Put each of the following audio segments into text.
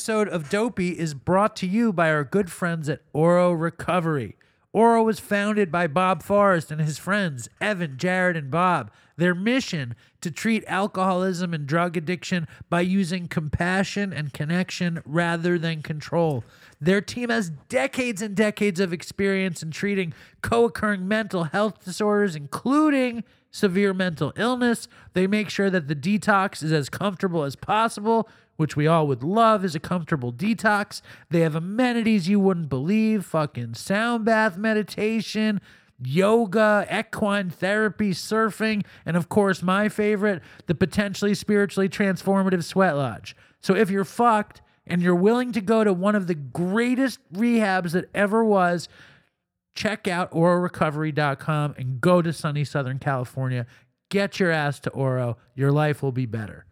episode of Dopey is brought to you by our good friends at Oro Recovery. Oro was founded by Bob Forrest and his friends, Evan, Jared, and Bob. Their mission to treat alcoholism and drug addiction by using compassion and connection rather than control. Their team has decades and decades of experience in treating co occurring mental health disorders, including severe mental illness. They make sure that the detox is as comfortable as possible, which we all would love is a comfortable detox. They have amenities you wouldn't believe fucking sound bath meditation, yoga, equine therapy, surfing, and of course, my favorite, the potentially spiritually transformative sweat lodge. So if you're fucked and you're willing to go to one of the greatest rehabs that ever was, check out ororecovery.com and go to sunny Southern California. Get your ass to Oro. Your life will be better.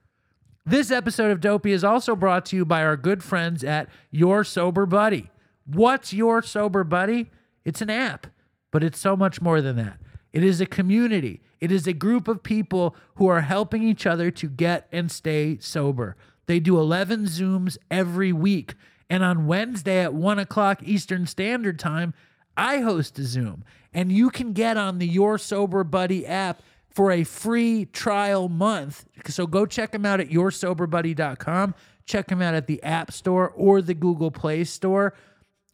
This episode of Dopey is also brought to you by our good friends at Your Sober Buddy. What's Your Sober Buddy? It's an app, but it's so much more than that. It is a community, it is a group of people who are helping each other to get and stay sober. They do 11 Zooms every week. And on Wednesday at 1 o'clock Eastern Standard Time, I host a Zoom. And you can get on the Your Sober Buddy app for a free trial month. So go check them out at yoursoberbuddy.com. Check them out at the App Store or the Google Play Store.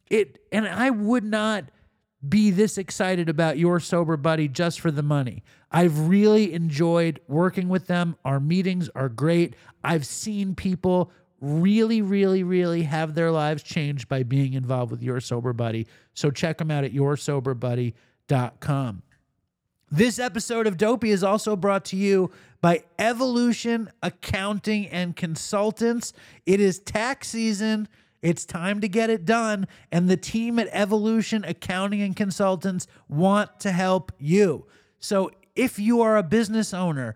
It and I would not be this excited about your sober buddy just for the money. I've really enjoyed working with them. Our meetings are great. I've seen people really, really, really have their lives changed by being involved with Your Sober Buddy. So check them out at yoursoberbuddy.com. This episode of Dopey is also brought to you by Evolution Accounting and Consultants. It is tax season. It's time to get it done. And the team at Evolution Accounting and Consultants want to help you. So if you are a business owner,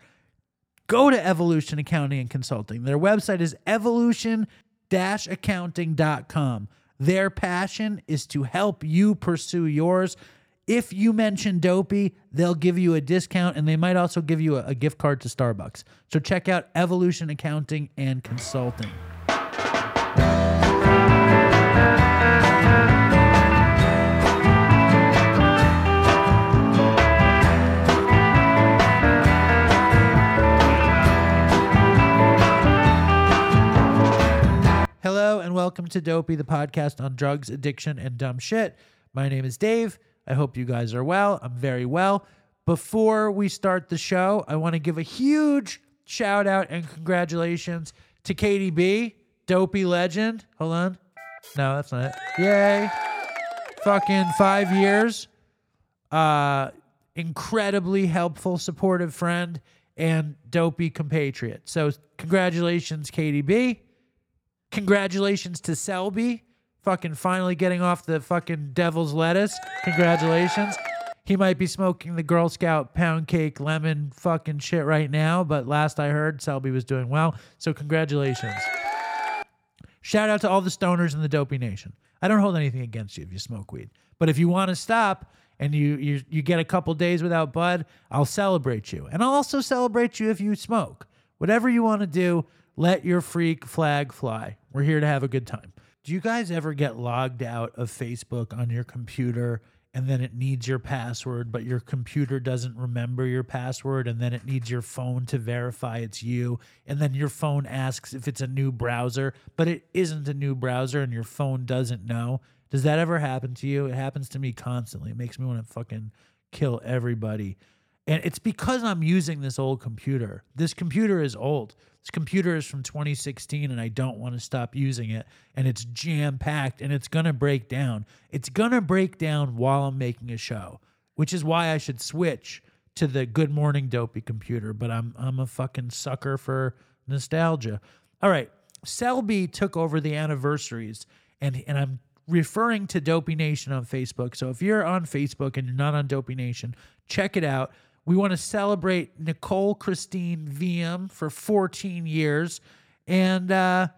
go to Evolution Accounting and Consulting. Their website is evolution accounting.com. Their passion is to help you pursue yours. If you mention Dopey, they'll give you a discount and they might also give you a, a gift card to Starbucks. So check out Evolution Accounting and Consulting. Hello and welcome to Dopey, the podcast on drugs, addiction, and dumb shit. My name is Dave. I hope you guys are well. I'm very well. Before we start the show, I want to give a huge shout out and congratulations to Katie B, Dopey legend. Hold on. No, that's not it. Yay. Fucking five years. uh, incredibly helpful, supportive friend, and dopey compatriot. So, congratulations, KDB. Congratulations to Selby, fucking finally getting off the fucking devil's lettuce. Congratulations. He might be smoking the Girl Scout pound cake lemon fucking shit right now, but last I heard, Selby was doing well. So, congratulations. Shout out to all the stoners in the Dopey Nation. I don't hold anything against you if you smoke weed, but if you want to stop and you you you get a couple days without bud, I'll celebrate you, and I'll also celebrate you if you smoke. Whatever you want to do, let your freak flag fly. We're here to have a good time. Do you guys ever get logged out of Facebook on your computer? And then it needs your password, but your computer doesn't remember your password. And then it needs your phone to verify it's you. And then your phone asks if it's a new browser, but it isn't a new browser and your phone doesn't know. Does that ever happen to you? It happens to me constantly. It makes me want to fucking kill everybody. And it's because I'm using this old computer. This computer is old. This computer is from 2016 and I don't want to stop using it. And it's jam packed and it's going to break down. It's going to break down while I'm making a show, which is why I should switch to the Good Morning Dopey computer. But I'm, I'm a fucking sucker for nostalgia. All right. Selby took over the anniversaries and, and I'm referring to Dopey Nation on Facebook. So if you're on Facebook and you're not on Dopey Nation, check it out. We want to celebrate Nicole Christine VM for 14 years. And uh,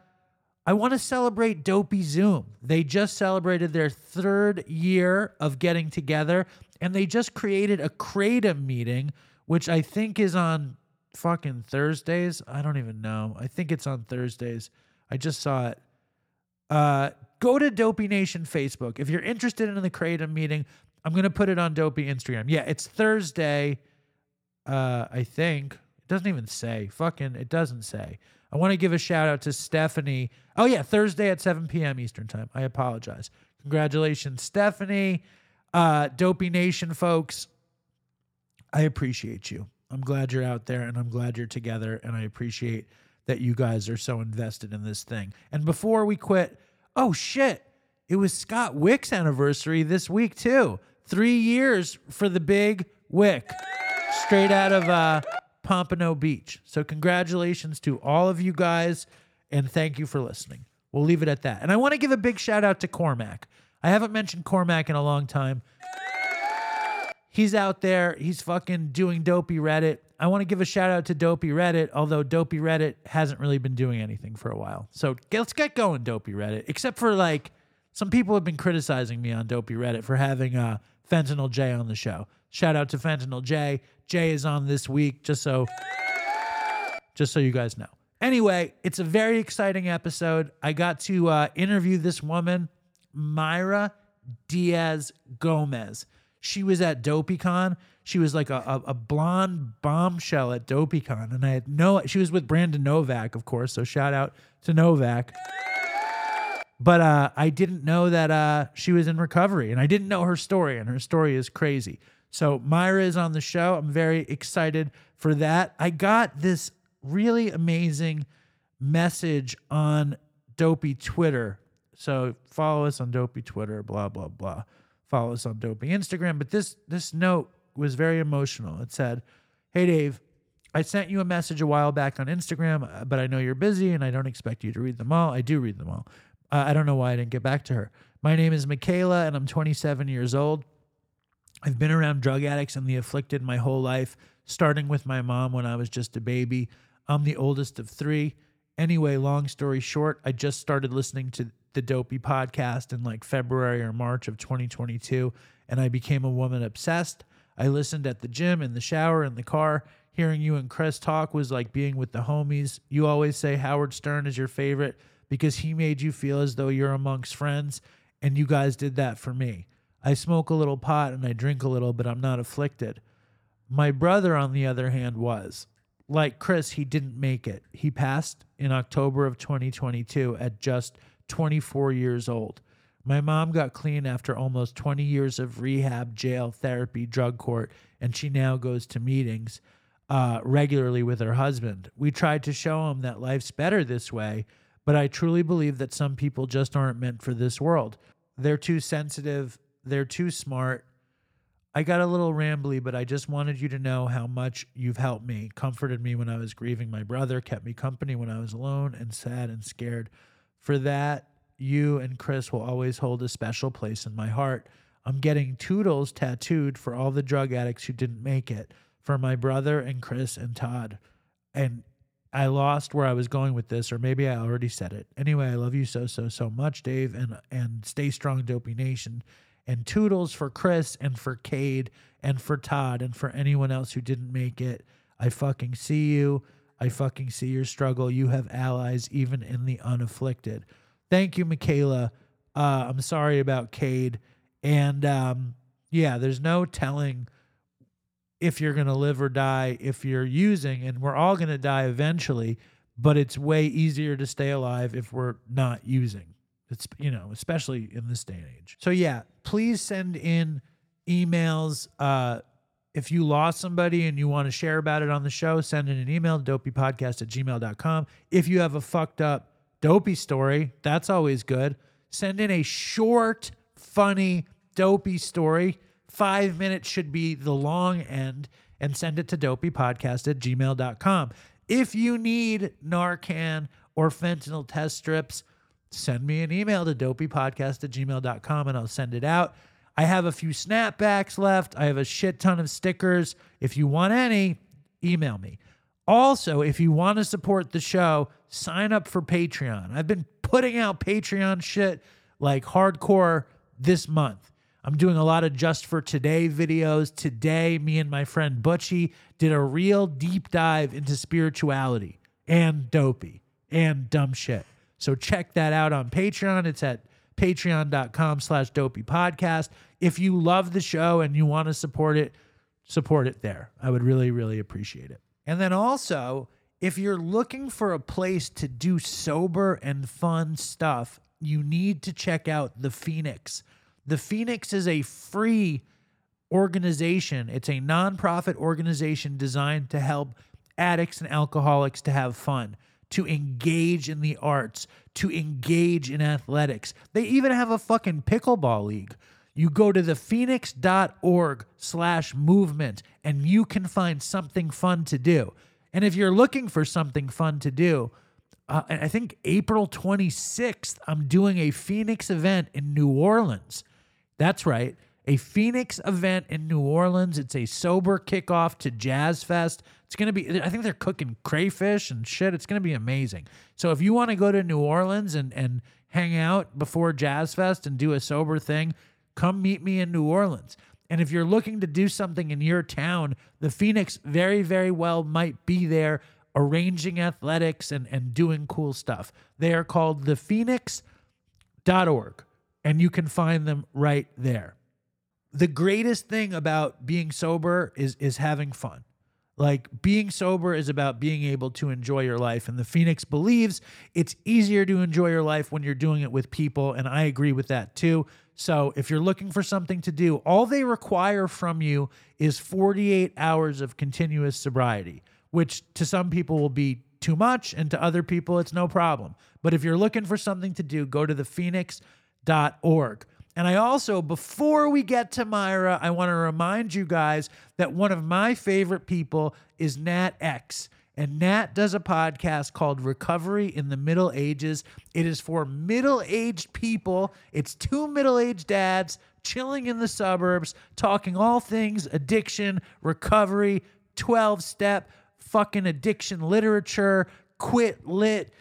I want to celebrate Dopey Zoom. They just celebrated their third year of getting together and they just created a Kratom meeting, which I think is on fucking Thursdays. I don't even know. I think it's on Thursdays. I just saw it. Uh, go to Dopey Nation Facebook. If you're interested in the Kratom meeting, I'm going to put it on Dopey Instagram. Yeah, it's Thursday. Uh, I think it doesn't even say. Fucking, it doesn't say. I want to give a shout out to Stephanie. Oh yeah, Thursday at 7 p.m. Eastern time. I apologize. Congratulations, Stephanie. Uh, Dopey Nation folks. I appreciate you. I'm glad you're out there and I'm glad you're together and I appreciate that you guys are so invested in this thing. And before we quit, oh shit, it was Scott Wick's anniversary this week too. Three years for the big Wick, straight out of uh, Pompano Beach. So congratulations to all of you guys, and thank you for listening. We'll leave it at that. And I want to give a big shout out to Cormac. I haven't mentioned Cormac in a long time. He's out there. He's fucking doing Dopey Reddit. I want to give a shout out to Dopey Reddit, although Dopey Reddit hasn't really been doing anything for a while. So let's get going, Dopey Reddit. Except for like some people have been criticizing me on Dopey Reddit for having uh, Fentanyl Jay on the show. Shout out to Fentanyl J. Jay is on this week, just so just so you guys know. Anyway, it's a very exciting episode. I got to uh, interview this woman, Mayra Dias Gomes. She was at DopeyCon. She was like a, a, a blonde bombshell at DopeyCon. And I had no, she was with Brandon Novak, of course. So shout out to Novak. But uh, I didn't know that uh, she was in recovery and I didn't know her story. And her story is crazy. So Mayra is on the show. I'm very excited for that. I got this really amazing message on Dopey Twitter. So follow us on Dopey Twitter, blah, blah, blah. Follow us on Dopey Instagram. But this this note was very emotional. It said, Hey Dave, I sent you a message a while back on Instagram, uh, but I know you're busy and I don't expect you to read them all. I do read them all. Uh, I don't know why I didn't get back to her. My name is Michaela and I'm 27 years old. I've been around drug addicts and the afflicted my whole life, starting with my mom when I was just a baby. I'm the oldest of three. Anyway, long story short, I just started listening to the Dopey podcast in like February or March of 2022, and I became a woman obsessed. I listened at the gym, in the shower, in the car. Hearing you and Chris talk was like being with the homies. You always say Howard Stern is your favorite because he made you feel as though you're amongst friends, and you guys did that for me. I smoke a little pot and I drink a little, but I'm not afflicted. My brother, on the other hand, was. Like Chris, he didn't make it. He passed in October of 2022 at just 24 years old. My mom got clean after almost 20 years of rehab, jail, therapy, drug court, and she now goes to meetings uh, regularly with her husband. We tried to show him that life's better this way, but I truly believe that some people just aren't meant for this world. They're too sensitive, they're too smart, I got a little rambly, but I just wanted you to know how much you've helped me, comforted me when I was grieving my brother, kept me company when I was alone and sad and scared. For that, you and Chris will always hold a special place in my heart. I'm getting Toodles tattooed for all the drug addicts who didn't make it, for my brother and Chris and Todd. And I lost where I was going with this, or maybe I already said it. Anyway, I love you so, so, so much, Dave, and and stay strong, Dopey Nation. And Toodles for Chris and for Cade and for Todd and for anyone else who didn't make it. I fucking see you. I fucking see your struggle. You have allies even in the unafflicted. Thank you, Michaela. Uh, I'm sorry about Cade. And um, yeah, there's no telling if you're going to live or die if you're using, and we're all going to die eventually, but it's way easier to stay alive if we're not using. It's, you know, especially in this day and age. So, yeah, please send in emails. Uh, if you lost somebody and you want to share about it on the show, send in an email, dopeypodcast at gmail.com. If you have a fucked up dopey story, that's always good. Send in a short, funny, dopey story. Five minutes should be the long end and send it to dopeypodcast at gmail.com. If you need Narcan or fentanyl test strips, send me an email to dopeypodcast at gmail.com and I'll send it out. I have a few snapbacks left. I have a shit ton of stickers. If you want any, email me. Also, if you want to support the show, sign up for Patreon. I've been putting out Patreon shit like hardcore this month. I'm doing a lot of just for today videos. Today, me and my friend Butchie did a real deep dive into spirituality and dopey and dumb shit. So check that out on Patreon. It's at patreon.com slash dopey podcast. If you love the show and you want to support it, support it there. I would really, really appreciate it. And then also, if you're looking for a place to do sober and fun stuff, you need to check out The Phoenix. The Phoenix is a free organization, it's a nonprofit organization designed to help addicts and alcoholics to have fun, to engage in the arts, to engage in athletics. They even have a fucking pickleball league. You go to thephoenix.org slash movement and you can find something fun to do. And if you're looking for something fun to do, uh, I think April 26th, I'm doing a Phoenix event in New Orleans. That's right, a Phoenix event in New Orleans. It's a sober kickoff to Jazz Fest. It's going to be, I think they're cooking crayfish and shit. It's going to be amazing. So if you want to go to New Orleans and, and hang out before Jazz Fest and do a sober thing, come meet me in New Orleans. And if you're looking to do something in your town, the Phoenix very, very well might be there arranging athletics and, and doing cool stuff. They are called the thephoenix.org, and you can find them right there. The greatest thing about being sober is is having fun. Like being sober is about being able to enjoy your life. And the Phoenix believes it's easier to enjoy your life when you're doing it with people. And I agree with that too. So if you're looking for something to do, all they require from you is 48 hours of continuous sobriety, which to some people will be too much. And to other people, it's no problem. But if you're looking for something to do, go to thephoenix.org. And I also, before we get to Mayra, I want to remind you guys that one of my favorite people is Nat X. And Nat does a podcast called Recovery in the Middle Ages. It is for middle aged people. It's two middle aged dads chilling in the suburbs, talking all things addiction, recovery, 12 step, fucking addiction literature, quit lit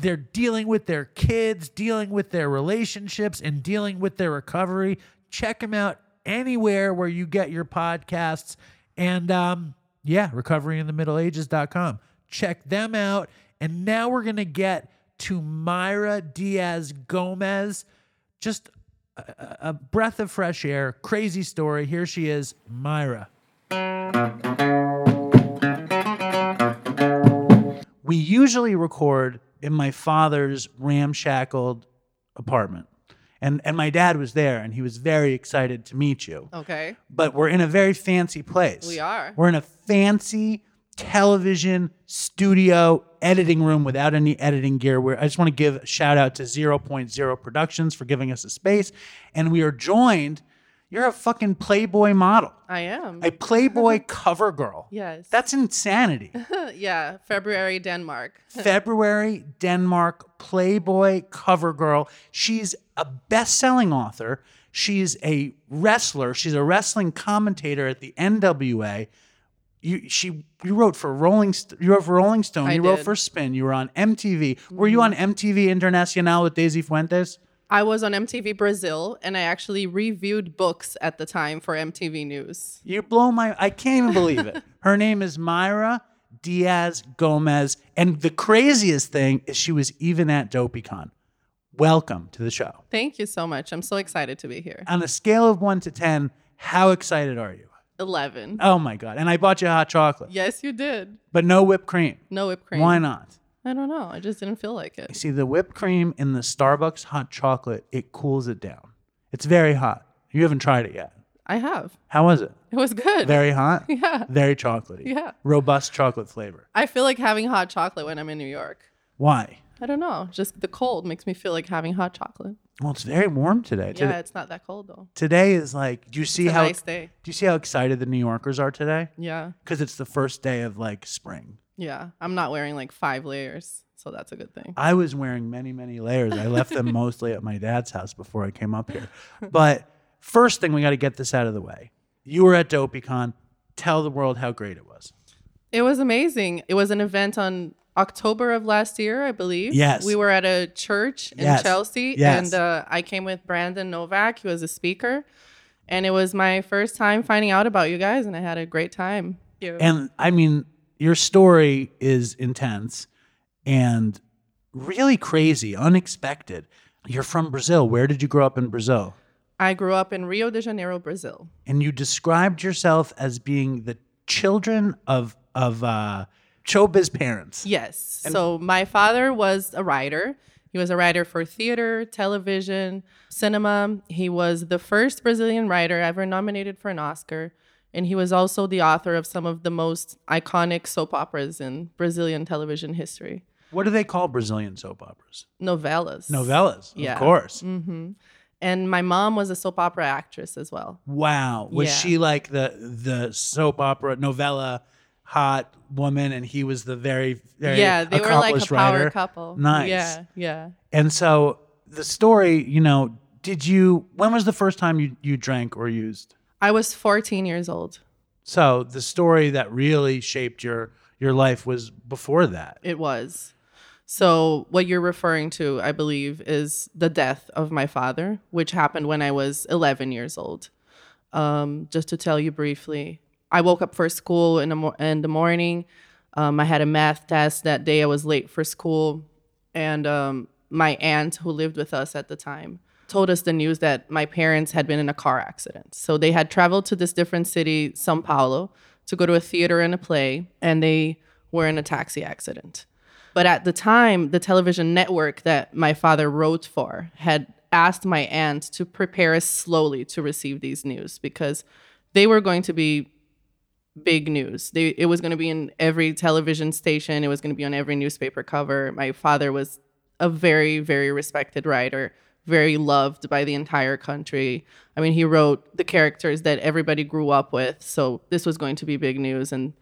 they're dealing with their kids, dealing with their relationships, and dealing with their recovery. Check them out anywhere where you get your podcasts. And um, yeah, recoveryinthemiddleages.com. Check them out. And now we're going to get to Mayra Dias Gomes. Just a, a breath of fresh air. Crazy story. Here she is, Mayra. We usually record in my father's ramshackled apartment. And, and my dad was there and he was very excited to meet you. Okay. But we're in a very fancy place. We are. We're in a fancy television studio editing room without any editing gear. Where I just want to give a shout out to 0.0 Productions for giving us a space. And we are joined, You're a fucking Playboy model, I am. a Playboy cover girl. yes. That's insanity. yeah. February, Denmark. February, Denmark, Playboy cover girl. She's a best selling author. She's a wrestler. She's a wrestling commentator at the NWA. You, she, you wrote for Rolling. St- you wrote for Rolling Stone. I you wrote for Spin. You were on MTV. Were you mm-hmm. on MTV Internacional with Daisy Fuentes? I was on MTV Brazil and I actually reviewed books at the time for MTV News. You blow my. I can't even believe it. Her name is Mayra Dias Gomes, and the craziest thing is she was even at DopeyCon. Welcome to the show. Thank you so much. I'm so excited to be here. On a scale of one to ten, how excited are you? 11. Oh my god! And I bought you hot chocolate, Yes, you did. but no whipped cream. No whipped cream. Why not? I don't know. I just didn't feel like it. See, the whipped cream in the Starbucks hot chocolate, it cools it down. It's very hot. You haven't tried it yet. I have. How was it? It was good. Very hot. Yeah. Very chocolatey. Yeah. Robust chocolate flavor. I feel like having hot chocolate when I'm in New York. Why? I don't know. Just the cold makes me feel like having hot chocolate. Well, it's very warm today. Yeah, Today- it's not that cold though. today is like do you see how nice day. do you see how excited the new yorkers are today Yeah. because it's the first day of like spring Yeah. I'm not wearing like five layers, so that's a good thing. i was wearing many many layers i left them mostly at my dad's house before i came up here but first thing we got to get this out of the way you were at dopeycon tell the world how great it was It was amazing. It was an event on October of last year, I believe. Yes. We were at a church in Yes. Chelsea, Yes. and uh, I came with Brandon Novak. He was a speaker, and it was my first time finding out about you guys, and I had a great time. Thank you. and i mean your story is intense and really crazy unexpected you're from brazil where did you grow up in brazil I grew up in Rio de Janeiro, Brazil. and you described yourself as being the children of of uh showbiz parents. Yes. so my father was a writer. He was a writer for theater, television, cinema. He was the first Brazilian writer ever nominated for an Oscar. And he was also the author of some of the most iconic soap operas in Brazilian television history. What do they call Brazilian soap operas? Novellas. Novellas, Yeah. of course. Mm-hmm. And my mom was a soap opera actress as well. Wow. Was Yeah. she like the the soap opera novella hot woman and he was the very very yeah, they were like a accomplished power writer? couple. Nice. Yeah, yeah. And so the story, you know, did you when was the first time you you drank or used? I was 14 years old. So the story that really shaped your your life was before that. It was. So, what you're referring to, I believe, is the death of my father, which happened when I was 11 years old. Um, just to tell you briefly, I woke up for school in the, mo- in the morning. Um, I had a math test that day. I was late for school. And um, my aunt, who lived with us at the time, told us the news that my parents had been in a car accident. So, they had traveled to this different city, Sao Paulo, to go to a theater and a play, and they were in a taxi accident. But at the time, the television network that my father wrote for had asked my aunt to prepare us slowly to receive these news because they were going to be big news. They, it was going to be in every television station, it was going to be on every newspaper cover. My father was a very, very respected writer, very loved by the entire country. I mean, he wrote the characters that everybody grew up with. So this was going to be big news. And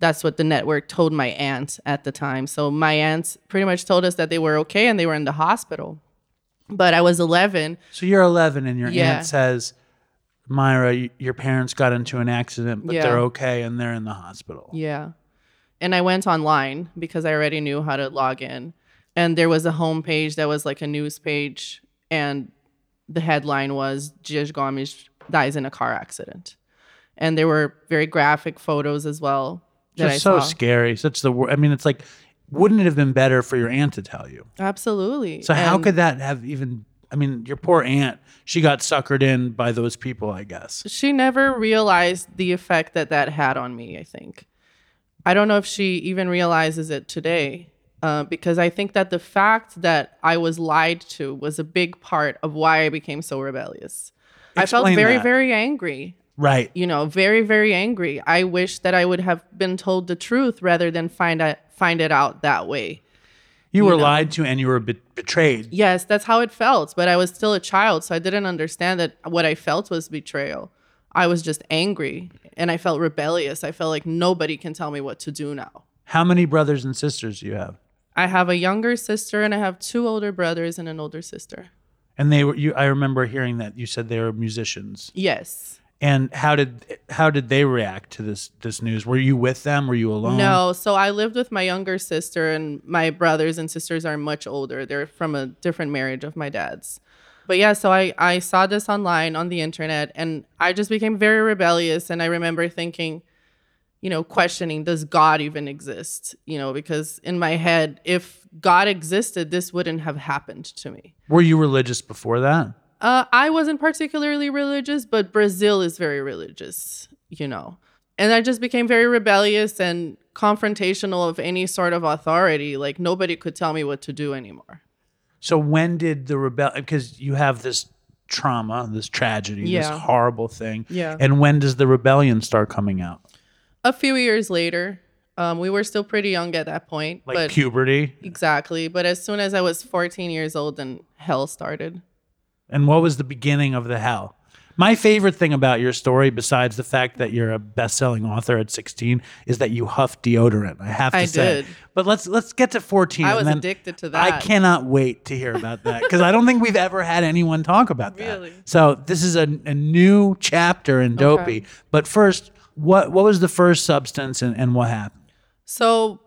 that's what the network told my aunt at the time. So my aunt pretty much told us that they were okay and they were in the hospital. But I was 11. So you're 11 and your Yeah. aunt says, Mayra, your parents got into an accident, but Yeah. they're okay and they're in the hospital. Yeah. And I went online because I already knew how to log in. And there was a homepage that was like a news page. And the headline was Dias Gomes dies in a car accident. And there were very graphic photos as well. That Just I so saw. scary. Such the I mean, it's like, wouldn't it have been better for your aunt to tell you? Absolutely. So how And- could that have even? I mean, your poor aunt, she got suckered in by those people, I guess. she never realized the effect that that had on me i think i don't know if she even realizes it today uh, because i think that the fact that i was lied to was a big part of why i became so rebellious i felt very that. very angry Right. you know very very angry i wish that i would have been told the truth rather than find out find it out that way You were know? lied to and you were be- betrayed. Yes, that's how it felt. But I was still a child, so I didn't understand that what I felt was betrayal. I was just angry and I felt rebellious. I felt like nobody can tell me what to do now. How many brothers and sisters do you have? I have a younger sister and I have two older brothers and an older sister. And they were you. I remember hearing that you said they were musicians. Yes. And how did how did they react to this this news? Were you with them? Were you alone? No, so I lived with my younger sister, and my brothers and sisters are much older. They're from a different marriage of my dad's. But yeah, so I, I saw this online on the internet, and I just became very rebellious. And I remember thinking, you know, questioning, does God even exist? You know, because in my head, if God existed, this wouldn't have happened to me. Were you religious before that? Uh, I wasn't particularly religious, but Brazil is very religious, you know. And I just became very rebellious and confrontational of any sort of authority. Like nobody could tell me what to do anymore. So when did the rebel? Because you have this trauma, this tragedy, this horrible thing. Yeah. And when does the rebellion start coming out? A few years later, um, we were still pretty young at that point, Like but puberty. exactly. But as soon as I was 14 years old, then hell started. And what was the beginning of the hell? My favorite thing about your story, besides the fact that you're a best-selling author at 16, is that you huff deodorant. I have to I say. did. But let's let's get to 14. I was then addicted to that. I cannot wait to hear about that because I don't think we've ever had anyone talk about that. Really? So this is a, a new chapter in Dopey. But first, what what was the first substance and, and what happened? So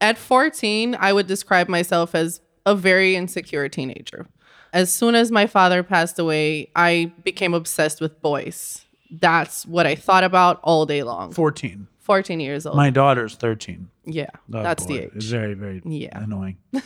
at 14, I would describe myself as a very insecure teenager. As soon as my father passed away, I became obsessed with boys. That's what I thought about all day long. 14. 14 years old. My daughter's 13. yeah, Oh, that's boy. the It's age. very, very Yeah. annoying.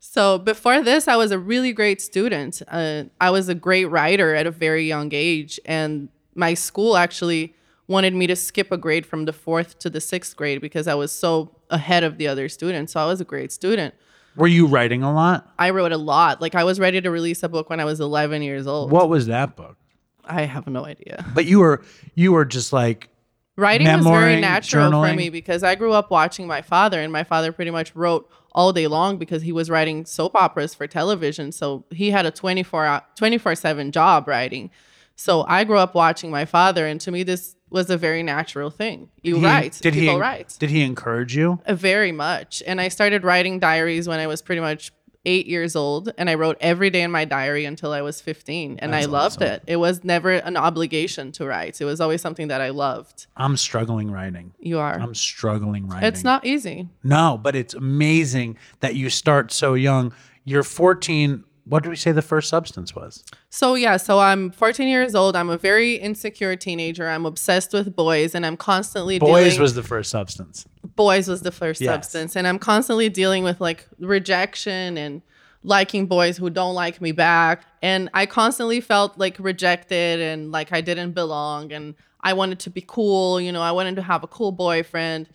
So before this, I was a really great student. Uh, I was a great writer at a very young age, and my school actually wanted me to skip a grade from the fourth to the sixth grade because I was so ahead of the other students. So I was a great student. Were you writing a lot? I wrote a lot. Like I was ready to release a book when I was 11 years old. What was that book? I have no idea. But you were you were just like Writing was very natural journaling? for me because I grew up watching my father, and my father pretty much wrote all day long because he was writing soap operas for television. So he had a 24 24 7 job writing. So I grew up watching my father, and to me, this was a very natural thing. You he- write, Did people he write. Did he encourage you? Uh, Very much. And I started writing diaries when I was pretty much eight years old. And I wrote every day in my diary until I was 15. And That's I loved awesome. it. It was never an obligation to write, it was always something that I loved. I'm struggling writing. You are. I'm struggling writing. it's not easy. No, but it's amazing that you start so young. You're 14. What did we say the first substance was? So, yeah, so I'm 14 years old. I'm a very insecure teenager. I'm obsessed with boys, and I'm constantly Boys dealing. was the first substance. boys was the first Yes. substance and i'm constantly dealing with like rejection and liking boys who don't like me back and i constantly felt like rejected and like i didn't belong and i wanted to be cool you know i wanted to have a cool boyfriend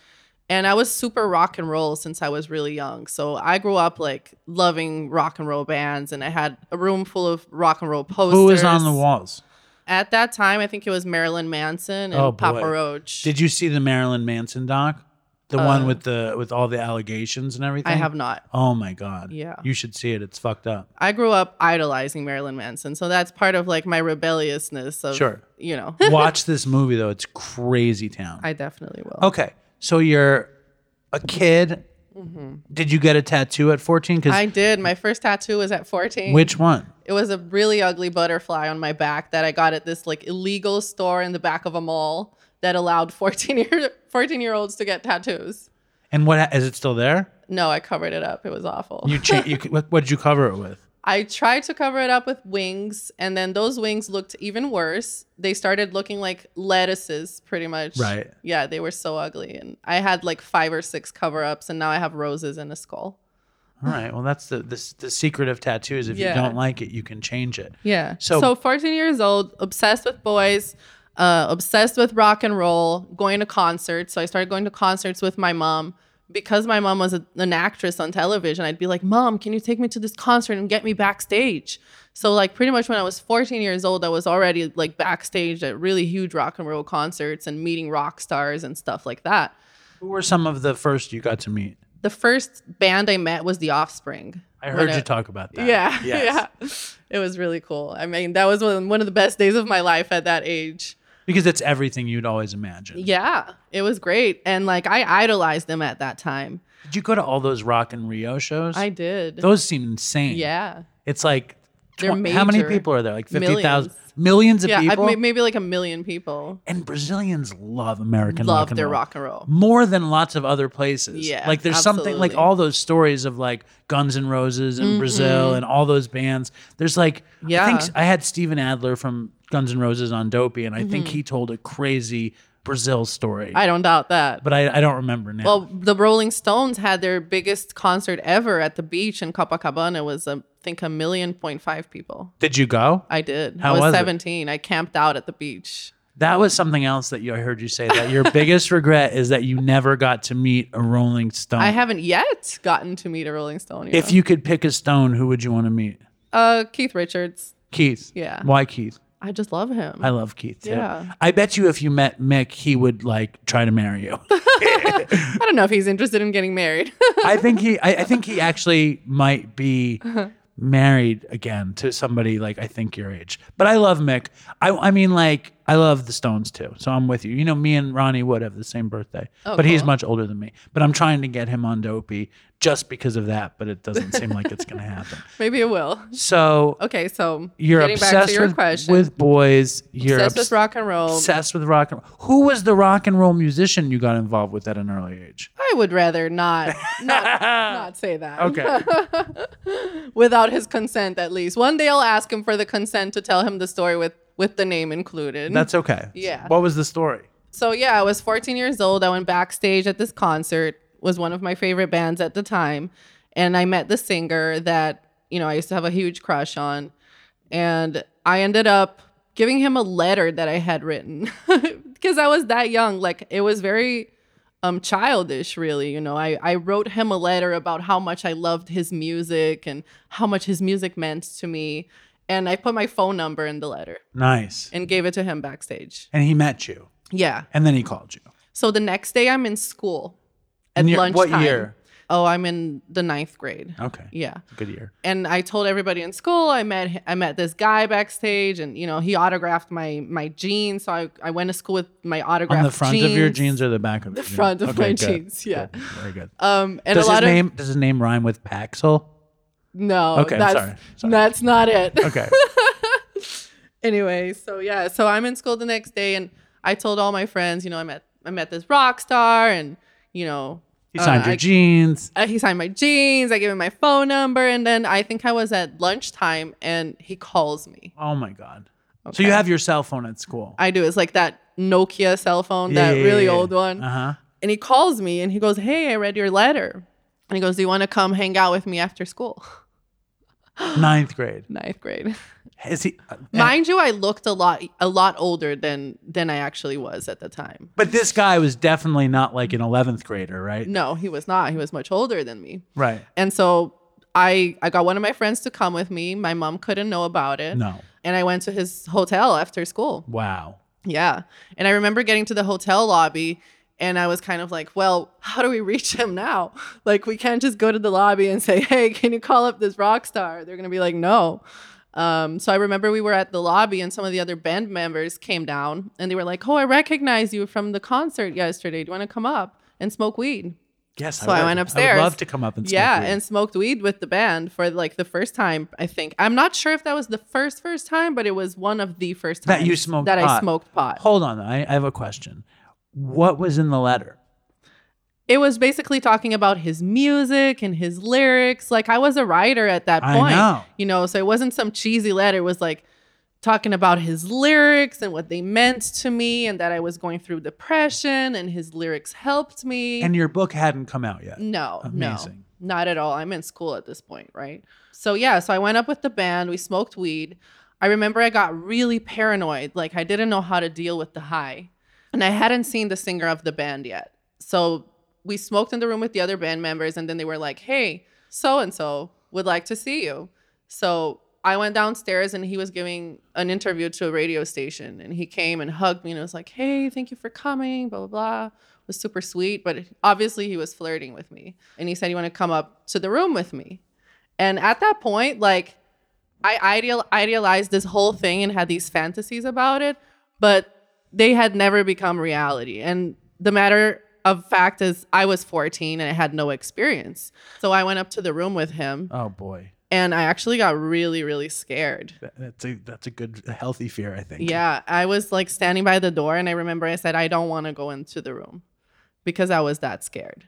and i was super rock and roll since i was really young so i grew up like loving rock and roll bands and i had a room full of rock and roll posters Who was on the walls? at that time i think it was marilyn manson and Oh, boy. papa roach Did you see the Marilyn Manson doc? The one with the with all the allegations and everything? Uh, i have not Oh my god. Yeah. You should see it. It's fucked up. I grew up idolizing Marilyn Manson, so that's part of like my rebelliousness of Sure. you know. Watch this movie though. It's crazy town. I definitely will. Okay. So you're a kid. Did you get a tattoo at 14? Because Mm-hmm. I did. My first tattoo was at 14. which one? It was a really ugly butterfly on my back that I got at this like illegal store in the back of a mall that allowed 14 year 14 year olds to get tattoos. And what is it still there? No, I covered it up. It was awful. You cha- you what did you cover it with? I tried to cover it up with wings, and then those wings looked even worse. They started looking like lettuces, pretty much. Right. Yeah, they were so ugly. And I had like five or six cover ups, and now I have roses and a skull. All right. Well, that's the the, the secret of tattoos. If Yeah. you don't like it, you can change it. Yeah. So- So, 14 years old, obsessed with boys, uh, obsessed with rock and roll, going to concerts. So I started going to concerts with my mom. Because my mom was a, an actress on television, I'd be like, Mom, can you take me to this concert and get me backstage? So, like, pretty much when I was 14 years old, I was already like backstage at really huge rock and roll concerts and meeting rock stars and stuff like that. Who were some of the first you got to meet? the first band I met was The Offspring. I heard it- you talk about that. Yeah, Yes. yeah. It was really cool. I mean, that was one one of the best days of my life at that age. Because it's everything you'd always imagine. Yeah, it was great, and like I idolized them at that time. Did you go to all those Rock in Rio shows? I did. Those seem insane. yeah, It's like They're tw- how many people are there? Like fifty Millions. thousand millions of yeah. People. may- maybe like a million people and Brazilians love American love rock and their roll. rock and roll. more than lots of other places. Yeah, like there's something like all those stories of like Guns N' Roses in Brazil and all those bands. There's like I think Yeah. I had Steven Adler from Guns N' Roses on Dopey, and I think he told a crazy Brazil story, Mm-hmm. I don't doubt that. but I, I don't remember now. Well, the Rolling Stones had their biggest concert ever at the beach in Copacabana. It was, um, I think, a million point five people. Did you go? I did. How I was, was it? 17. I camped out at the beach. That was something else that you I heard you say that your biggest regret is that you never got to meet a Rolling Stone. I haven't yet gotten to meet a Rolling Stone. If you could pick a Stone, who would you want to meet? uh, Keith Richards, Keith. Yeah. Why Keith? I just love him. I love Keith too. Yeah. I bet you if you met Mick, he would like try to marry you. I don't know if he's interested in getting married. I think he I, I think he actually might be married again to somebody like I think your age. But I love Mick. I I mean like I love the Stones too. So I'm with you. You know, me and Ronnie Wood have the same birthday. Oh, but he's much older than me. But I'm trying to get him on dopey just because of that, but it doesn't seem like it's gonna happen. Maybe it will. So Okay, so you're obsessed to your with, question. with boys. You're obsessed obs- with rock and roll. obsessed with rock and roll. Who was the rock and roll musician you got involved with at an early age? I would rather not not, not say that. Okay. Without his consent, at least. One day I'll ask him for the consent to tell him the story with with the name included. That's okay. Yeah. What was the story? So yeah, I was 14 years old. I went backstage at this concert. Was one of my favorite bands at the time, and I met the singer that you know I used to have a huge crush on, and I ended up giving him a letter that I had written because I was that young. Like it was very um childish really you know I, I wrote him a letter about how much i loved his music and how much his music meant to me and i put my phone number in the letter Nice. and gave it to him backstage And he met you, yeah and then he called you. so the next day i'm in school at And you're- lunchtime what year? oh i'm in the ninth grade Okay. yeah Good year. and I told everybody in school I met I met this guy backstage and you know he autographed my my jeans so I, I went to school with my autographed On the front of your jeans or the back of The your jeans? front of my jeans, yeah. Very good. um and does a lot his of name does his name rhyme with Paxil? No Okay, I'm that's, sorry, sorry. that's not it Okay. anyway, so yeah, so I'm in school the next day, and I told all my friends, you know, I met I met this rock star, and you know, He signed uh, your I- jeans. uh, he signed my jeans. I gave him my phone number, and then I think I was at lunchtime, and he calls me. Oh my god. So you have your cell phone at school. I do. It's like that Nokia cell phone, that really old one. Uh huh. And he calls me, and he goes, "Hey, I read your letter." And he goes, "Do you want to come hang out with me after school?" Ninth grade. Ninth grade. Is he? uh, Mind you, I looked a lot a lot older than than I actually was at the time. But this guy was definitely not like an eleventh grader, right? No, he was not. He was much older than me. Right. And so I I got one of my friends to come with me. My mom couldn't know about it. No. And I went to his hotel after school. Wow. Yeah. And I remember getting to the hotel lobby and I was kind of like, well, how do we reach him now? Like, we can't just go to the lobby and say, hey, can you call up this rock star? They're going to be like, no. Um, so I remember we were at the lobby and some of the other band members came down and they were like, oh, I recognize you from the concert yesterday. Do you want to come up and smoke weed? Yes. So I, would. went I upstairs. would love to come up and smoke yeah, weed. and smoked weed with the band for like the first time. I think I'm not sure if that was the first first time, but it was one of the first times that you smoked that I smoked pot. Hold on, I, I have a question. What was in the letter? It was basically talking about his music and his lyrics. Like I was a writer at that I point, know. you know, so it wasn't some cheesy letter. It was like talking about his lyrics and what they meant to me, and that I was going through depression, and his lyrics helped me. And your book hadn't come out yet. No, Amazing. no, not at all. I'm in school at this point, right? So yeah, so I went up with the band. We smoked weed. I remember I got really paranoid. Like I didn't know how to deal with the high, and I hadn't seen the singer of the band yet. So we smoked in the room with the other band members, and then they were like, "Hey, so and so would like to see you." So I went downstairs, and he was giving an interview to a radio station, and he came and hugged me and was like, "Hey, thank you for coming." Blah blah blah. was super sweet, but obviously he was flirting with me. And he said You want to come up to the room with me. And at that point, like I ideal idealized this whole thing and had these fantasies about it, but they had never become reality. And the matter of fact is I was 14 and I had no experience. So I went up to the room with him Oh boy, and I actually got really, really scared. That's a that's a good a healthy fear, I think. Yeah, I was like standing by the door, and I remember I said, I don't want to go into the room because I was that scared.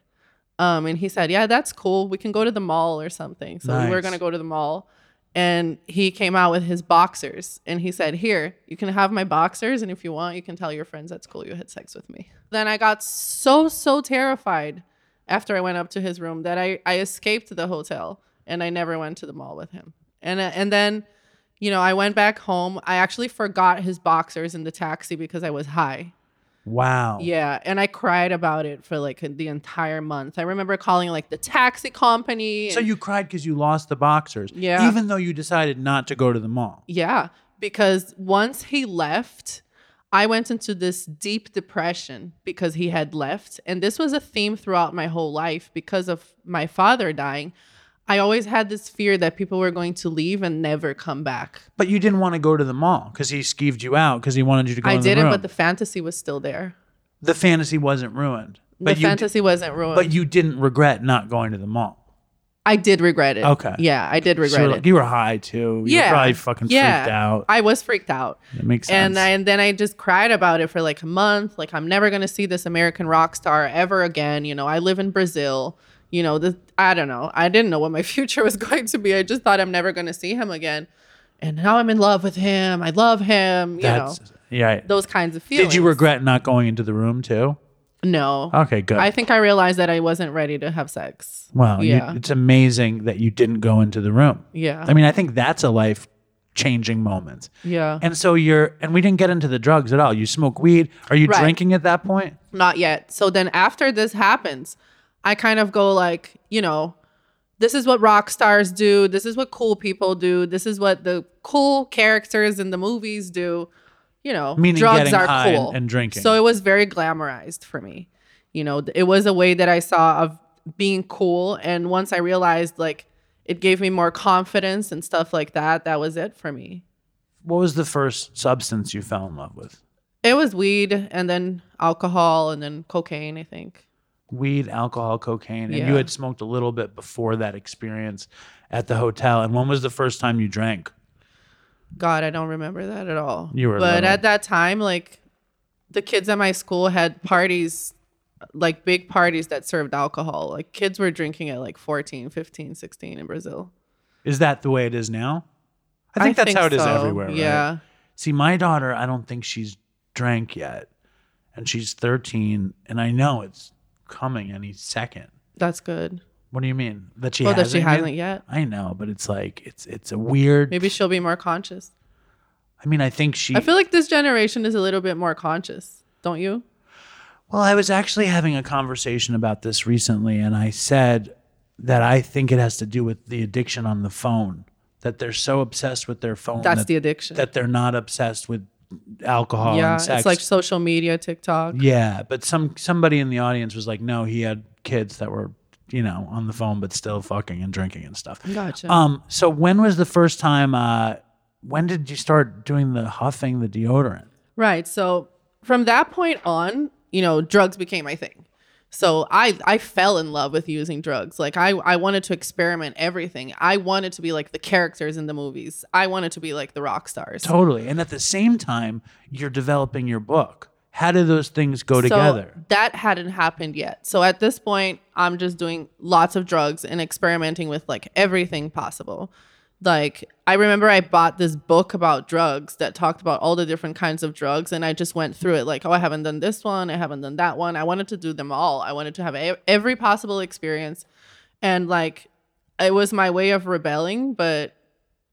Um, and he said, Yeah, that's cool. We can go to the mall or something. So we were Nice. going to go to the mall. And he came out with his boxers and he said, Here, you can have my boxers. And if you want, you can tell your friends at school you had sex with me. Then I got so, so terrified after I went up to his room that I, I escaped the hotel and I never went to the mall with him. And, uh, and then you know, I went back home. I actually forgot his boxers in the taxi because I was high. Wow. Yeah, and I cried about it for like the entire month. I remember calling like the taxi company. So and- you cried because you lost the boxers. Yeah. Even though you decided not to go to the mall. yeah, because once he left, I went into this deep depression because he had left, and this was a theme throughout my whole life because of my father dying. I always had this fear that people were going to leave and never come back. But you didn't want to go to the mall because he skeeved you out because he wanted you to go. I in didn't, room. but the fantasy was still there. the fantasy wasn't ruined. But the fantasy wasn't ruined. but you didn't regret not going to the mall. I did regret it. Okay. Yeah, I did regret like, it. you were high too. You yeah. were probably fucking yeah. freaked out. I was freaked out. It makes And, sense. I, and then I just cried about it for like a month. Like, I'm never going to see this American rock star ever again. You know, I live in Brazil. You know, this, I don't know. I didn't know what my future was going to be. I just thought I'm never going to see him again. And now I'm in love with him. I love him. You That's know, yeah. those kinds of feelings. Did you regret not going into the room too? No. Okay, good. I think I realized that I wasn't ready to have sex. Wow, you- Yeah. it's amazing that you didn't go into the room. Yeah. I mean, I think that's a life changing moment. Yeah. And so you're, and we didn't get into the drugs at all. You smoke weed. Are you Right. drinking at that point? not yet. So then after this happens, I kind of go like, you know, this is what rock stars do. This is what cool people do. This is what the cool characters in the movies do. You know, Meaning drugs are high and- cool and drinking. So it was very glamorized for me. You know, it was a way that I saw of being cool. And once I realized like it gave me more confidence and stuff like that, that was it for me. What was the first substance you fell in love with? It was weed and then alcohol and then cocaine, I think. Weed, alcohol, cocaine. And you had smoked a little bit before that experience at the hotel. And when was the first time you drank? God, I don't remember that at all. You were but little. at that time, like the kids at my school had parties, like big parties that served alcohol. Like kids were drinking at like 14, 15, 16 in Brazil. Is that the way it is now? I think that's how it is so, everywhere. Right? Yeah. See, my daughter, I don't think she's drank yet. And she's 13. And I know it's coming any second. That's good. What do you mean? That she Oh, that hasn't she yet? hasn't yet. I know, but it's like it's it's a weird Maybe she'll be more conscious. I mean, I think she I feel like this generation is a little bit more conscious, don't you? Well, I was actually having a conversation about this recently, and I said that I think it has to do with the addiction on the phone. That they're so obsessed with their phone. That's that, the addiction. That they're not obsessed with alcohol yeah, and sex. it's like social media, TikTok. yeah, but some somebody in the audience was like, "No, he had kids that were, you know, on the phone, but still fucking and drinking and stuff." Gotcha. Um. So when was the first time? Uh, when did you start doing the huffing, the deodorant? Right. So from that point on, you know, drugs became my thing. So I I fell in love with using drugs. Like I I wanted to experiment everything. I wanted to be like the characters in the movies. I wanted to be like the rock stars. Totally. And at the same time, you're developing your book. How do those things go So together? that hadn't happened yet. So at this point, I'm just doing lots of drugs and experimenting with like everything possible. Like I remember I bought this book about drugs that talked about all the different kinds of drugs and I just went through it like, oh, I haven't done this one, I haven't done that one. I wanted to do them all. I wanted to have e- every possible experience. And like it was my way of rebelling, but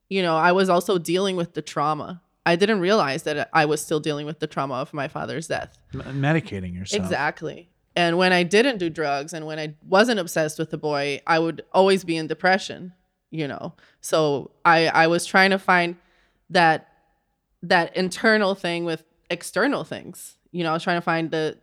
you know, I was also dealing with the trauma. I didn't realize that I was still dealing with the trauma of my father's death. M- medicating yourself. Exactly. And when I didn't do drugs and when I wasn't obsessed with the boy, I would always be in depression, you know. So I I was trying to find that that internal thing with external things. You know, I was trying to find the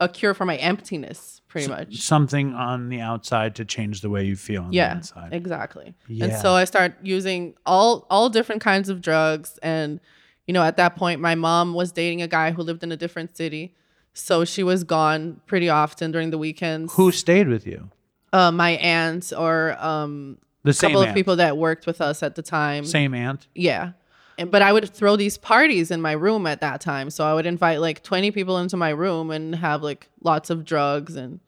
a cure for my emptiness, pretty much. Something on the outside to change the way you feel on the yeah inside. exactly Yeah. and so i start using all all different kinds of drugs and you know at that point my mom was dating a guy who lived in a different city so she was gone pretty often during the weekends Who stayed with you? uh, my aunt or um The a same couple aunt. of people that worked with us at the time Same aunt. yeah and, but i would throw these parties in my room at that time so i would invite like 20 people into my room and have like lots of drugs and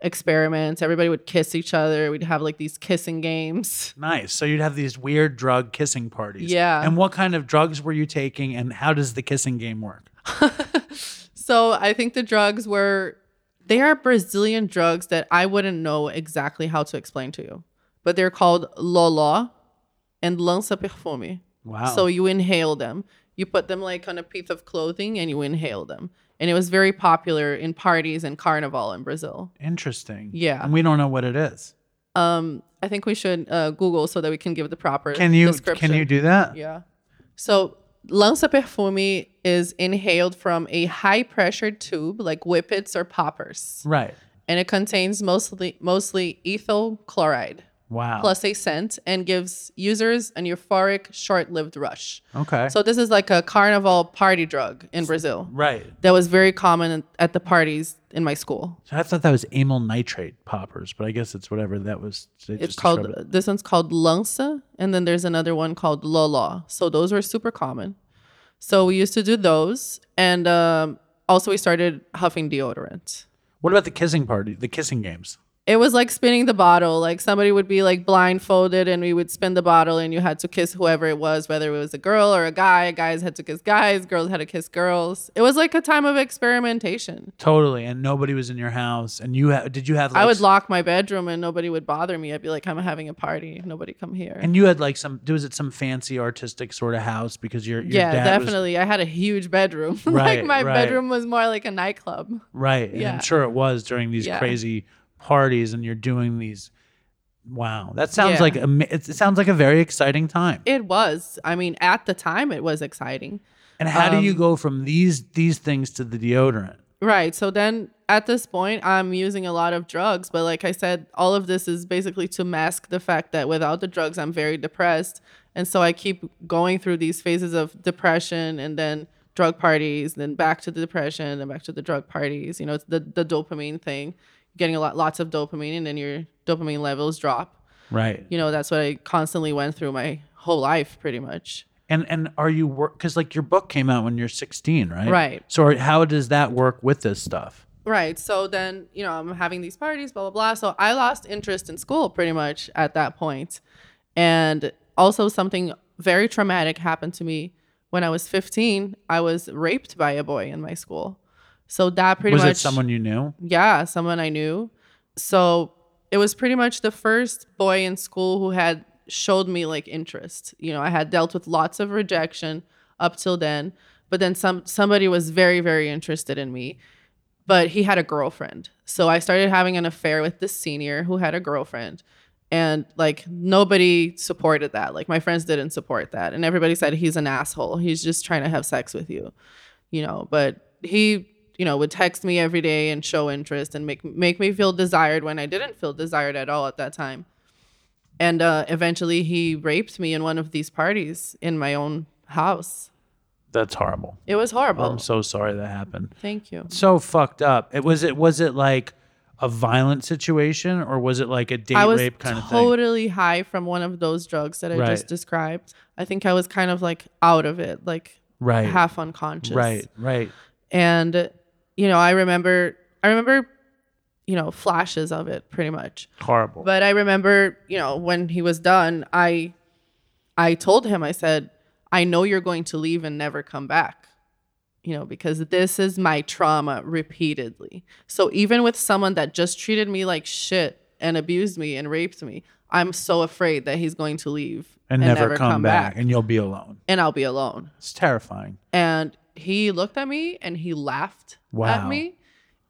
experiments everybody would kiss each other we'd have like these kissing games Nice. So you'd have these weird drug kissing parties. Yeah. And what kind of drugs were you taking and how does the kissing game work? So I think the drugs were they are Brazilian drugs that I wouldn't know exactly how to explain to you. But they're called Lola and Lança Perfume. Wow. So you inhale them. You put them like on a piece of clothing and you inhale them. And it was very popular in parties and carnival in Brazil. Interesting. Yeah. And we don't know what it is. Um I think we should uh, Google so that we can give the proper Can you description. can you do that? Yeah. So Lança Perfume is inhaled from a high pressure tube like whippets or poppers. Right. And it contains mostly mostly ethyl chloride Wow. plus a scent and gives users an euphoric short-lived rush. Okay. So this is like a carnival party drug in Brazil right. that was very common at the parties in my school. So I thought that was amyl nitrate poppers, but I guess it's whatever that was. It's called it. this one's called Lança, and then there's another one called Lola. So those were super common. So we used to do those, and um, also we started huffing deodorant. What about the kissing party? The kissing games. It was like spinning the bottle. Like somebody would be like blindfolded, and we would spin the bottle, and you had to kiss whoever it was, whether it was a girl or a guy. Guys had to kiss guys. Girls had to kiss girls. It was like a time of experimentation. Totally. And nobody was in your house. And you ha- did you have? Like, I would lock my bedroom, and nobody would bother me. I'd be like, "I'm having a party. Nobody come here." And you had like some. Was it some fancy artistic sort of house because your your yeah, dad was definitely. I had a huge bedroom. Right, like my right. bedroom was more like a nightclub. right. And I'm Yeah. sure it was during these Yeah. crazy parties, and you're doing these. Wow, that sounds Yeah. like a, it sounds like a very exciting time. It was. I mean, at the time, it was exciting. And how do you Um, go from these these things to the deodorant? Right. So then at this point, I'm using a lot of drugs. But like I said, all of this is basically to mask the fact that without the drugs, I'm very depressed. And so I keep going through these phases of depression and then drug parties, then back to the depression and back to the drug parties. You know, it's the, the dopamine thing. Getting a lot, lots of dopamine, and then your dopamine levels drop. Right. You know, that's what I constantly went through my whole life, pretty much. And and are you work because like your book came out when you're 16, right? Right. So are, how does that work with this stuff? Right. So then, you know, I'm having these parties, blah, blah, blah. So I lost interest in school pretty much at that point. And also, something very traumatic happened to me when I was 15. I was raped by a boy in my school. So that pretty Was much. it someone you knew? Yeah, someone I knew. So it was pretty much the first boy in school who had showed me like interest. You know, I had dealt with lots of rejection up till then, but then some somebody was very very interested in me. But he had a girlfriend. So I started having an affair with this senior who had a girlfriend. And like nobody supported that. Like my friends didn't support that. And everybody said he's an asshole. He's just trying to have sex with you. You know, but he you know, would text me every day and show interest and make make me feel desired when I didn't feel desired at all at that time. And uh, eventually, he raped me in one of these parties in my own house. That's horrible. It was horrible. I'm so sorry that happened. Thank you. So fucked up. It was it was it like a violent situation or was it like a date I was rape kind of thing? totally high from one of those drugs that I Right. just described. I think I was kind of like out of it, like Right. half unconscious. Right, right. And you know, I remember, I remember, you know, flashes of it pretty much. Horrible. But I remember, you know, when he was done, I I told him I said, "I know you're going to leave and never come back." You know, because this is my trauma repeatedly. So even with someone that just treated me like shit and abused me and raped me, I'm so afraid that he's going to leave and, never, come, back. and you'll be alone. and I'll be alone. It's terrifying. And he looked at me and he laughed Wow. at me.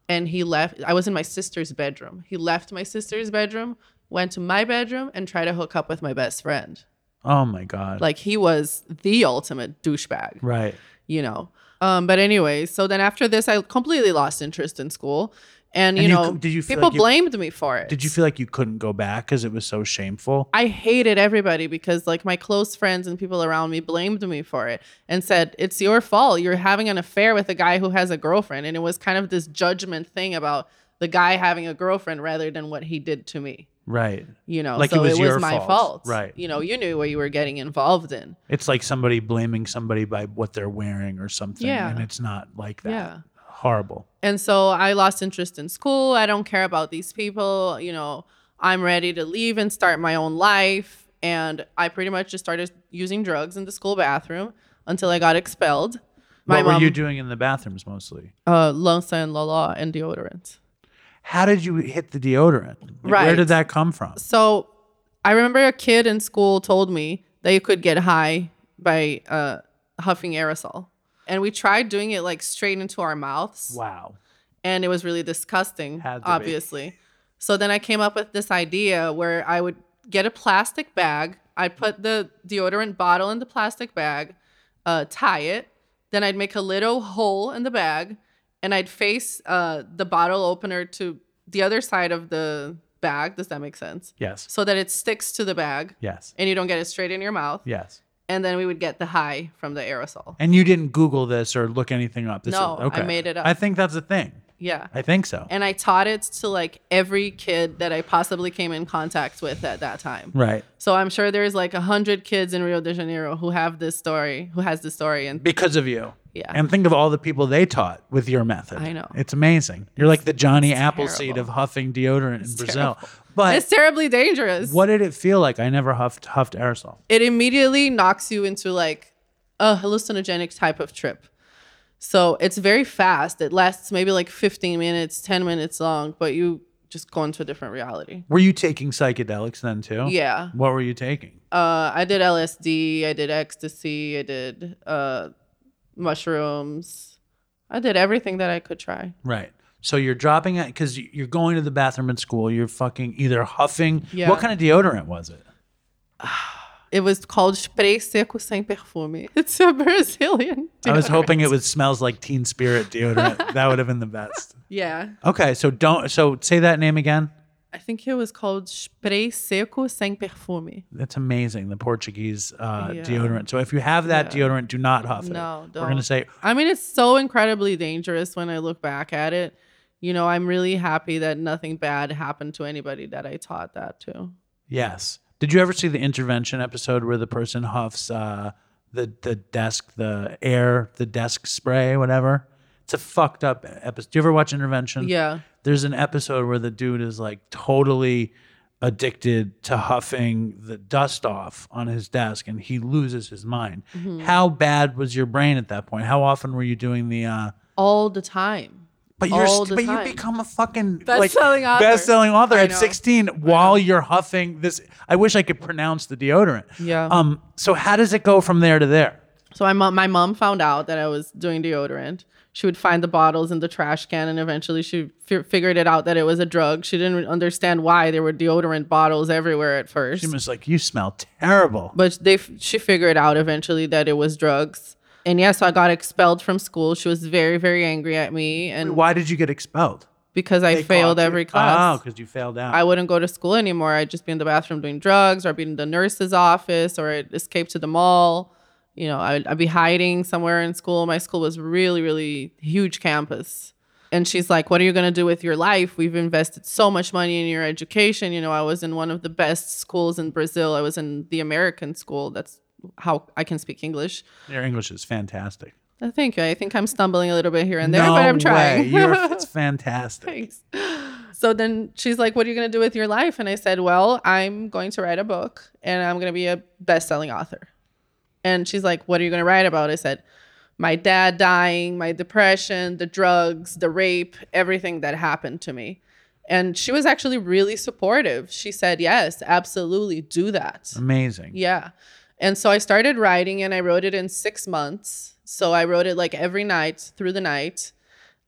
And he left. I was in my sister's bedroom. He left my sister's bedroom, went to my bedroom, and tried to hook up with my best friend. Oh my god. Like he was the ultimate douchebag. right. you know. Um, but anyway, so then after this, I completely lost interest in school, and you And you know, did you people like you- blamed me for it. Did you feel like you couldn't go back because it was so shameful? I hated everybody because like my close friends and people around me blamed me for it and said it's your fault. You're having an affair with a guy who has a girlfriend, and it was kind of this judgment thing about the guy having a girlfriend rather than what he did to me. Right. You know, Like it so was your my fault. fault. Right. You know, you knew what you were getting involved in. It's like somebody blaming somebody by what they're wearing or something. Yeah. And it's not like that. Yeah. Horrible. And so I lost interest in school. I don't care about these people. You know, I'm ready to leave and start my own life. And I pretty much just started using drugs in the school bathroom until I got expelled. My what were you doing in the bathrooms mostly? Uh, Lança and Lala and deodorant. How did you hit the deodorant? Like, Where did that come from? So I remember a kid in school told me that you could get high by uh, huffing aerosol. And we tried doing it like straight into our mouths. Wow. and it was really disgusting, to be. obviously. So then I came up with this idea where I would get a plastic bag, I'd put the deodorant bottle in the plastic bag, uh, tie it, then I'd make a little hole in the bag, and I'd face uh, the bottle opener to the other side of the bag. Does that make sense? Yes. So that it sticks to the bag Yes. and you don't get it straight in your mouth. Yes. And then we would get the high from the aerosol. And you didn't Google this or look anything up. This No, is, I made it up. I think that's a thing. Yeah. I think so. and I taught it to like every kid that I possibly came in contact with at that time. right. So I'm sure there's like a hundred kids in Rio de Janeiro who have this story, who has this story, and Because of you. Yeah. And think of all the people they taught with your method. I know. It's amazing. You're like the Johnny Appleseed terrible. of huffing deodorant in Brazil. terrible. But it's terribly dangerous. what did it feel like? I never huffed huffed aerosol. It immediately knocks you into like a hallucinogenic type of trip. So it's very fast. It lasts maybe like 15 minutes, 10 minutes long, but you just go into a different reality. Were you taking psychedelics then too? Yeah. What were you taking? Uh, I did LSD, I did ecstasy, I did uh, mushrooms. I did everything that I could try. Right. So you're dropping it because you're going to the bathroom at school. You're fucking either huffing. Yeah. What kind of deodorant was it? It was called Spray Seco Sem Perfume. It's a Brazilian. I was hoping it was smells like Teen Spirit deodorant. that would have been the best. Yeah. Okay, so don't. So say that name again. I think it was called Spray Seco Sem Perfume. That's amazing. The Portuguese uh, Yeah. deodorant. So if you have that deodorant, do not huff it. No, We're gonna say I mean, it's so incredibly dangerous when I look back at it. You know, I'm really happy that nothing bad happened to anybody that I taught that to. yes. Did you ever see the intervention episode where the person huffs uh, the the desk, the air, the desk spray, whatever? It's a fucked up episode. Do you ever watch intervention? Yeah. there's an episode where the dude is like totally addicted to huffing the dust off on his desk and he loses his mind. Mm-hmm. How bad was your brain at that point? How often were you doing the uh All the time. but you're st- but time. you become a fucking Best-selling like, author. best-selling author at 16 while you're huffing this I wish I could pronounce the deodorant. Yeah. Um so how does it go from there to there? So my mom, my mom found out that I was doing deodorant. She would find the bottles in the trash can, and eventually she fi- figured it out that it was a drug. She didn't understand why there were deodorant bottles everywhere at first, She was like, "You smell terrible." but they f- she figured out eventually that it was drugs. And yeah, so I got expelled from school. She was very very angry at me, and Why did you get expelled? because I failed every class. Oh, because you failed out. I wouldn't go to school anymore. I'd just be in the bathroom doing drugs or I'd be in the nurse's office or I'd escape to the mall. You know, I'd, I'd be hiding somewhere in school. My school was really, really huge campus. And she's like, What are you going to do with your life? We've invested so much money in your education. You know, I was in one of the best schools in Brazil. I was in the American school. That's how I can speak English. Your English is fantastic. Thank you. I think I'm stumbling a little bit here and there, but I'm trying. Way. You're, it's fantastic. Thanks. So then she's like, What are you going to do with your life? And I said, Well, I'm going to write a book and I'm going to be a best selling author. And she's like, What are you going to write about? I said, My dad dying, my depression, the drugs, the rape, everything that happened to me. And she was actually really supportive. She said, Yes, absolutely, do that. Amazing. Yeah. And so I started writing and I wrote it in six months. So I wrote it like every night through the night,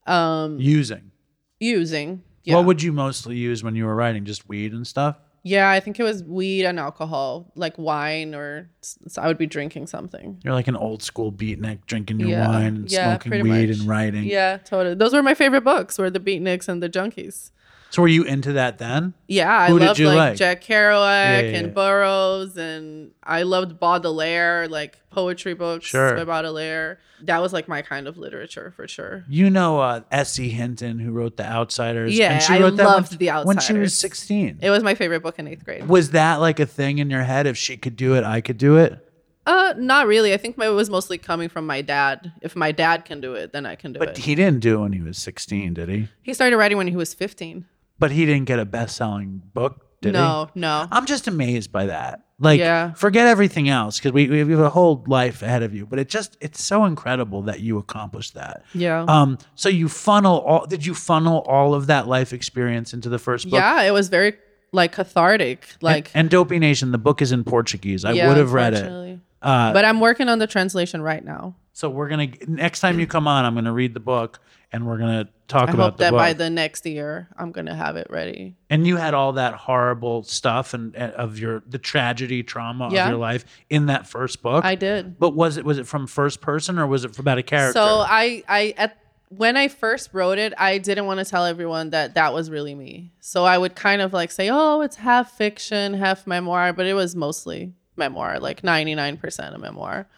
um, Using. using. Yeah. What would you mostly use when you were writing? Just weed and stuff? Yeah, I think it was weed and alcohol, like wine, or so I would be drinking something. You're like an old school beatnik, drinking your Yeah. wine and Yeah, smoking weed much. and writing. Yeah, totally. Those were my favorite books. Were the Beatniks and the Junkies. So were you into that then? Yeah, I Who did loved like, like? Jack Kerouac yeah, and yeah. Burroughs, and I loved Baudelaire, like poetry books Sure. by Baudelaire. That was like my kind of literature for sure. You know uh, S.E. Hinton, who wrote The Outsiders. Yeah, and she I wrote that loved when, The Outsiders when she was 16. It was my favorite book in eighth grade. was that like a thing in your head? If she could do it, I could do it. Uh, not really. I think my, it was mostly coming from my dad. If my dad can do it, then I can do But it. But he didn't do it when he was 16, did he? He started writing when he was 15. But he didn't get a best-selling book, did he? no, no. I'm just amazed by that. Like, Yeah. forget everything else because we, we have a whole life ahead of you. But it just, it's so incredible that you accomplished that. Yeah. Um. So you funnel all? Did you funnel all of that life experience into the first book? yeah, it was very like cathartic. Like, And, and Dopey Nation, the book is in Portuguese. I yeah, would have read it. Uh, but I'm working on the translation right now. so we're gonna next time you come on, I'm gonna read the book and we're gonna talk I about hope that book. by the next year, I'm gonna have it ready. and you had all that horrible stuff and, and of your the tragedy trauma Yeah. of your life in that first book. I did. But was it was it from first person or was it about a character? So I, I at when I first wrote it, I didn't want to tell everyone that that was really me. So I would kind of like say, "Oh, it's half fiction, half memoir," but it was mostly memoir, like 99% of memoir.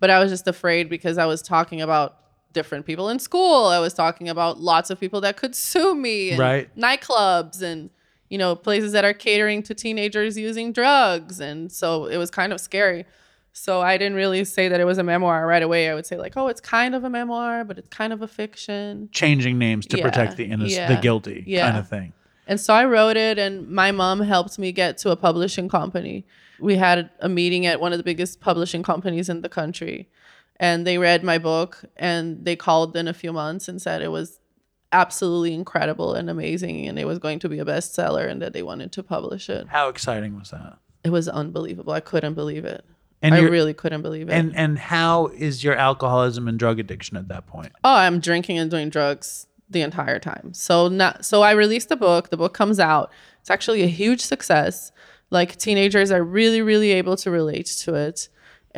But I was just afraid because I was talking about different people in school. I was talking about lots of people that could sue me, and Right. Nightclubs and you know places that are catering to teenagers using drugs, and so it was kind of scary. So I didn't really say that it was a memoir right away. I would say like, oh, it's kind of a memoir, but it's kind of a fiction. changing names to Yeah, protect the innocent, the guilty yeah. kind of thing. And so I wrote it, and my mom helped me get to a publishing company. We had a meeting at one of the biggest publishing companies in the country, and they read my book and they called in a few months and said it was absolutely incredible and amazing, and it was going to be a bestseller, and that they wanted to publish it. How exciting was that? It was unbelievable. I couldn't believe it. And I really couldn't believe it. And and how is your alcoholism and drug addiction at that point? oh i'm drinking and doing drugs the entire time so not so i released the book the book comes out it's actually a huge success like teenagers are really really able to relate to it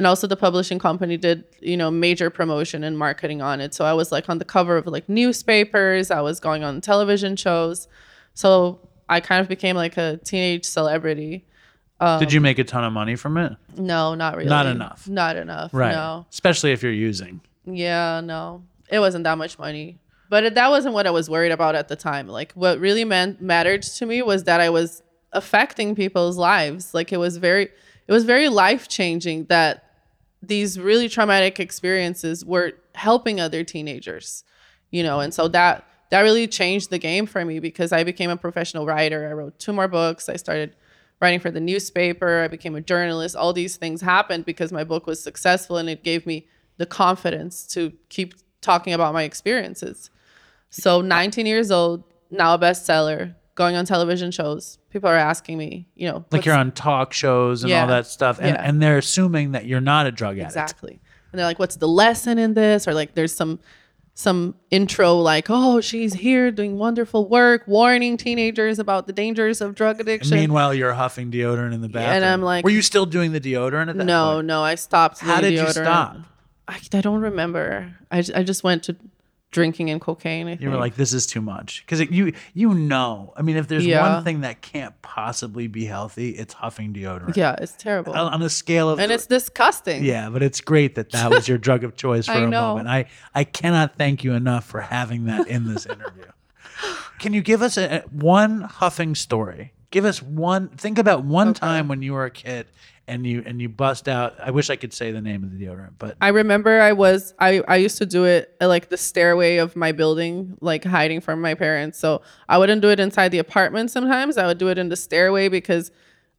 and also the publishing company did you know major promotion and marketing on it so i was like on the cover of like newspapers i was going on television shows so i kind of became like a teenage celebrity Did you make a ton of money from it? no not really Not enough. not enough Right. no Especially if you're using. Yeah, no, it wasn't that much money. But that wasn't what I was worried about at the time. Like, what really meant mattered to me was that I was affecting people's lives. Like, it was very, it was very life changing that these really traumatic experiences were helping other teenagers. You know, and so that that really changed the game for me because I became a professional writer. I wrote two more books. I started writing for the newspaper. I became a journalist. All these things happened because my book was successful and it gave me the confidence to keep talking about my experiences. So 19 years old, now a bestseller, going on television shows. People are asking me, you know, Like you're on talk shows and all that stuff. And, Yeah. and they're assuming that you're not a drug addict. exactly. And they're like, "What's the lesson in this?" Or like, there's some some intro like, "Oh, she's here doing wonderful work, warning teenagers about the dangers of drug And addiction." meanwhile, you're huffing deodorant in the bathroom. And I'm like- Were you still doing the deodorant at that time? no, point? no, I stopped. How did you stop? I, I don't remember. I, I just went to drinking and cocaine. I think. You were like, this is too much. Because you you know, I mean, if there's Yeah. one thing that can't possibly be healthy, it's huffing deodorant. yeah, it's terrible, On a scale of and it's disgusting. Yeah, but it's great that that was your drug of choice for I a know. moment. I I cannot thank you enough for having that in this interview. Can you give us a, a- one huffing story? Give us one. Think about one time when you were a kid and you and you bust out. I wish I could say the name of the deodorant, but I remember I was I I used to do it at like the stairway of my building, like hiding from my parents. So I wouldn't do it inside the apartment sometimes. I would do it in the stairway because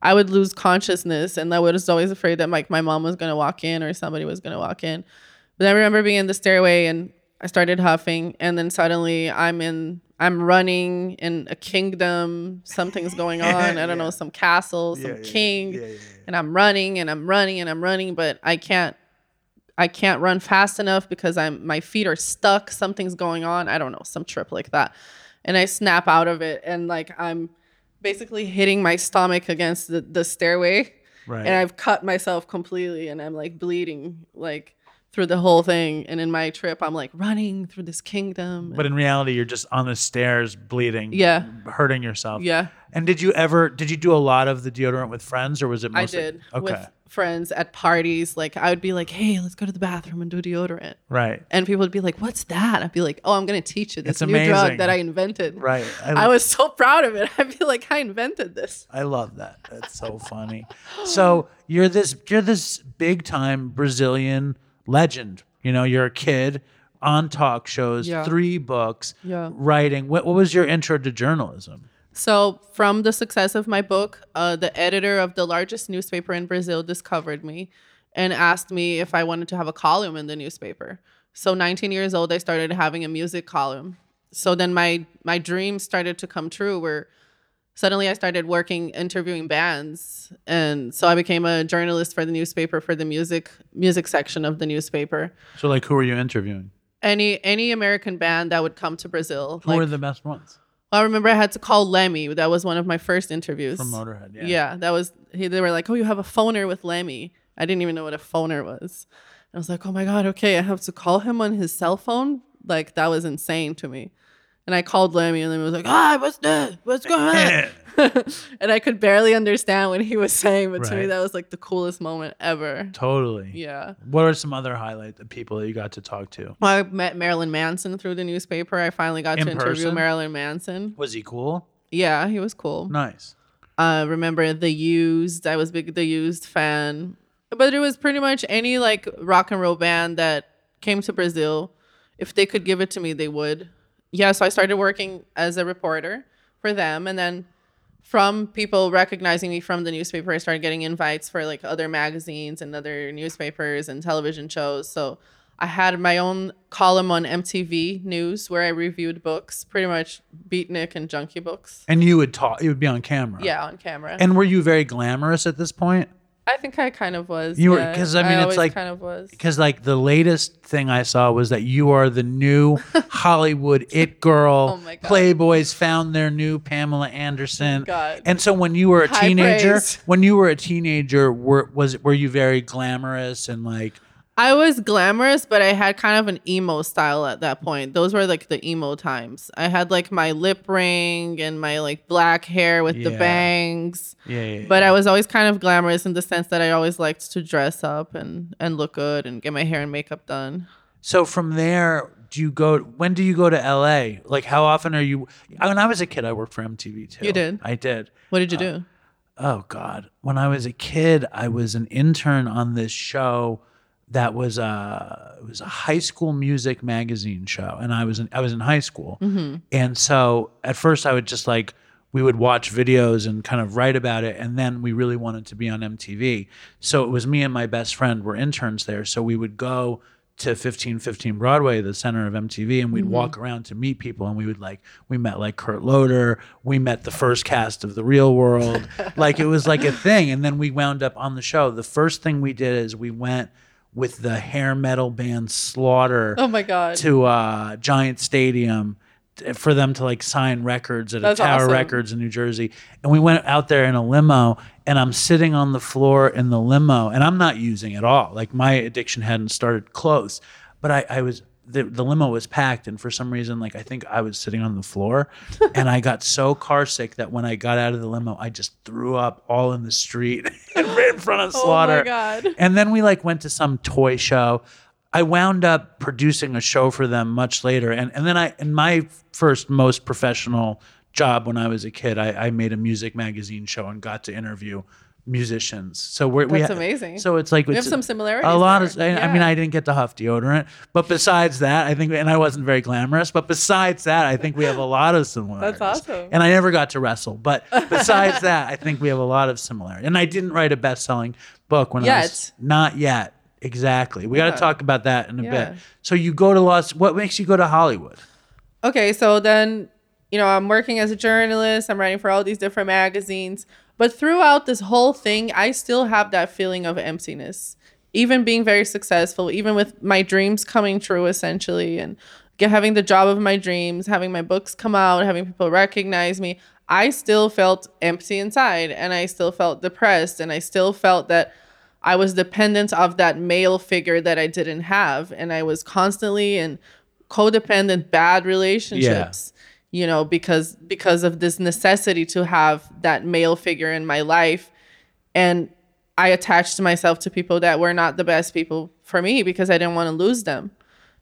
I would lose consciousness and I was always afraid that like my mom was gonna walk in or somebody was gonna walk in. But I remember being in the stairway and I started huffing and then suddenly I'm in I'm running in a kingdom. Something's going on. I don't know, some castle, some king. And I'm running and I'm running and I'm running, but I can't I can't run fast enough because I'm my feet are stuck. Something's going on. I don't know, some trip like that. And I snap out of it and like I'm basically hitting my stomach against the, the stairway. Right. And I've cut myself completely and I'm like bleeding like through the whole thing. And in my trip, I'm like running through this kingdom. But in reality, you're just on the stairs bleeding. Yeah. Hurting yourself. yeah, And did you ever did you do a lot of the deodorant with friends or was it I mostly did Okay. with friends at parties. Like I would be like, hey, let's go to the bathroom and do deodorant. right. And people would be like, what's that? I'd be like, oh, I'm going to teach you this It's new amazing. drug that I invented. Right. I was so proud of it. I'd be like, I invented this. I love that. That's so funny. So you're this you're this big time Brazilian legend. You know, you're a kid on talk shows, Yeah. three books, Yeah. writing. What, what was your intro to journalism? So, from the success of my book, uh, the editor of the largest newspaper in Brazil discovered me and asked me if I wanted to have a column in the newspaper. So, 19 years old, I started having a music column. So then my my dreams started to come true where suddenly I started working interviewing bands and so I became a journalist for the newspaper for the music music section of the newspaper. So like who were you interviewing? Any any American band that would come to Brazil. Who like- were the best ones? I remember I had to call Lemmy. That was one of my first interviews. From Motorhead, yeah. Yeah, that was. He, they were like, "Oh, you have a phoner with Lemmy." I didn't even know what a phoner was. I was like, "Oh my god, okay, I have to call him on his cell phone." Like that was insane to me. And I called Lemmy, and Lemmy was like, "Ah, what's that? What's going on?" and I could barely understand what he was saying, but to me, Right. that was like the coolest moment ever. Totally. Yeah. What are some other highlight the people that you got to talk to? Well, I met Marilyn Manson through the newspaper. I finally got In to interview person? Marilyn Manson. Was he cool? Yeah, he was cool. Nice. uh remember the used i was big the used fan but it was pretty much any like rock and roll band that came to brazil if they could give it to me they would yeah so i started working as a reporter for them and then from people recognizing me from the newspaper i started getting invites for like other magazines and other newspapers and television shows so i had my own column on mtv news where i reviewed books pretty much beatnik and junkie books And you would talk. You would be on camera. yeah on camera And were you very glamorous at this point? I think I kind of was. You were- yeah. 'cause, I mean, it's like- kind of was. Because like the latest thing I saw was that you are the new Hollywood it girl. Oh my God. Playboys found their new Pamela Anderson. Oh God. And so when you were a High teenager, praise. when you were a teenager, were was were you very glamorous and like I was glamorous, but I had kind of an emo style at that point. Those were like the emo times. I had like my lip ring and my like black hair with the bangs. yeah, yeah, But I was always kind of glamorous in the sense that I always liked to dress up and and look good and get my hair and makeup done. So from there, do you go? When do you go to LA? Like, how often are you? When I was a kid, I worked for MTV too. You did? I did. What did you uh, do? Oh God! When I was a kid, I was an intern on this show that was a it was a high school music magazine show, and I was in I was in high school, mm-hmm. and so at first I would just like we would watch videos and kind of write about it, and then we really wanted to be on MTV, so it was me and my best friend were interns there, so we would go to 1515 Broadway, the center of MTV, and we'd mm-hmm. walk around to meet people. And we would like, we met like Kurt Loder, we met the first cast of The Real World. like it was like a thing. And then we wound up on the show. The first thing we did is we went with the hair metal band Slaughter Oh my god. to uh, Giant Stadium for them to like sign records at That's a Tower awesome. Records in New Jersey. And we went out there in a limo, and I'm sitting on the floor in the limo, and I'm not using at all. Like my addiction hadn't started close, but I, I was. The, the limo was packed, and for some reason, like I think I was sitting on the floor, and I got so car sick that when I got out of the limo, I just threw up all in the street and right in front of slaughter Oh my. God. And then we like went to some toy show. I wound up producing a show for them much later. And and then I in my first most professional job when I was a kid, I, I made a music magazine show and got to interview musicians. So we're, we That's ha- amazing. So it's like We have some similarities A lot of there. I, I mean I didn't get to huff deodorant, but besides that, I think and I wasn't very glamorous, but besides that, I think we have a lot of similarities. That's awesome. And I never got to wrestle, but besides that, I think we have a lot of similarity. And I didn't write a best-selling book when I was Yet. not yet. Exactly. We got to talk about that in a Yeah. bit. So you go to Los. What makes you go to Hollywood? okay, so then, you know, I'm working as a journalist, I'm writing for all these different magazines. But throughout this whole thing, I still have that feeling of emptiness. Even being very successful, even with my dreams coming true, essentially, and having the job of my dreams, having my books come out, having people recognize me, I still felt empty inside and I still felt depressed and I still felt that I was dependent of that male figure that I didn't have and I was constantly in codependent bad relationships you know because because of this necessity to have that male figure in my life and I attached myself to people that were not the best people for me because I didn't want to lose them.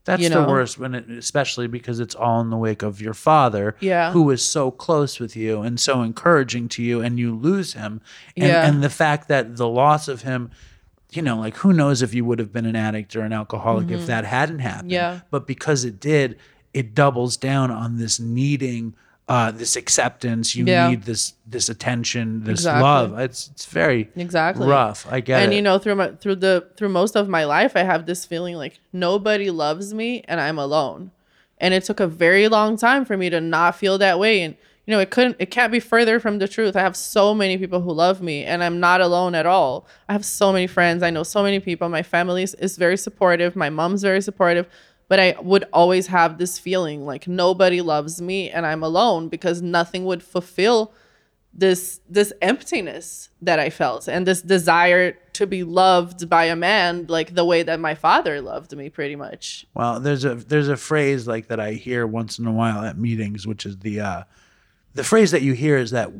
That's you the worst when it, especially because it's all in the wake of your father, Yeah. who was so close with you and so encouraging to you, and you lose him, and, Yeah. and the fact that the loss of him, you know, like who knows if you would have been an addict or an alcoholic if that hadn't happened, Mm-hmm. Yeah. but because it did, it doubles down on this needing. Uh, this acceptance, you Yeah. need this this attention, this Exactly. love. It's it's very Exactly. rough. I get and it. you know through my through the through most of my life i have this feeling like nobody loves me and i'm alone and it took a very long time for me to not feel that way and you know it couldn't it can't be further from the truth i have so many people who love me and i'm not alone at all i have so many friends i know so many people my family is, is very supportive my mom's very supportive but i would always have this feeling like nobody loves me and i'm alone because nothing would fulfill this this emptiness that I felt and this desire to be loved by a man like the way that my father loved me pretty much. Well, there's a there's a phrase like that I hear once in a while at meetings, which is the uh, the phrase that you hear is that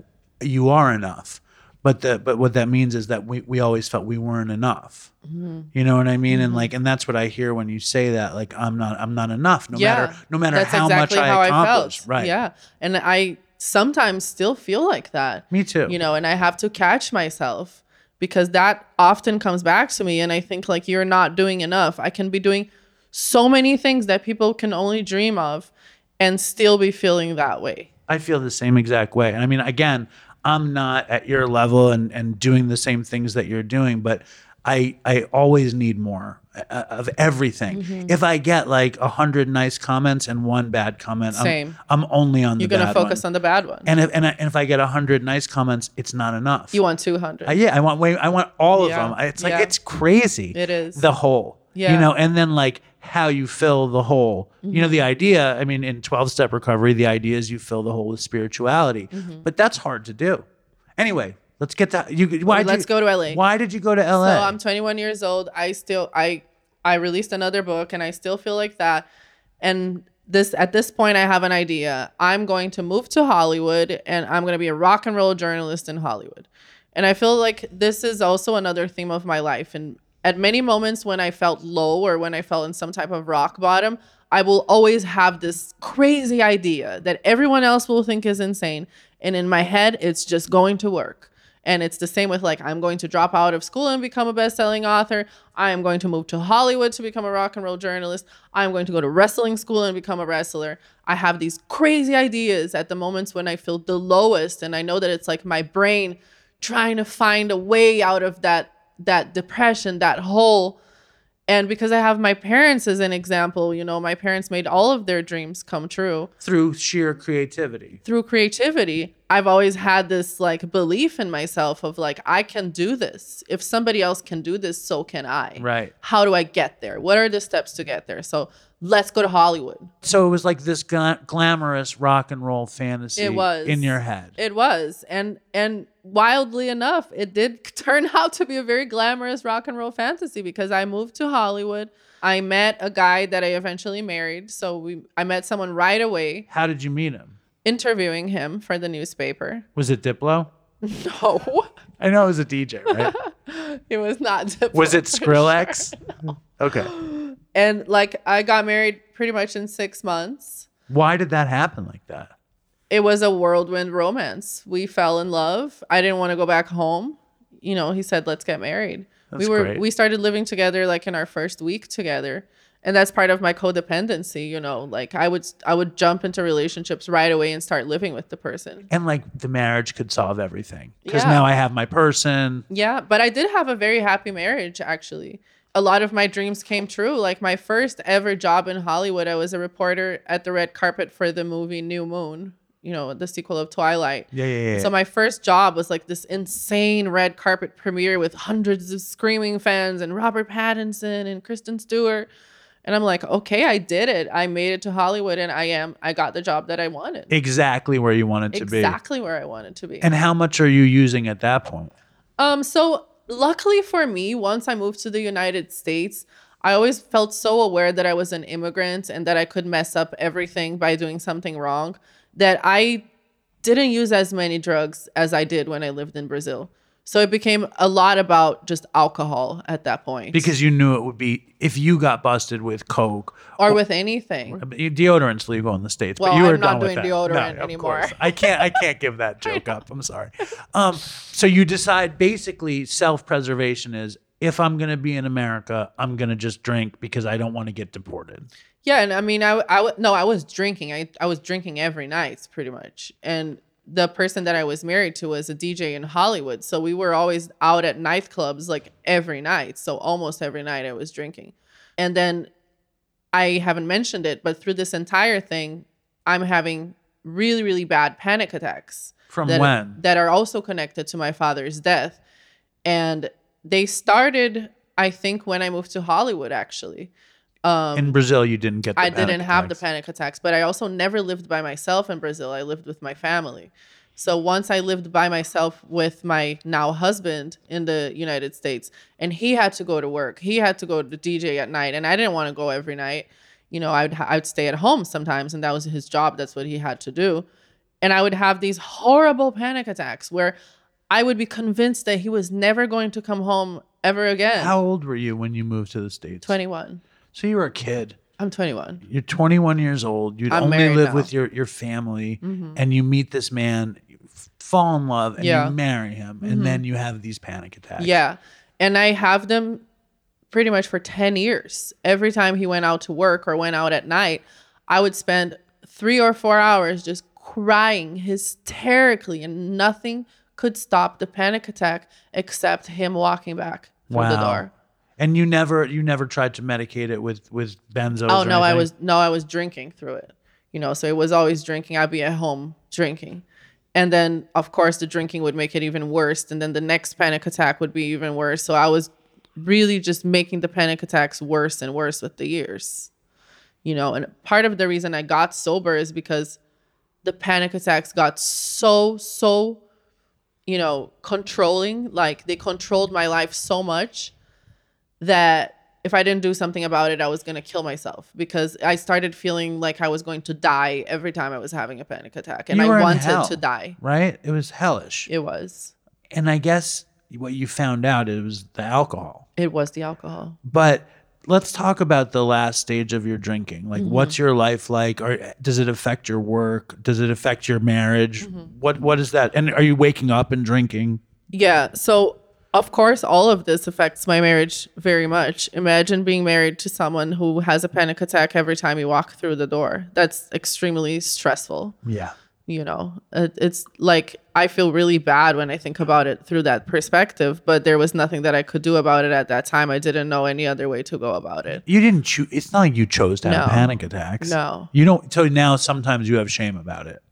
you are enough, but the but what that means is that we, we always felt we weren't enough. Mm-hmm. You know what I mean? And like, and that's what I hear when you say that. Like, I'm not I'm not enough, no yeah. matter no matter That's how exactly much I how accomplish. felt. right? Yeah. And I sometimes still feel like that. Me too. You know, and I have to catch myself because that often comes back to me and I think like you're not doing enough. I can be doing so many things that people can only dream of and still be feeling that way. I feel the same exact way. And I mean, again, I'm not at your level and, and doing the same things that you're doing, but I I always need more uh, of everything. Mm-hmm. If I get like a hundred nice comments and one bad comment, Same. I'm, I'm only on the You're going to bad focus one. on the bad one. And if and, I, and if I get a hundred nice comments, it's not enough. you want 200. Uh, yeah, I want way. I want all of Yeah, them. It's like yeah. it's crazy. It is. the whole. Yeah. You know, and then like how you fill the hole. You know, Mm-hmm. the idea. I mean, in twelve step recovery, the idea is you fill the hole with spirituality, Mm-hmm. but that's hard to do. Anyway, let's get to you. Why? let's go to LA. Why did you go to LA? So I'm 21 years old. I still I I released another book and I still feel like that. And this at this point I have an idea. I'm going to move to Hollywood and I'm going to be a rock and roll journalist in Hollywood. And I feel like this is also another theme of my life and at many moments when I felt low or when I felt in some type of rock bottom, I will always have this crazy idea that everyone else will think is insane and in my head it's just going to work. And it's the same with like, I'm going to drop out of school and become a best selling author. I am going to move to Hollywood to become a rock and roll journalist. I'm going to go to wrestling school and become a wrestler. I have these crazy ideas at the moments when I feel the lowest. And I know that it's like my brain trying to find a way out of that that depression, that hole. And because I have my parents as an example, you know, my parents made all of their dreams come true through sheer creativity. through creativity, I've always had this like belief in myself of like, I can do this. If somebody else can do this, so can I. Right. How do I get there? What are the steps to get there? So let's go to Hollywood. So it was like this gla- glamorous rock and roll fantasy. It was in your head. It was, and and wildly enough, it did turn out to be a very glamorous rock and roll fantasy because I moved to Hollywood. I met a guy that I eventually married. So we, I met someone right away, How did you meet him? interviewing him for the newspaper. Was it Diplo? No, I know it was a DJ, right? it was not. Diplo. Was it Skrillex? Okay. And like I got married pretty much in six months. Why did that happen like that? It was a whirlwind romance. We fell in love. I didn't want to go back home. You know, he said, "Let's get married." That's we were great. we started living together like in our first week together. And that's part of my codependency, you know. Like I would I would jump into relationships right away and start living with the person. And like the marriage could solve everything because Yeah. now I have my person. Yeah, but I did have a very happy marriage actually. A lot of my dreams came true. Like my first ever job in Hollywood, I was a reporter at the red carpet for the movie New Moon, you know, the sequel of Twilight. Yeah, yeah, yeah. So my first job was like this insane red carpet premiere with hundreds of screaming fans and Robert Pattinson and Kristen Stewart. And I'm like, okay, I did it. I made it to Hollywood and I am, I got the job that I wanted. Exactly where you wanted to be. Exactly where I wanted to be. And how much are you using at that point? Um, so luckily for me, once I moved to the United States, I always felt so aware that I was an immigrant and that I could mess up everything by doing something wrong that I didn't use as many drugs as I did when I lived in Brazil. So it became a lot about just alcohol at that point. Because you knew it would be if you got busted with coke. or with anything. Deodorant's legal in the states, Well, but you were I'm not doing deodorant of anymore. course. I can't. I can't give that joke up. I'm sorry. Um, so you decide basically self-preservation is if I'm gonna be in America, I'm gonna just drink because I don't want to get deported. Yeah, and I mean, I, I no, I was drinking. I, I was drinking every night, pretty much. And the person that I was married to was a DJ in Hollywood, so we were always out at nightclubs like every night. So almost every night I was drinking. And then I haven't mentioned it, but through this entire thing, I'm having really, really bad panic attacks. From that, when? That are also connected to my father's death. And they started, I think, when I moved to Hollywood, actually. In Brazil, you didn't get. The Um, I didn't have the panic attacks, but I also never lived by myself in Brazil. I lived with my family. So once I lived by myself with my now husband in the United States, and he had to go to work, he had to go to DJ at night, and I didn't want to go every night. You know, I'd I'd stay at home sometimes, and that was his job. That's what he had to do, and I would have these horrible panic attacks where I would be convinced that he was never going to come home ever again. How old were you when you moved to the states? Twenty one. So you were a kid. I'm 21. You're 21 years old. You'd I'm only married live now. Mm-hmm. with your your family, and you meet this man, you f- fall in love, and Yeah. Mm-hmm. you marry him, and then you have these panic attacks. Yeah. And I have them pretty much for 10 years. Every time he went out to work or went out at night, I would spend three or four hours just crying hysterically, and nothing could stop the panic attack except him walking back through the Wow. door. And you never you never tried to medicate it with with benzos. Oh or no, I was no, I was drinking through it. You know, so it was always drinking. I'd be at home drinking. And then of course the drinking would make it even worse. And then the next panic attack would be even worse. So I was really just making the panic attacks worse and worse with the years. You know, and part of the reason I got sober is because the panic attacks got so, so, you know, controlling. Like they controlled my life so much that if I didn't do something about it, I was going to kill myself because I started feeling like I was going to die every time I was having a panic attack. And I wanted hell, to die. Right? It was hellish. It was. and I guess what you found out it was the alcohol. It was the alcohol. But let's talk about the last stage of your drinking. Like, Mm-hmm. what's your life like? Or does it affect your work? Does it affect your marriage? Mm-hmm. What What is that? And are you waking up and drinking? Yeah. So, of course, all of this affects my marriage very much. Imagine being married to someone who has a panic attack every time you walk through the door. That's extremely stressful. Yeah. You know, It- it's like I feel really bad when I think about it through that perspective, but there was nothing that I could do about it at that time. I didn't know any other way to go about it. You didn't choose. It's not like you chose to have No. panic attacks. No. You don't. So now sometimes you have shame about it.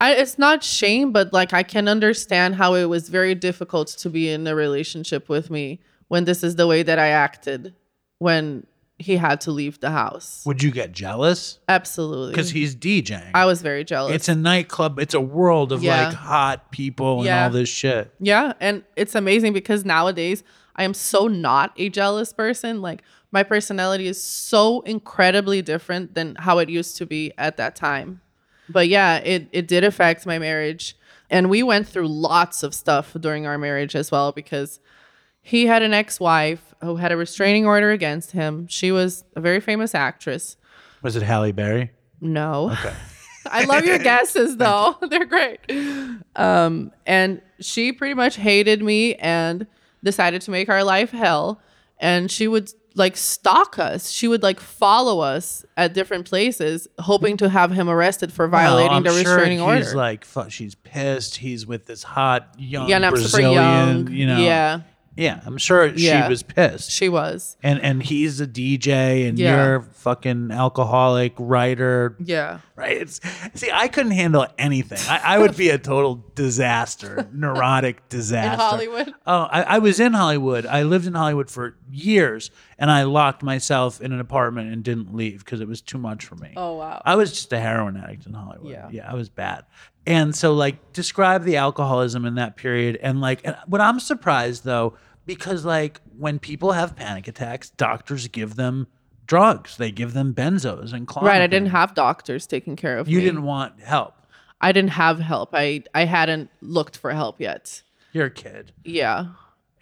I, it's not shame, but like I can understand how it was very difficult to be in a relationship with me when this is the way that I acted when he had to leave the house. Would you get jealous? Absolutely. Because he's DJing. I was very jealous. it's a nightclub. It's a world of Yeah. like hot people and Yeah. all this shit. Yeah, and it's amazing because nowadays I am so not a jealous person. Like my personality is so incredibly different than how it used to be at that time. But yeah, it it did affect my marriage. And we went through lots of stuff during our marriage as well because he had an ex-wife who had a restraining order against him. She was a very famous actress. Was it Halle Berry? No. Okay. I love your guesses though. They're great. Um, and she pretty much hated me and decided to make our life hell. And she would like stalk us. She would like follow us at different places, hoping to have him arrested for violating I'm the sure restraining he's order. like, fu- she's pissed. He's with this hot young yeah, and I'm super Brazilian. young. You know, yeah. Yeah, I'm sure Yeah. she was pissed. She was. and and he's a DJ and Yeah. you're a fucking alcoholic writer. Yeah. Right. It's, see, I couldn't handle anything. I, I would be a total disaster, neurotic disaster. In Hollywood? Oh, I, I was in Hollywood. I lived in Hollywood for years, and I locked myself in an apartment and didn't leave because it was too much for me. Oh, wow. I was just a heroin addict in Hollywood. Yeah. Yeah, I was bad. And so, like, describe the alcoholism in that period. And, like, and what I'm surprised though, because, like, when people have panic attacks, doctors give them drugs, they give them benzos and Klonopin. Right. I didn't have doctors taking care of You me. didn't want help. I didn't have help. I I hadn't looked for help yet. You're a kid. Yeah.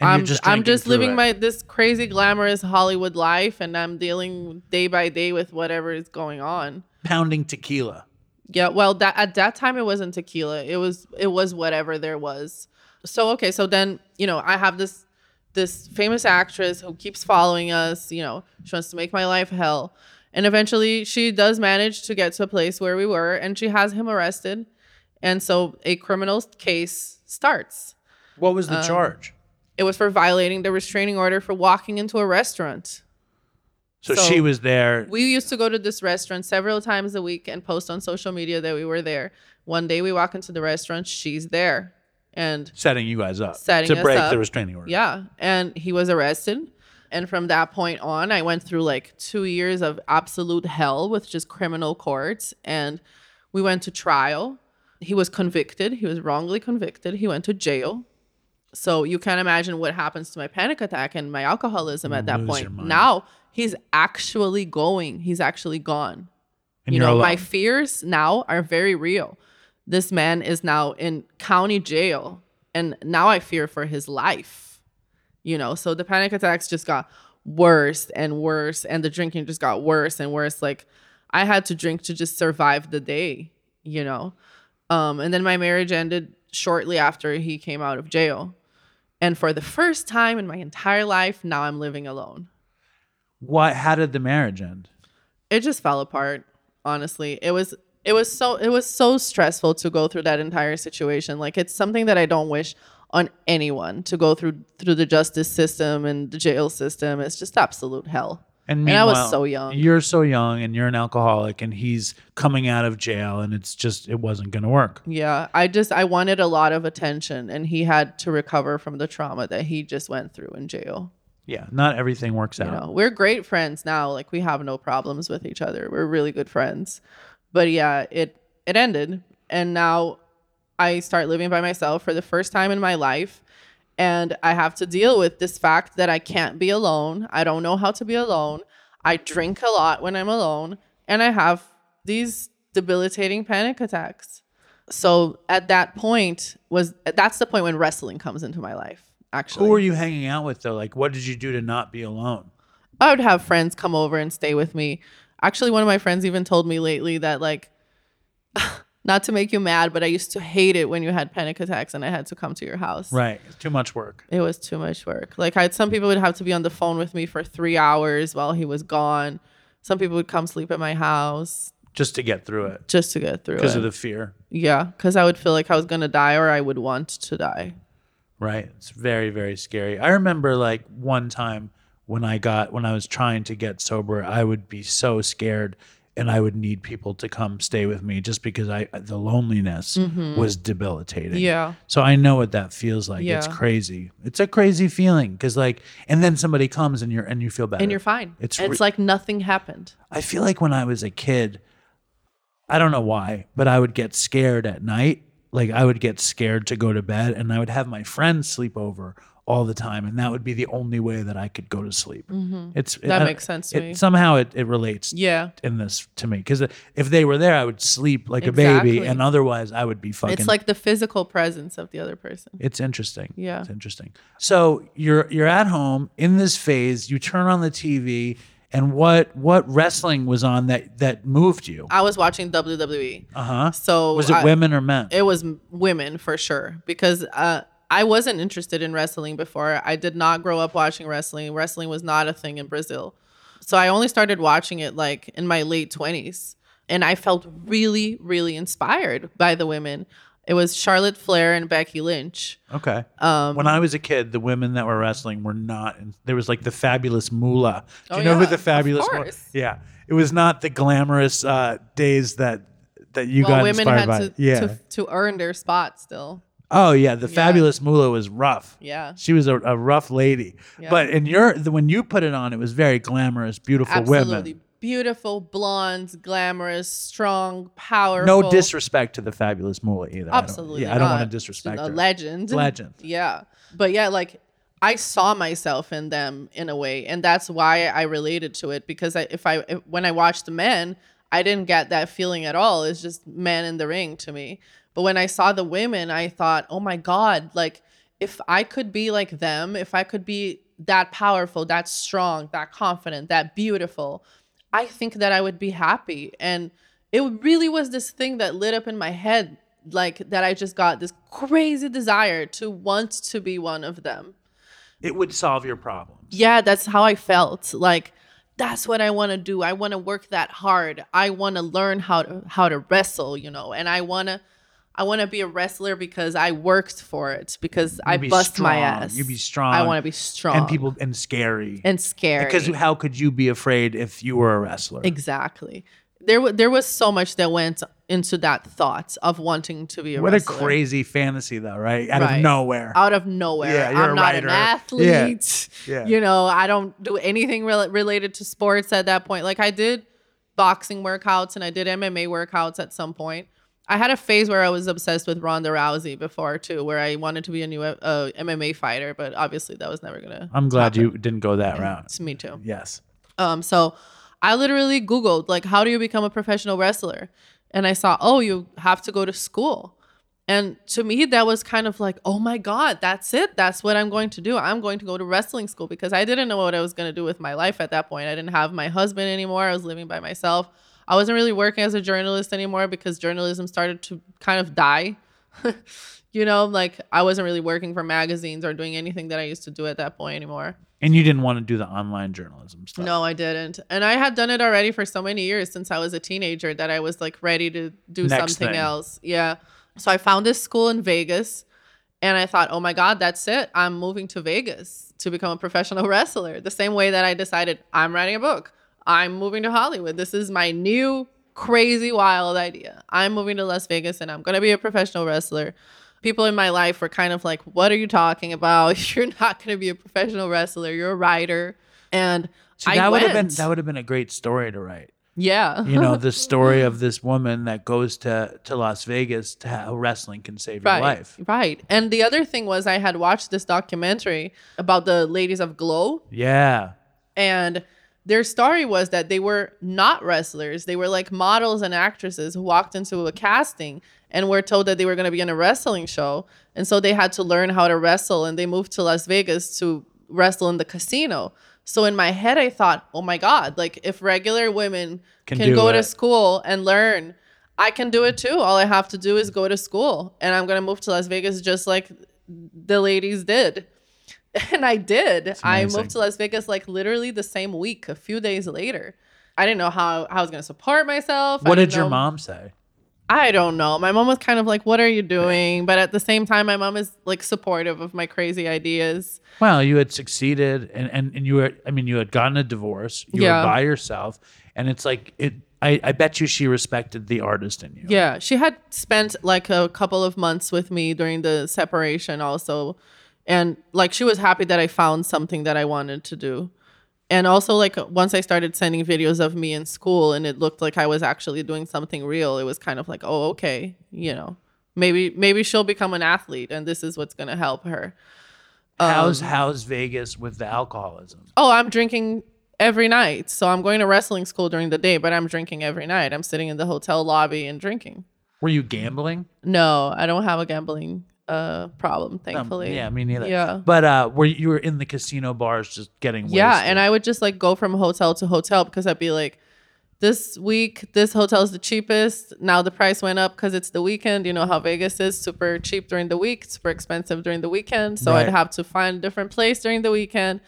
And I'm just I'm just living it. my this crazy glamorous Hollywood life and I'm dealing day by day with whatever is going on. Pounding tequila. Yeah, well that at that time it wasn't tequila. It was it was whatever there was. So okay, so then, you know, I have this this famous actress who keeps following us, you know, she wants to make my life hell. And eventually she does manage to get to a place where we were and she has him arrested. And so a criminal case starts. What was the Um, charge? It was for violating the restraining order for walking into a restaurant. So, so she was there. We used to go to this restaurant several times a week and post on social media that we were there. One day we walk into the restaurant, she's there. And setting you guys up Setting to break up. the restraining order. yeah, and he was arrested. And from that point on, I went through like two years of absolute hell with just criminal courts. And we went to trial. He was convicted. He was wrongly convicted. He went to jail. So you can't imagine what happens to my panic attack and my alcoholism at that point. Now he's actually going. He's actually gone. And you know, my fears now are very real. This man is now in county jail, and now I fear for his life. You know, so the panic attacks just got worse and worse, and the drinking just got worse and worse. Like I had to drink to just survive the day, you know. Um, and then my marriage ended shortly after he came out of jail. And for the first time in my entire life, now I'm living alone. Why? How did the marriage end? it just fell apart honestly it was it was so it was so stressful to go through that entire situation like it's something that i don't wish on anyone to go through through the justice system and the jail system it's just absolute hell And, And I was so young. You're so young, and you're an alcoholic, and he's coming out of jail, and it's just it wasn't going to work. yeah i just i wanted a lot of attention and he had to recover from the trauma that he just went through in jail Yeah, not everything works out. you know we're great friends now like we have no problems with each other. We're really good friends. But yeah it it ended. And now i start living by myself for the first time in my life. And i have to deal with this fact that i can't be alone. I don't know how to be alone. I drink a lot when i'm alone. And i have these debilitating panic attacks. So at that point was that's the point when wrestling comes into my life actually Who were you hanging out with though? Like, what did you do to not be alone? I would have friends come over and stay with me. Actually, one of my friends even told me lately that like not to make you mad, but I used to hate it when you had panic attacks and I had to come to your house. Right, it's too much work. It was too much work. Like I had some people would have to be on the phone with me for 3 hours while he was gone. Some people would come sleep at my house just to get through it just to get through because of the fear. yeah, cuz I would feel like I was going to die or I would want to die. Right. It's very, very scary. I remember like one time when I got when I was trying to get sober, I would be so scared and I would need people to come stay with me just because I the loneliness mm-hmm. was debilitating. Yeah. So I know what that feels like. Yeah. It's crazy. It's a crazy feeling cuz like and then somebody comes and you're and you feel better. And you're fine. It's It's, re- like nothing happened. I feel like when I was a kid, I don't know why, but I would get scared at night. Like I would get scared to go to bed, and I would have my friends sleep over all the time, and that would be the only way that I could go to sleep. It's Mm-hmm. That I- makes sense to it- me. Somehow it, it relates Yeah. in this to me because if they were there, I would sleep like a baby, and otherwise I would be fucking. It's like the physical presence of the other person. It's interesting. Yeah. It's interesting. So you're you're at home in this phase, you turn on the TV and what what wrestling was on that that moved you? I was watching WWE. Uh-huh. So Was it I- women or men? It was women for sure because uh, I wasn't interested in wrestling before. I did not grow up watching wrestling. Wrestling was not a thing in Brazil. So I only started watching it like in my late 20s. And I felt really, really inspired by the women. It was Charlotte Flair and Becky Lynch. Okay. Um, when I was a kid, the women that were wrestling were not. In, there was like the fabulous Moolah. Do you Oh, know who the fabulous? Moolah? Yeah, it was not the glamorous uh, days that that you Well, got women inspired had by. to, yeah. to to earn their spot still. oh yeah, the fabulous Moolah was rough. Yeah. She was a, a rough lady. Yeah. But in your the, when you put it on, it was very glamorous, beautiful Absolutely women. Beautiful, blondes, glamorous, strong, powerful. No disrespect to the fabulous Moolah either. I Absolutely. yeah, I don't want to disrespect a her. legend. Legend. Yeah. But yeah, like I saw myself in them in a way, and that's why I related to it because I, if I if, when I watched the men, I didn't get that feeling at all. It's just men in the ring to me. But when I saw the women, I thought, "Oh my god, like if I could be like them, if I could be that powerful, that strong, that confident, that beautiful, I think that I would be happy." And it really was this thing that lit up in my head like that I just got this crazy desire to want to be one of them. It would solve your problems. Yeah, that's how I felt. Like that's what I want to do. I want to work that hard. I want to learn how to how to wrestle, you know. And I want to I want to be a wrestler because I worked for it because I be bust my ass. You'd be strong. I want to be strong and people and scary. and scary. because how could you be afraid if you were a wrestler? exactly. There wa there was so much that went into that thought of wanting to be a wrestler. What a crazy fantasy, though, right? Out Right. of nowhere. out of nowhere. Yeah, you're I'm a not an writer. athlete. Yeah. You know, I don't do anything rel- related to sports at that point. Like I did boxing workouts and I did MMA workouts at some point. I had a phase where I was obsessed with Ronda Rousey before too, where I wanted to be a new uh, MMA fighter, but obviously that was never gonna. I'm glad you didn't go that route. It's me too. Yes. Um, so I literally Googled like, how do you become a professional wrestler? And I saw, oh, you have to go to school. And to me, that was kind of like, oh my God, that's it. That's what I'm going to do. I'm going to go to wrestling school because I didn't know what I was going to do with my life at that point. I didn't have my husband anymore. I was living by myself. I wasn't really working as a journalist anymore because journalism started to kind of die. you know, like I wasn't really working for magazines or doing anything that I used to do at that point anymore. And you didn't want to do the online journalism stuff. No, I didn't. And I had done it already for so many years since I was a teenager that I was like ready to do Next something thing. else. Yeah. So I found this school in Vegas and I thought, oh my God, that's it. I'm moving to Vegas to become a professional wrestler. The same way that I decided I'm writing a book, I'm moving to Hollywood. This is my new crazy wild idea. I'm moving to Las Vegas and I'm going to be a professional wrestler. People in my life were kind of like, what are you talking about? You're not going to be a professional wrestler. You're a writer. And I that would have been that would have been a great story to write. Yeah. You know, the story of this woman that goes to to Las Vegas to how wrestling can save your right. life. Right. And the other thing was I had watched this documentary about the ladies of Glow Yeah. and their story was that they were not wrestlers. They were like models and actresses who walked into a casting and were told that they were going to be in a wrestling show. And so they had to learn how to wrestle and they moved to Las Vegas to wrestle in the casino. So in my head I thought, "Oh my god, like if regular women Can can, go it. to school and learn, I can do it too. All I have to do is go to school and I'm going to move to Las Vegas just like the ladies did." And I did. I moved to Las Vegas like literally the same week, a few days later. I didn't know how, how I was going to support myself. What did your know- mom say? I don't know. My mom was kind of like, What are you doing? But at the same time, my mom is like supportive of my crazy ideas. Well, you had succeeded and, and, and you were I mean you had gotten a divorce. You Yeah. were by yourself. And it's like it I, I bet you she respected the artist in you. Yeah. She had spent like a couple of months with me during the separation also. And like she was happy that I found something that I wanted to do. And also like once I started sending videos of me in school and it looked like I was actually doing something real, it was kind of like, oh, okay, you know, maybe maybe she'll become an athlete and this is what's gonna help her. How's Um, how's Vegas with the alcoholism? Oh, I'm drinking every night. So I'm going to wrestling school during the day, but I'm drinking every night. I'm sitting in the hotel lobby and drinking. Were you gambling? No, I don't have a gambling uh problem, Um, thankfully. yeah, me neither. Yeah. But uh were you, were in the casino bars just getting Yeah, and I would just like go from hotel to hotel because I'd be like, this week this hotel is the cheapest. Now the price went up because it's the weekend. You know how Vegas is super cheap during the week, super expensive during the weekend. So Right. I'd have to find a different place during the weekend.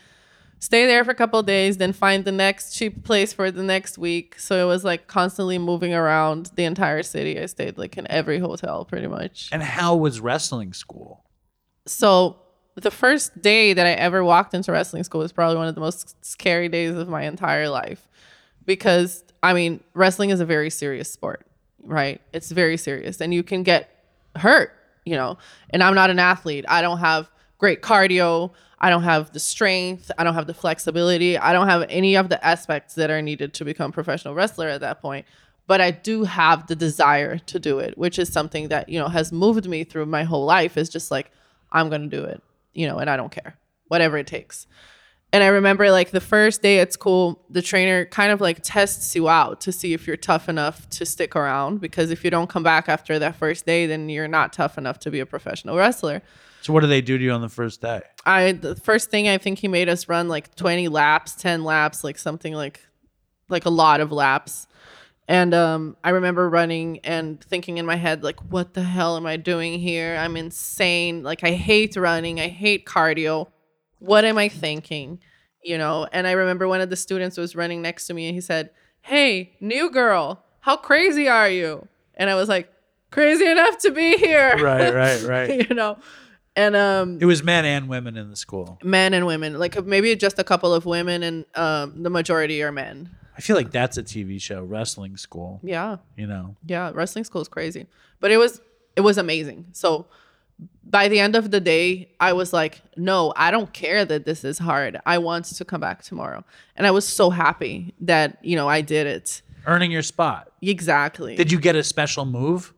Stay there for a couple days, then find the next cheap place for the next week. So it was like constantly moving around the entire city. I stayed like in every hotel pretty much. And how was wrestling school? So the first day that I ever walked into wrestling school was probably one of the most scary days of my entire life because I mean, wrestling is a very serious sport, right? It's very serious and you can get hurt, you know. And I'm not an athlete. I don't have great cardio. I don't have the strength. I don't have the flexibility. I don't have any of the aspects that are needed to become a professional wrestler at that point. But I do have the desire to do it, which is something that, you know, has moved me through my whole life is just like, I'm to do it, you know, and I don't care, whatever it takes. And I remember like the first day at school, the trainer kind of like tests you out to see if you're tough enough to stick around. Because if you don't come back after that first day, then you're not tough enough to be a professional wrestler. So what do they do to you on the first day? I the first thing I think he made us run like 20 laps, 10 laps, like something like like a lot of laps. And um I remember running and thinking in my head like what the hell am I doing here? I'm insane. Like I hate running. I hate cardio. What am I thinking? You know, and I remember one of the students was running next to me and he said, "Hey, new girl, how crazy are you?" And I was like, "Crazy enough to be here." Right, right, right. you know. And um it was men and women in the school. men and women like maybe just a couple of women and um the majority are men I feel like that's a TV show, wrestling school. yeah You know, yeah wrestling school is crazy but it was it was amazing so by the end of the day i was like no i don't care that this is hard i want to come back tomorrow and i was so happy that you know i did it earning your spot. exactly Did you get a special move?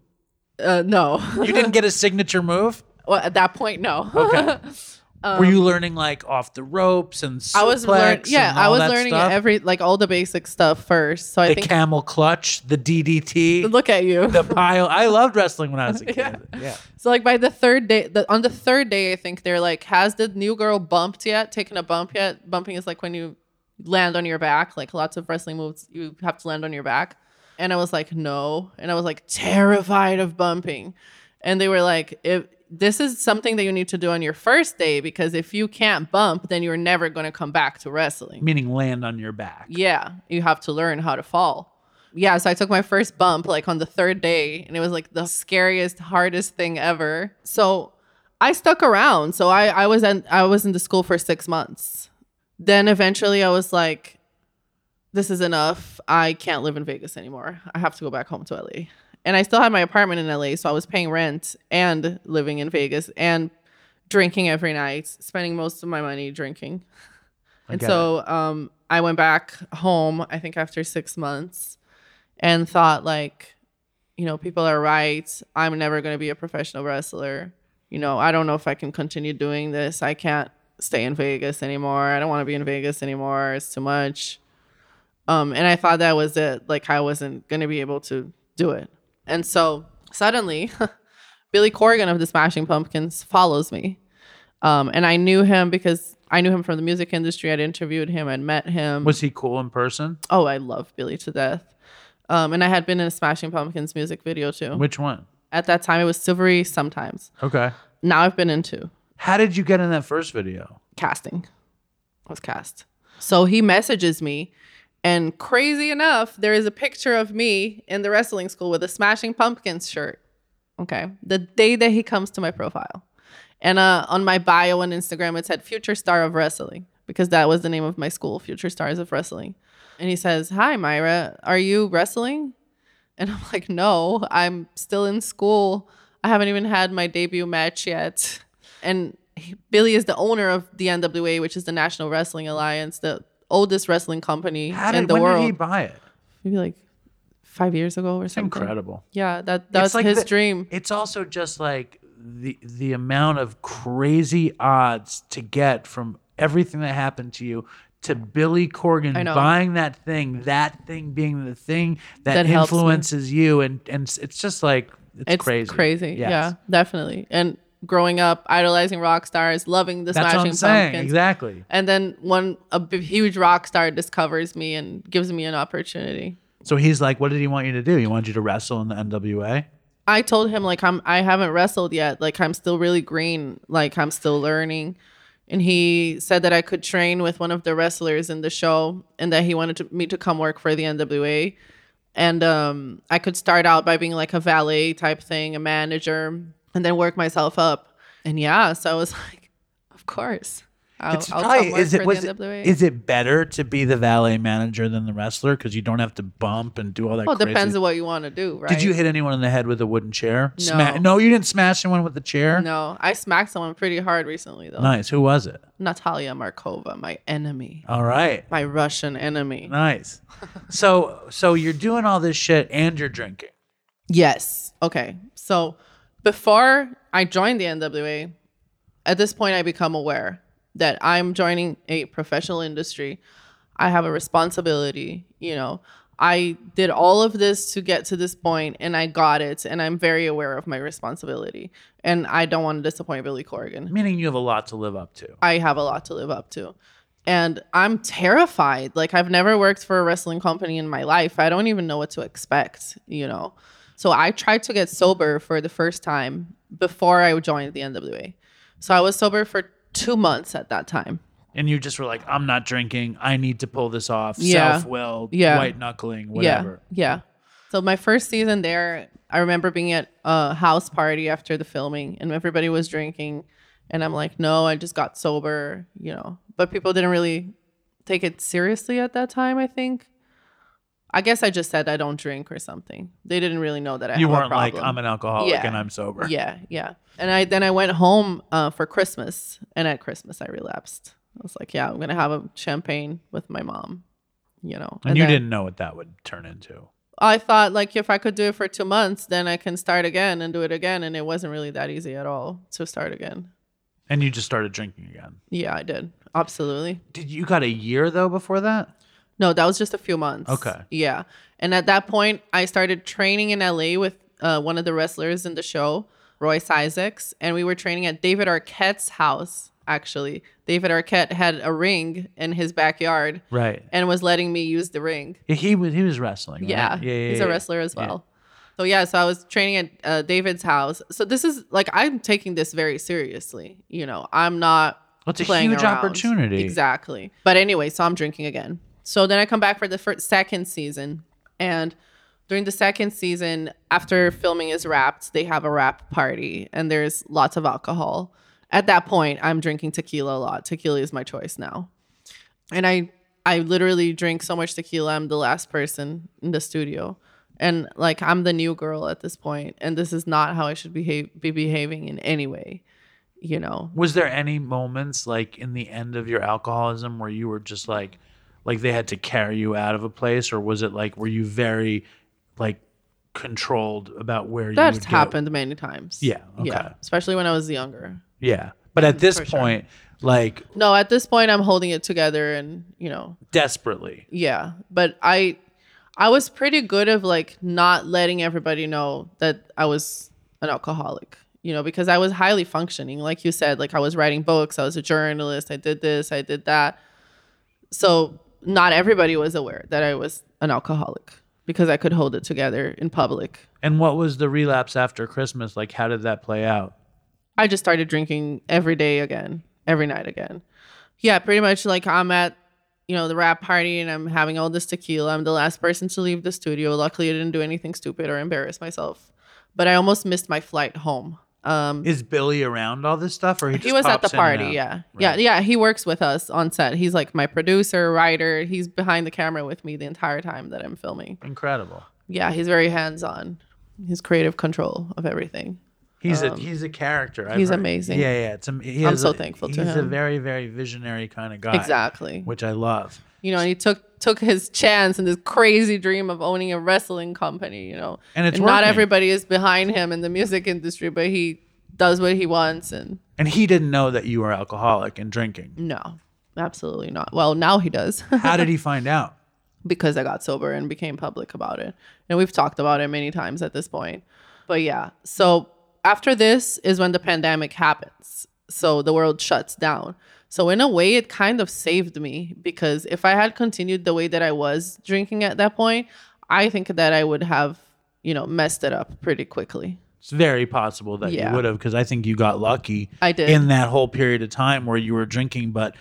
uh, no You didn't get a signature move. Well, at that point no Okay. Were you learning like off the ropes and Um, i was learning yeah i was learning stuff? every like all the basic stuff first so i the think camel clutch, the DDT, look at you the pile. I loved wrestling when I was a kid. Yeah. yeah. So like by the third day, the, on the third day, I think they're like, has the new girl bumped yet? Taken a bump yet? Bumping is like when you land on your back. Like lots of wrestling moves, you have to land on your back. And I was like, no. And I was like terrified of bumping. And they were like, if this is something that you need to do on your first day because if you can't bump, then you're never going to come back to wrestling. Meaning land on your back. Yeah, you have to learn how to fall. Yeah, so I took my first bump like on the third day, and it was like the scariest, hardest thing ever. So I stuck around. So I I was in I was in the school for six months. Then eventually I was like, this is enough. I can't live in Vegas anymore. I have to go back home to LA. And I still had my apartment in LA, so I was paying rent and living in Vegas and drinking every night, spending most of my money drinking. And so um, I went back home, I think after six months, and thought, like, you know, people are right. I'm never going to be a professional wrestler. You know, I don't know if I can continue doing this. I can't stay in Vegas anymore. I don't want to be in Vegas anymore. It's too much. Um, and I thought that was it. Like, I wasn't going to be able to do it. And so suddenly, Billy Corgan of the Smashing Pumpkins follows me. Um, and I knew him because I knew him from the music industry. I'd interviewed him, I'd met him. Was he cool in person? oh, I love Billy to death. Um, and I had been in a Smashing Pumpkins music video too. Which one? At that time, it was Silvery sometimes. Okay. Now I've been into How did you get in that first video? casting. I was cast. So he messages me, and crazy enough, there is a picture of me in the wrestling school with a Smashing Pumpkins shirt. Okay. The day that he comes to my profile. And uh, on my bio on Instagram, it said Future Star of Wrestling because that was the name of my school, Future Stars of Wrestling. And he says, Hi, Mayra, are you wrestling? And I'm like, No, I'm still in school. I haven't even had my debut match yet. And Billy is the owner of the NWA, which is the National Wrestling Alliance, the oldest wrestling company How in did the when world. did he buy it? Maybe like five years ago or something. Incredible. Yeah, that that's It's like his the- dream. It's also just like the the amount of crazy odds to get from everything that happened to you to Billy Corgan buying that thing, that thing being the thing that, That influences you, and and it's just like it's, It's crazy. crazy. Yes. Yeah, definitely. And growing up, idolizing rock stars, loving the That's what Smashing I'm saying. Pumpkins. Exactly. And then one a b- huge rock star discovers me and gives me an opportunity. So he's like, what did he want you to do? He wanted you to wrestle in the NWA. I told him like I'm I haven't wrestled yet. Like I'm still really green. Like I'm still learning. and he said that I could train with one of the wrestlers in the show and that he wanted to, me to come work for the NWA. And um, I could start out by being like a valet type thing, a manager, and then work myself up. And yeah, so I was like, of course. I'll, It's I'll probably is it was it, it better to be the valet manager than the wrestler because you don't have to bump and do all that? well, it crazy. depends on what you want to do, right? Did you hit anyone in the head with a wooden chair? No. Sma- no, you didn't smash anyone with the chair. No, I smacked someone pretty hard recently, though. Nice. Who was it? Natalia Markova, my enemy, All right. my Russian enemy. Nice. so so you're doing all this shit and you're drinking. Yes. Okay. So before I joined the NWA, at this point I become aware that I'm joining a professional industry. I have a responsibility, you know. I did all of this to get to this point and I got it and I'm very aware of my responsibility. And I don't want to disappoint Billy Corgan. Meaning you have a lot to live up to. I have a lot to live up to. And I'm terrified. Like I've never worked for a wrestling company in my life. I don't even know what to expect, you know. So I tried to get sober for the first time before I joined the NWA. So I was sober for 2 months at that time. And you just were like, I'm not drinking. I need to pull this off. Yeah. Self-willed, Yeah. white knuckling, whatever. Yeah. Yeah. So my first season there, I remember being at a house party after the filming and everybody was drinking and I'm like, "No, I just got sober," you know. But people didn't really take it seriously at that time, I think. I guess I just said I don't drink or something. They didn't really know that I You have weren't like, problem. I'm an alcoholic Yeah. and I'm sober. Yeah, yeah. And I then I went home uh, for Christmas, and at Christmas I relapsed. I was like, yeah, I'm gonna have a champagne with my mom, you know. And, you then- didn't know what that would turn into. I thought like if I could do it for two months, then I can start again and do it again. And it wasn't really that easy at all to start again. And you just started drinking again. Yeah, I did. Absolutely. Did you got a year though before that? No, that was just a few months. Okay. Yeah. And at that point, I started training in LA with uh, one of the wrestlers in the show, Royce Isaacs. And we were training at David Arquette's house, actually. David Arquette had a ring in his backyard Right. and was letting me use the ring. He was he was wrestling. right? Yeah, Yeah. yeah he's yeah. a wrestler as well. So yeah, so I was training at uh, David's house. So this is like I'm taking this very seriously. You know, I'm not. It's a huge around. opportunity. Exactly. But anyway, so I'm drinking again. So then I come back for the first second season, and during the second season, after filming is wrapped, they have a wrap party, and there's lots of alcohol. At that point, I'm drinking tequila a lot. Tequila is my choice now and I I literally drink so much tequila. I'm the last person in the studio, and like I'm the new girl at this point, and this is not how I should behave be behaving in any way, you know. Was there any moments like in the end of your alcoholism where you were just like like they had to carry you out of a place or was it like were you very like controlled about where you That's would go? happened many times. Yeah, okay. Yeah. Especially when I was younger. Yeah. But at mm, this for sure. point like No, at this point I'm holding it together and, you know, desperately. yeah. But I I was pretty good of like not letting everybody know that I was an alcoholic, you know, because I was highly functioning. Like you said, like I was writing books, I was a journalist, I did this, I did that. So not everybody was aware that I was an alcoholic because I could hold it together in public. And what was the relapse after Christmas? Like how did that play out? I just started drinking every day again, every night again. Yeah, pretty much like I'm at, you know, the wrap party and I'm having all this tequila. I'm the last person to leave the studio. Luckily, I didn't do anything stupid or embarrass myself. But I almost missed my flight home. Um, Is Billy around all this stuff or he, he was at the pops in and party. Yeah. Yeah. Right. Yeah. He works with us on set. He's like my producer, writer. He's behind the camera with me the entire time that I'm filming. Incredible. Yeah. He's very hands on. He's creative control of everything. He's a he's a character. I've Um, he's heard- amazing. Yeah, yeah. It's he I'm so a- thankful to He's a very very visionary kind of guy. Exactly. Which I love. You know, and he took took his chance and this crazy dream of owning a wrestling company, you know. And it's not everybody is behind him in the music industry, but he does what he wants and And he didn't know that you were alcoholic and drinking. no, absolutely not. Well, now he does How did he find out? because I got sober and became public about it. And we've talked about it many times at this point. But yeah, so after this is when the pandemic happens. So the world shuts down. So in a way it kind of saved me because if I had continued the way that I was drinking at that point, I think that I would have, you know, messed it up pretty quickly. It's very possible that Yeah. you would have because I think you got lucky. I did. in that whole period of time where you were drinking, but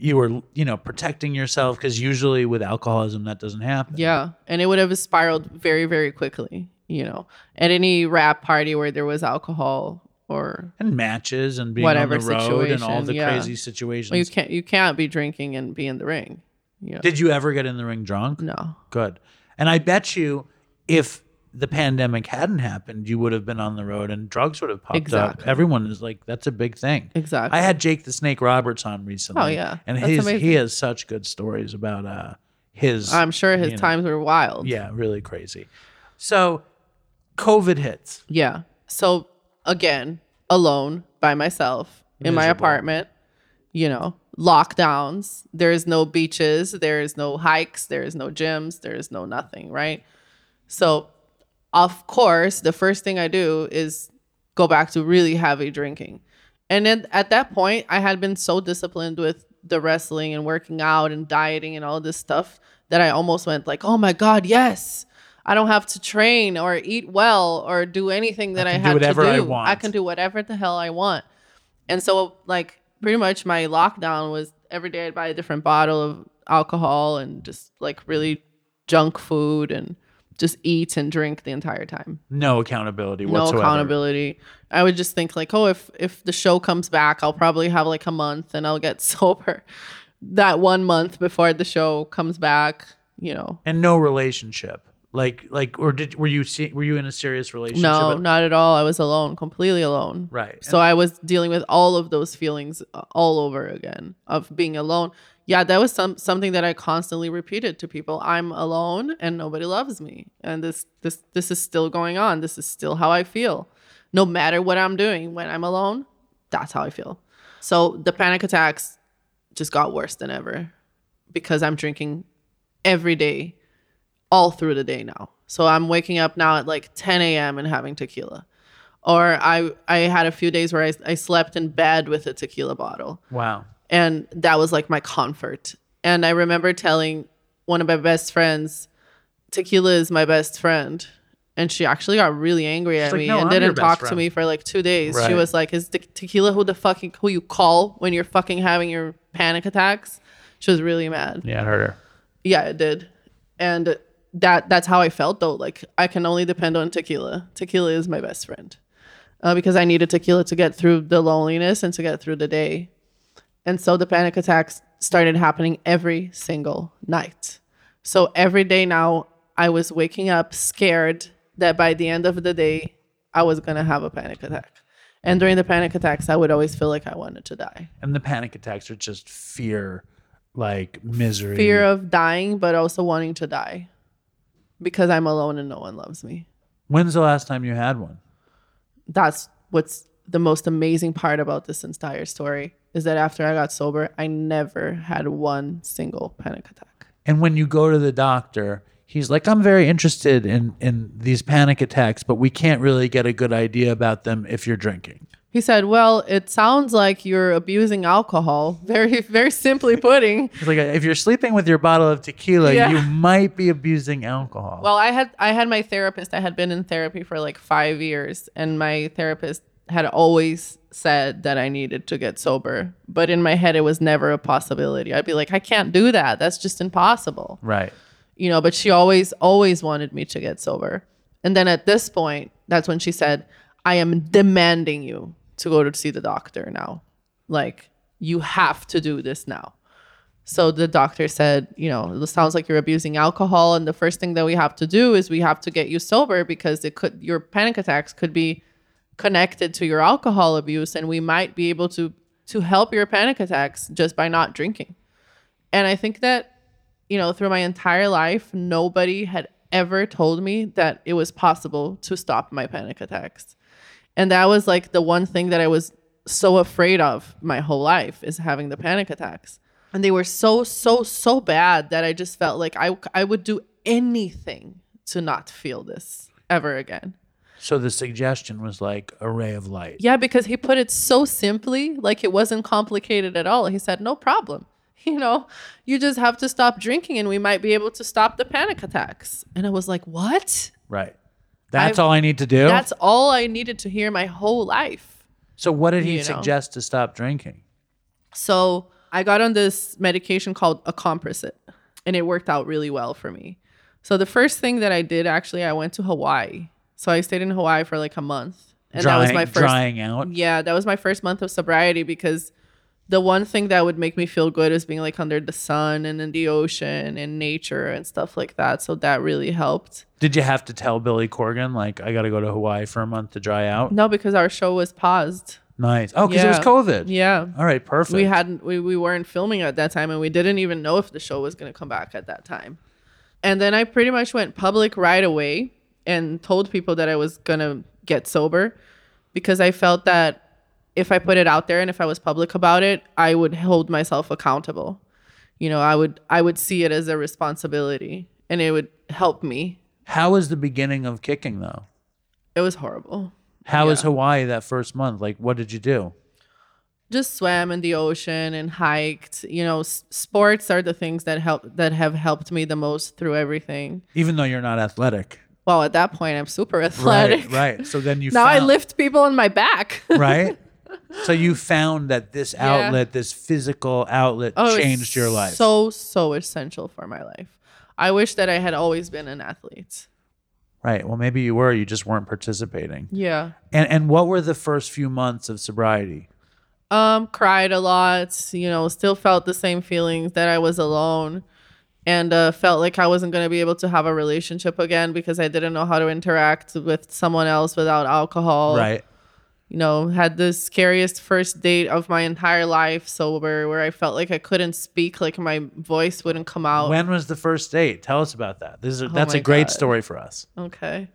you were you know protecting yourself because usually with alcoholism that doesn't happen. Yeah, and it would have spiraled very, very quickly. You know, at any wrap party where there was alcohol or and matches and being Whatever on the road and all the yeah. crazy situations. well, you can't you can't be drinking and be in the ring. Know? Did you ever get in the ring drunk? no, Good. And I bet you if the pandemic hadn't happened, you would have been on the road and drugs would have popped up. Exactly. Everyone is like, that's a big thing. Exactly. I had Jake the Snake Roberts on recently. Oh, yeah. And That's his he has such good stories about uh his I'm sure his you know, times were wild. Yeah, really crazy. So COVID hits. Yeah. So again, alone by myself in my apartment, you know, lockdowns. There's no beaches, there's no hikes, there's no gyms, there's no nothing, right? So, of course, the first thing I do is go back to really heavy drinking. And then at that point, I had been so disciplined with the wrestling and working out and dieting and all this stuff that I almost went like, "Oh my god, yes. I don't have to train or eat well or do anything that I, do had whatever to I do. want." I can do whatever the hell I want." And so like pretty much my lockdown was every day I'd buy a different bottle of alcohol and just like really junk food and just eat and drink the entire time. No accountability No whatsoever. accountability. I would just think like, oh, if if the show comes back, I'll probably have like a month and I'll get sober that one month before the show comes back, you know. And no relationship. Like like or did were you see, were you in a serious relationship? No, at- not at all. I was alone, completely alone. Right. So I was dealing with all of those feelings uh, all over again of being alone. Yeah, that was some something that I constantly repeated to people. I'm alone and nobody loves me. And this this this is still going on. This is still how I feel. No matter what I'm doing when I'm alone, that's how I feel. So the panic attacks just got worse than ever because I'm drinking every day all through the day now. So I'm waking up now at like 10 a.m. and having tequila. Or I I had a few days where I, I slept in bed with a tequila bottle. Wow. And that was like my comfort. And I remember telling one of my best friends, tequila is my best friend. And she actually got really angry at like, me "No, and I'm didn't talk to me for like two days. She was like, Is te- tequila who the fucking who you call when you're fucking having your panic attacks? She was really mad. Yeah, it hurt her. Yeah, it did. And that that's how I felt though. Like I can only depend on tequila. Tequila is my best friend. Uh, because I needed tequila to get through the loneliness and to get through the day. And so the panic attacks started happening every single night. So every day now I was waking up scared that by the end of the day I was going to have a panic attack. And during the panic attacks I would always feel like I wanted to die. And the panic attacks are just fear, like misery. fear of dying, but also wanting to die because I'm alone and no one loves me. When's the last time you had one? That's what's the most amazing part about this entire story is that after I got sober, I never had one single panic attack. And when you go to the doctor, he's like, I'm very interested in, in these panic attacks, but we can't really get a good idea about them if you're drinking. He said, "Well, it sounds like you're abusing alcohol." Very, very simply putting. It's like if you're sleeping with your bottle of tequila, Yeah. you might be abusing alcohol. Well, I had I had my therapist. I had been in therapy for like five years, and my therapist had always said that I needed to get sober. But in my head, it was never a possibility. I'd be like, I can't do that. That's just impossible. right. You know. But she always, always wanted me to get sober. And then at this point, that's when she said, "I am demanding you to go to see the doctor now. Like you have to do this now." So the doctor said, you know, it sounds like you're abusing alcohol, and the first thing that we have to do is we have to get you sober because it could your panic attacks could be connected to your alcohol abuse, and we might be able to to help your panic attacks just by not drinking. And I think that, you know, through my entire life, nobody had ever told me that it was possible to stop my panic attacks. And that was like the one thing that I was so afraid of my whole life is having the panic attacks. And they were so, so, so bad that I just felt like I, I would do anything to not feel this ever again. So the suggestion was like a ray of light. Yeah, because he put it so simply, like it wasn't complicated at all. He said, no problem. You know, you just have to stop drinking and we might be able to stop the panic attacks. And I was like, what? Right. That's I've- all I need to do. That's all I needed to hear my whole life. so what did he you know. suggest to stop drinking? So I got on this medication called acamprosate, and it worked out really well for me. So the first thing that I did actually, I went to Hawaii. So I stayed in Hawaii for like a month, and that was my first. drying out. Yeah, that was my first month of sobriety because the one thing that would make me feel good is being like under the sun and in the ocean and nature and stuff like that. So that really helped. Did you have to tell Billy Corgan like I got to go to Hawaii for a month to dry out? No, because our show was paused. Nice. Oh, because it was COVID. Yeah. All right. Perfect. we hadn't we, we weren't filming at that time and we didn't even know if the show was going to come back at that time and then i pretty much went public right away and told people that i was going to get sober because i felt that if i put it out there and if i was public about it i would hold myself accountable you know i would i would see it as a responsibility and it would help me How was the beginning of kicking though? it was horrible How was Hawaii that first month? Like, what did you do? just swam in the ocean and hiked you know s- sports are the things that help that have helped me the most through everything Even though you're not athletic. well at that point i'm super athletic Right. Right. So then you now i lift people on my back right? So you found that this Yeah. outlet, this physical outlet, Oh, changed your life. so so essential for my life i wish that i had always been an athlete right. Well, maybe you were. You just weren't participating. yeah And and what were the first few months of sobriety? um cried a lot you know still felt the same feelings that i was alone and uh, felt like i wasn't going to be able to have a relationship again because i didn't know how to interact with someone else without alcohol Right. You know, had the scariest first date of my entire life sober where I felt like I couldn't speak, like my voice wouldn't come out. When was the first date? Tell us about that. This is oh that's Oh my a great God. story for us. okay.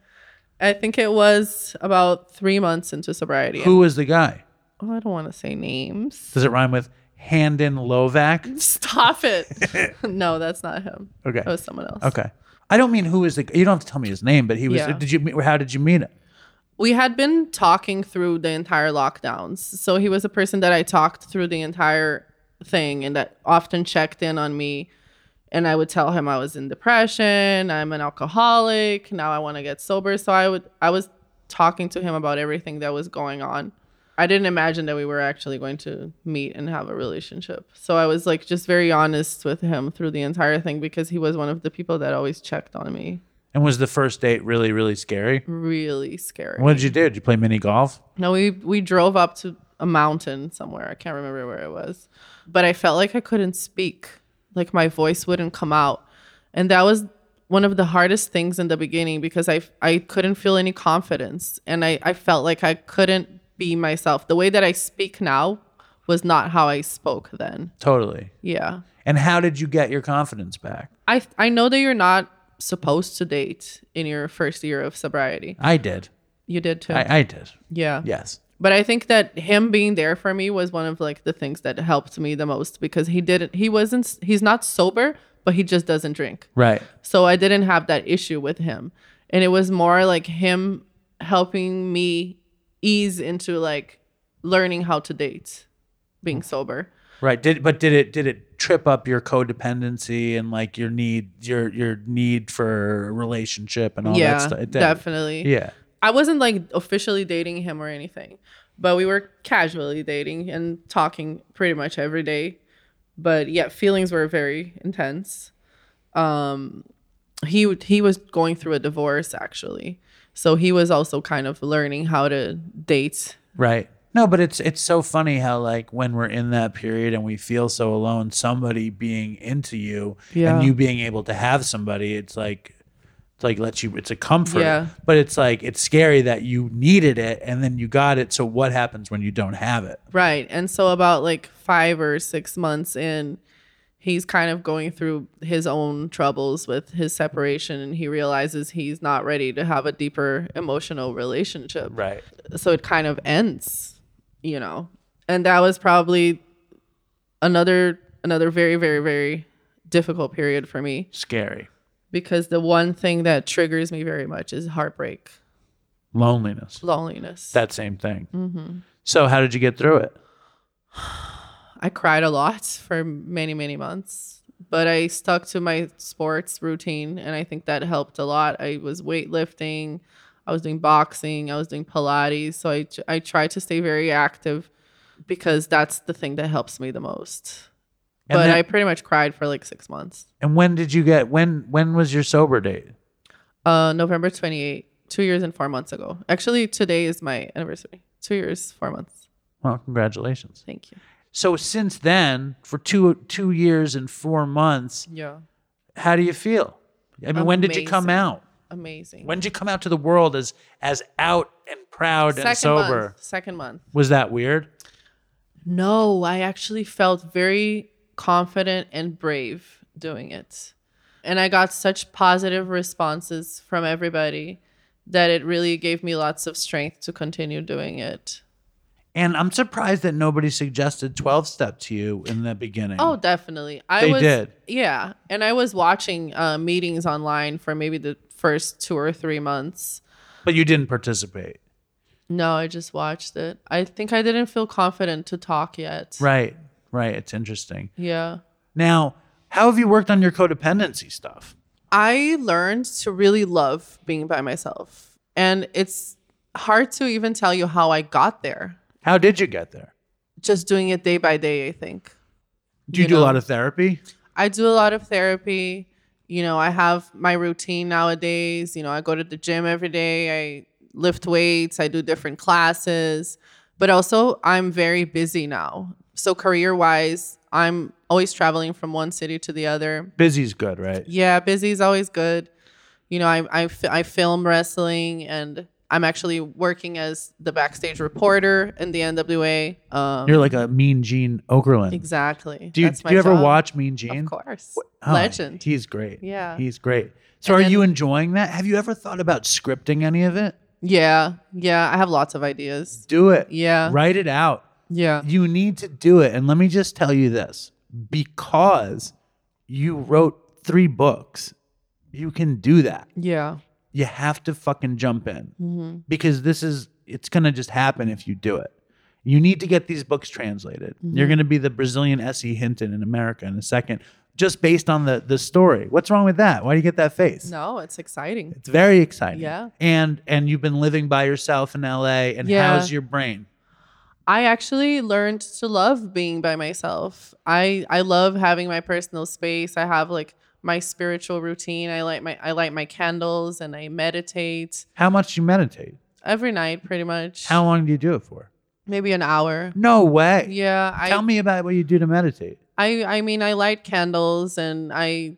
I think it was about three months into sobriety. Who was the guy? Oh, I don't want to say names. Does it rhyme with Handon Lovac? Stop it. no, that's not him. Okay. It was someone else. Okay. I don't mean who is the. You don't have to tell me his name, but he was. Yeah. Did you? How did you meet him? We had been talking through the entire lockdowns. So he was a person that I talked through the entire thing and that often checked in on me. And I would tell him I was in depression, I'm an alcoholic, now I want to get sober. So I would I was talking to him about everything that was going on. I didn't imagine that we were actually going to meet and have a relationship. So I was like just very honest with him through the entire thing because he was one of the people that always checked on me. And was the first date really, really scary? Really scary. What did you do? Did you play mini golf? No, we we drove up to a mountain somewhere. I can't remember where it was. But I felt like I couldn't speak. Like my voice wouldn't come out. And that was one of the hardest things in the beginning because I I couldn't feel any confidence and I I felt like I couldn't be myself. The way that I speak now was not how I spoke then. Totally. Yeah. And how did you get your confidence back? I I know that you're not supposed to date in your first year of sobriety. I did. You did too. I, I did. yeah. Yes. but i think that him being there for me was one of like the things that helped me the most because he didn't he wasn't he's not sober but he just doesn't drink Right. so i didn't have that issue with him and it was more like him helping me ease into like learning how to date being sober Right. Did but did it did it trip up your codependency and like your need your your need for a relationship and all yeah that stuff? It definitely Yeah. I wasn't like officially dating him or anything, but we were casually dating and talking pretty much every day. But yeah, feelings were very intense. Um, he he was going through a divorce actually, so he was also kind of learning how to date. Right. No, but it's it's so funny how like when we're in that period and we feel so alone, somebody being into you Yeah. and you being able to have somebody, it's like it's like lets you it's a comfort. Yeah. But it's like it's scary that you needed it and then you got it. So what happens when you don't have it? Right, and so about like five or six months in, he's kind of going through his own troubles with his separation, and he realizes he's not ready to have a deeper emotional relationship. Right. so it kind of ends you know and that was probably another another very very very difficult period for me Scary. because the one thing that triggers me very much is heartbreak Loneliness. loneliness That same thing. Mm-hmm. So how did you get through it? i cried a lot for many many months but i stuck to my sports routine and i think that helped a lot i was weightlifting I was doing boxing, I was doing Pilates. So I, I try to stay very active because that's the thing that helps me the most. And but then- I pretty much cried for like six months. And when did you get when when was your sober date? Uh, November 28, two years and four months ago. Actually, today is my anniversary. Two years, four months. Well, congratulations. Thank you. So since then, for two two years and four months, Yeah. how do you feel? I mean, when did you come out? Amazing. When did you come out to the world as as out and proud and sober? month. Second month. Was that weird? No, I actually felt very confident and brave doing it. And I got such positive responses from everybody that it really gave me lots of strength to continue doing it. And I'm surprised that nobody suggested 12 step to you in the beginning. Oh, definitely. I They was, did. Yeah. And I was watching uh, meetings online for maybe the first two or three months. but you didn't participate. No, I just watched it. I think I didn't feel confident to talk yet. Right. Right. It's interesting. Yeah. Now, how have you worked on your codependency stuff? I learned to really love being by myself. And it's hard to even tell you how I got there. How did you get there? Just doing it day by day, I think. Do you, You do a lot of therapy? I do a lot of therapy. You know, I have my routine nowadays. You know, I go to the gym every day. I lift weights. I do different classes. But also, I'm very busy now. So, career wise, I'm always traveling from one city to the other. Busy's good, right? Yeah, busy is always good. You know, I, I, I film wrestling and I'm actually working as the backstage reporter in the NWA. Um, You're like a Mean Gene Okerlund. exactly. Do you, do you ever job. watch Mean Gene? Of course. Oh, Legend. He's great. Yeah. He's great. So, And are then- you enjoying that? Have you ever thought about scripting any of it? Yeah. Yeah. I have lots of ideas. Do it. Yeah. Write it out. Yeah. You need to do it. And let me just tell you this because you wrote three books, you can do that. Yeah. You have to fucking jump in Mm-hmm. because this is, it's going to just happen if you do it. You need to get these books translated. Mm-hmm. You're going to be the Brazilian S.E. Hinton in America in a second, just based on the, the story. What's wrong with that? Why do you get that face? No, it's exciting. It's very exciting. Yeah. And and you've been living by yourself in LA and Yeah. how's your brain? I actually learned to love being by myself. I I love having my personal space. I have like my spiritual routine. I light my I light my candles and I meditate How much do you meditate? every night pretty much. How long do you do it for? Maybe an hour. No way. Yeah, I Tell me about what you do to meditate. I I mean I light candles and I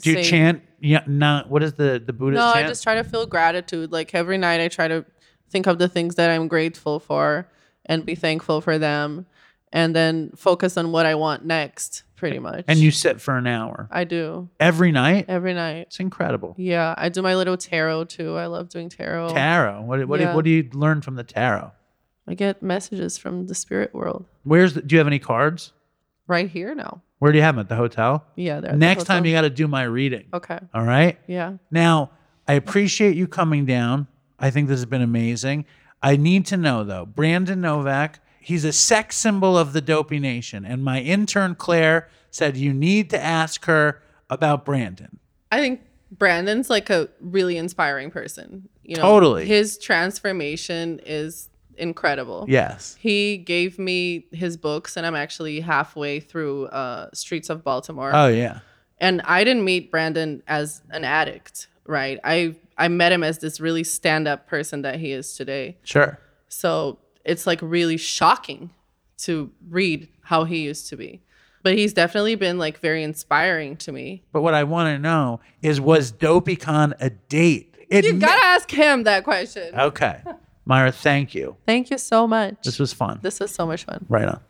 Do you say- chant? Yeah, not what is the the Buddhist No, chant? I just try to feel gratitude. Like every night I try to think of the things that I'm grateful for and be thankful for them and then focus on what I want next pretty much. and you sit for an hour I do every night. every night. It's incredible. Yeah, I do my little tarot too. I love doing tarot. Tarot. What what, do, what do you learn from the tarot? I get messages from the spirit world Where's the, do you have any cards? right here now. Where do you have them at the hotel? Yeah, they're at the Next time you got to do my reading. Okay. All right. Yeah. Now, I appreciate you coming down. I think this has been amazing. I need to know though, Brandon Novak, he's a sex symbol of the Dopey Nation. And my intern Claire said you need to ask her about Brandon. I think Brandon's like a really inspiring person. You know, Totally. His transformation is incredible. Yes. He gave me his books, and I'm actually halfway through uh, Streets of Baltimore. Oh yeah. and I didn't meet Brandon as an addict, right? I I met him as this really stand up person that he is today. Sure. So it's like really shocking to read how he used to be. But he's definitely been like very inspiring to me. But what I want to know is was Dopey DopeyCon a date? It You ma- gotta ask him that question. Okay. Mayra, thank you. Thank you so much. This was fun. This was so much fun. Right on.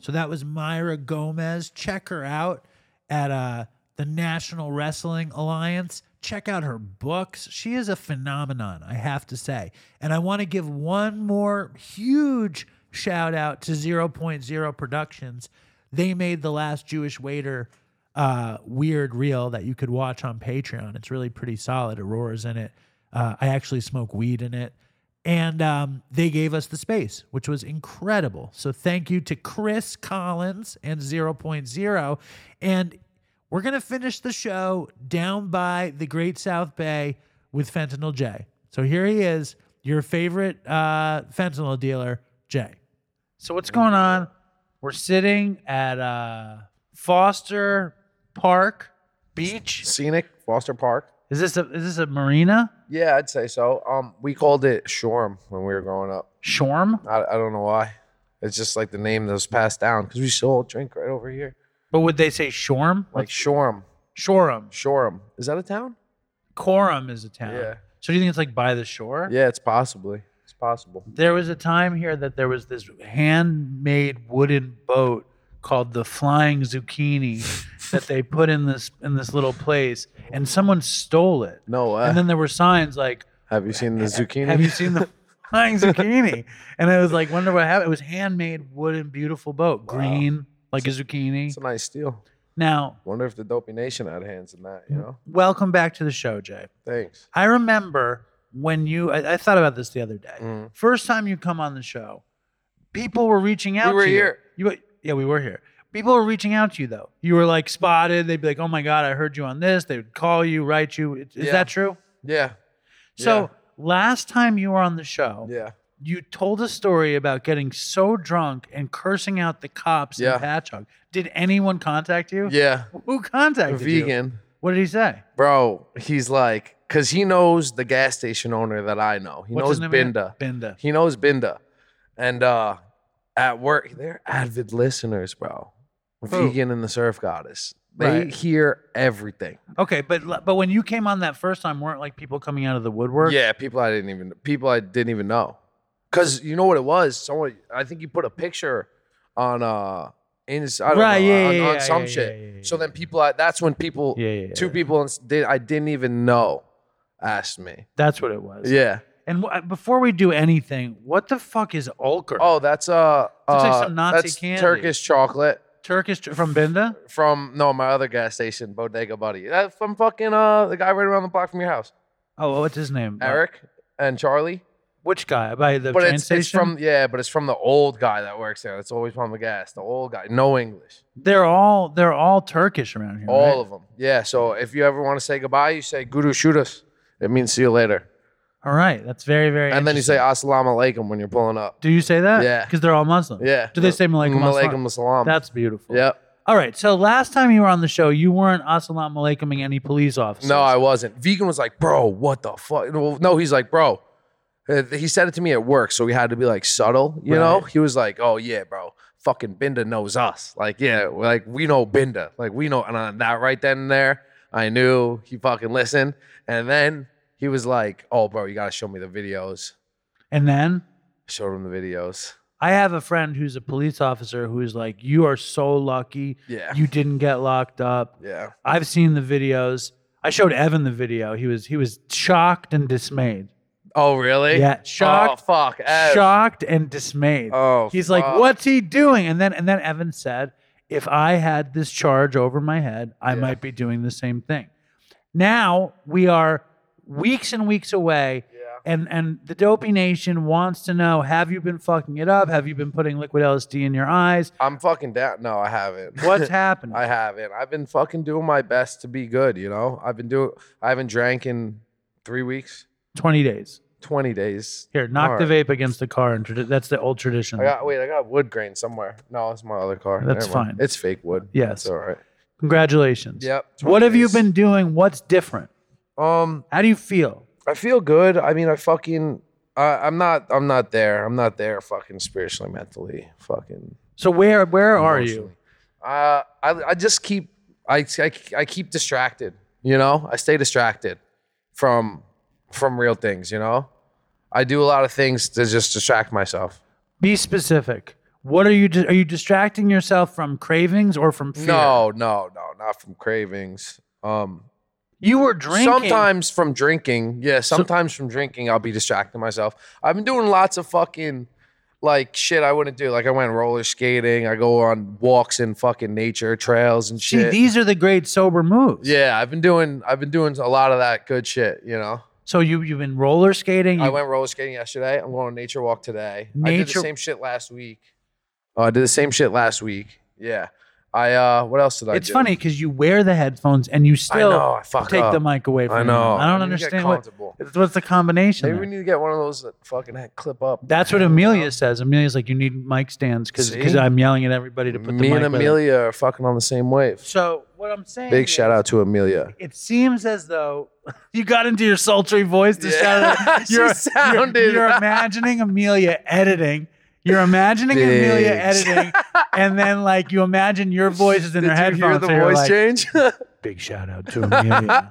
So that was Mayra Gomes. Check her out at uh, the National Wrestling Alliance. Check out her books. She is a phenomenon, I have to say. And I want to give one more huge shout out to 0.0 Productions. They made The Last Jewish Waiter uh, weird reel that you could watch on Patreon. It's really pretty solid. Aurora's in it. Uh, I actually smoke weed in it. And um, they gave us the space, which was incredible. So thank you to Chris Collins and 0.0. And We're gonna finish the show down by the Great South Bay with Fentanyl Jay. So here he is, your favorite uh, fentanyl dealer, Jay. So what's going on? We're sitting at uh, Foster Park Beach. Scenic Foster Park. Is this a is this a marina? Yeah, I'd say so. Um, we called it Shorm when we were growing up. Shorm? I, I don't know why. It's just like the name that was passed down because we still drink right over here. But would they say Shorm? Like Shorm. Shoreham. Shorm. Is that a town? Coram is a town. Yeah. So do you think it's like by the shore? Yeah, it's possibly. It's possible. There was a time here that there was this handmade wooden boat called the Flying Zucchini that they put in this in this little place, and someone stole it. No way. And then there were signs like, Have you seen the zucchini? "Have you seen the Flying Zucchini?" And it was like, "Wonder what happened." It was handmade wooden, beautiful boat, green like a zucchini. It's a nice steal. Now, Wonder if the Dopey Nation had hands in that. You know. welcome back to the show, Jay. Thanks. I remember when you, I, I thought about this the other day. Mm-hmm. First time you come on the show, people were reaching out We were to here. You. were- Yeah, we were here. People were reaching out to you though. You were like spotted. They'd be like, "Oh my god, I heard you on this." They would call you, write you. Is Yeah. that true? Yeah. So Yeah. last time you were on the show, Yeah. You told a story about getting so drunk and cursing out the cops Yeah. in Patchogue. Did anyone contact you? Yeah. Who contacted you? vegan. What did he say? Bro, he's like, because he knows the gas station owner that I know. He What's knows name again? Binda. Binda. He knows Binda. And uh at work, they're avid listeners, bro. Vegan and the Surf Goddess. They Right. hear everything. Okay, but but when you came on that first time, weren't like people coming out of the woodwork? Yeah, people I didn't even people I didn't even know. Cause you know what it was? Someone I think you put a picture on uh in I don't Right, know, yeah, on, yeah, on yeah, some shit. so then people I, that's when people two people I didn't even know asked me. That's what it was. Yeah. And w- before we do anything, what the fuck is Ulker? Oh, that's uh, Looks like uh, some Nazi that's candy. Turkish chocolate Turkish tr- from Binda? from no my other gas station, Bodega Buddy. That's from fucking uh the guy right around the block from your house, Oh, what's his name? Uh, Eric and Charlie. Which guy? By the But train it's, station? it's from yeah, but it's from the old guy that works there. That's always pumping gas. The old guy, no English. they're all they're all Turkish around here. All right? of them. Yeah. So if you ever want to say goodbye, you say Guru shoot us. It means see you later. All right, that's very very. And then you say. Assalamu alaikum when you're pulling up. Do you say that? Yeah. because they're all Muslim. Yeah. Do they say Malaikum Malaikum assalam. That's beautiful. Yep. All right. So last time you were on the show, you weren't assalamu alaikuming any police officers. No, I wasn't. Vegan was like, bro, what the fuck? No, he's like, bro. Uh, He said it to me at work, so we had to be like subtle, you know? He was like, oh, yeah, bro. Fucking Binda knows us. Like, yeah, like we know Binda. Like, we know. And on that right then and there, I knew he fucking listened. And then he was like, oh, bro, you got to show me the videos. And then I Showed him the videos. I have a friend who's a police officer who's like, "You are so lucky. Yeah. You didn't get locked up." Yeah. I've seen the videos. I showed Evan the video. He was he was shocked and dismayed. Oh, really? Yeah, shocked. Oh, fuck. Ev. Shocked and dismayed. Oh, He's like, "What's he doing?" And then and then Evan said, "If I had this charge over my head, I might be doing the same thing." Now we are weeks and weeks away. And and the Dopey Nation wants to know: Have you been fucking it up? Have you been putting liquid LSD in your eyes? I'm fucking down. No, I haven't. What's happening? I haven't. I've been fucking doing my best to be good, you know? I've been doing I haven't drank in three weeks, Twenty days. Twenty days. Here, knock the vape against the car, and tradi- that's the old tradition. I got wait, I got wood grain somewhere. No, it's my other car. That's Never mind. fine. It's fake wood. Yes. That's all right. Congratulations. Yep, What have you been doing? What's different? Um, How do you feel? I feel good. I mean I fucking I, I'm not I'm not there. I'm not there fucking spiritually, mentally, fucking So where where are you? Uh, I I just keep I, I I keep distracted. You know, I stay distracted from from real things. You know, I do a lot of things to just distract myself. Be specific. What are you? Are you distracting yourself from cravings or from fear? No, no, no, not from cravings. Um, You were drinking. sometimes from drinking. Yeah, sometimes from drinking, I'll be distracting myself. I've been doing lots of fucking like shit I wouldn't do. Like I went roller skating. I go on walks in fucking nature trails and See, shit. these are the great sober moves. Yeah, I've been doing I've been doing a lot of that good shit, you know. So you you've been roller skating. I went roller skating yesterday. I'm going on a nature walk today. I did the same shit last week. Oh, I did the same shit last week. Yeah. I uh, what else did I do? It's do? funny because you wear the headphones and you still know, I fuck take up. the mic away from I you. know. I don't I need to get understand what, what's the combination. Maybe there? we need to get one of those that fucking head clip up. That's what Amelia says. Amelia's like, you need mic stands because? I'm yelling at everybody to put the Me mic and with it." Amelia are fucking on the same wave. So what I'm saying, Big shout out to Amelia. It seems as though you got into your sultry voice to Yeah, shout out. You're, you're, you're imagining Amelia editing. You're imagining Amelia editing, and then like you imagine your voice is in Did her you headphones. hear the so voice like, change? Big shout out to Amelia.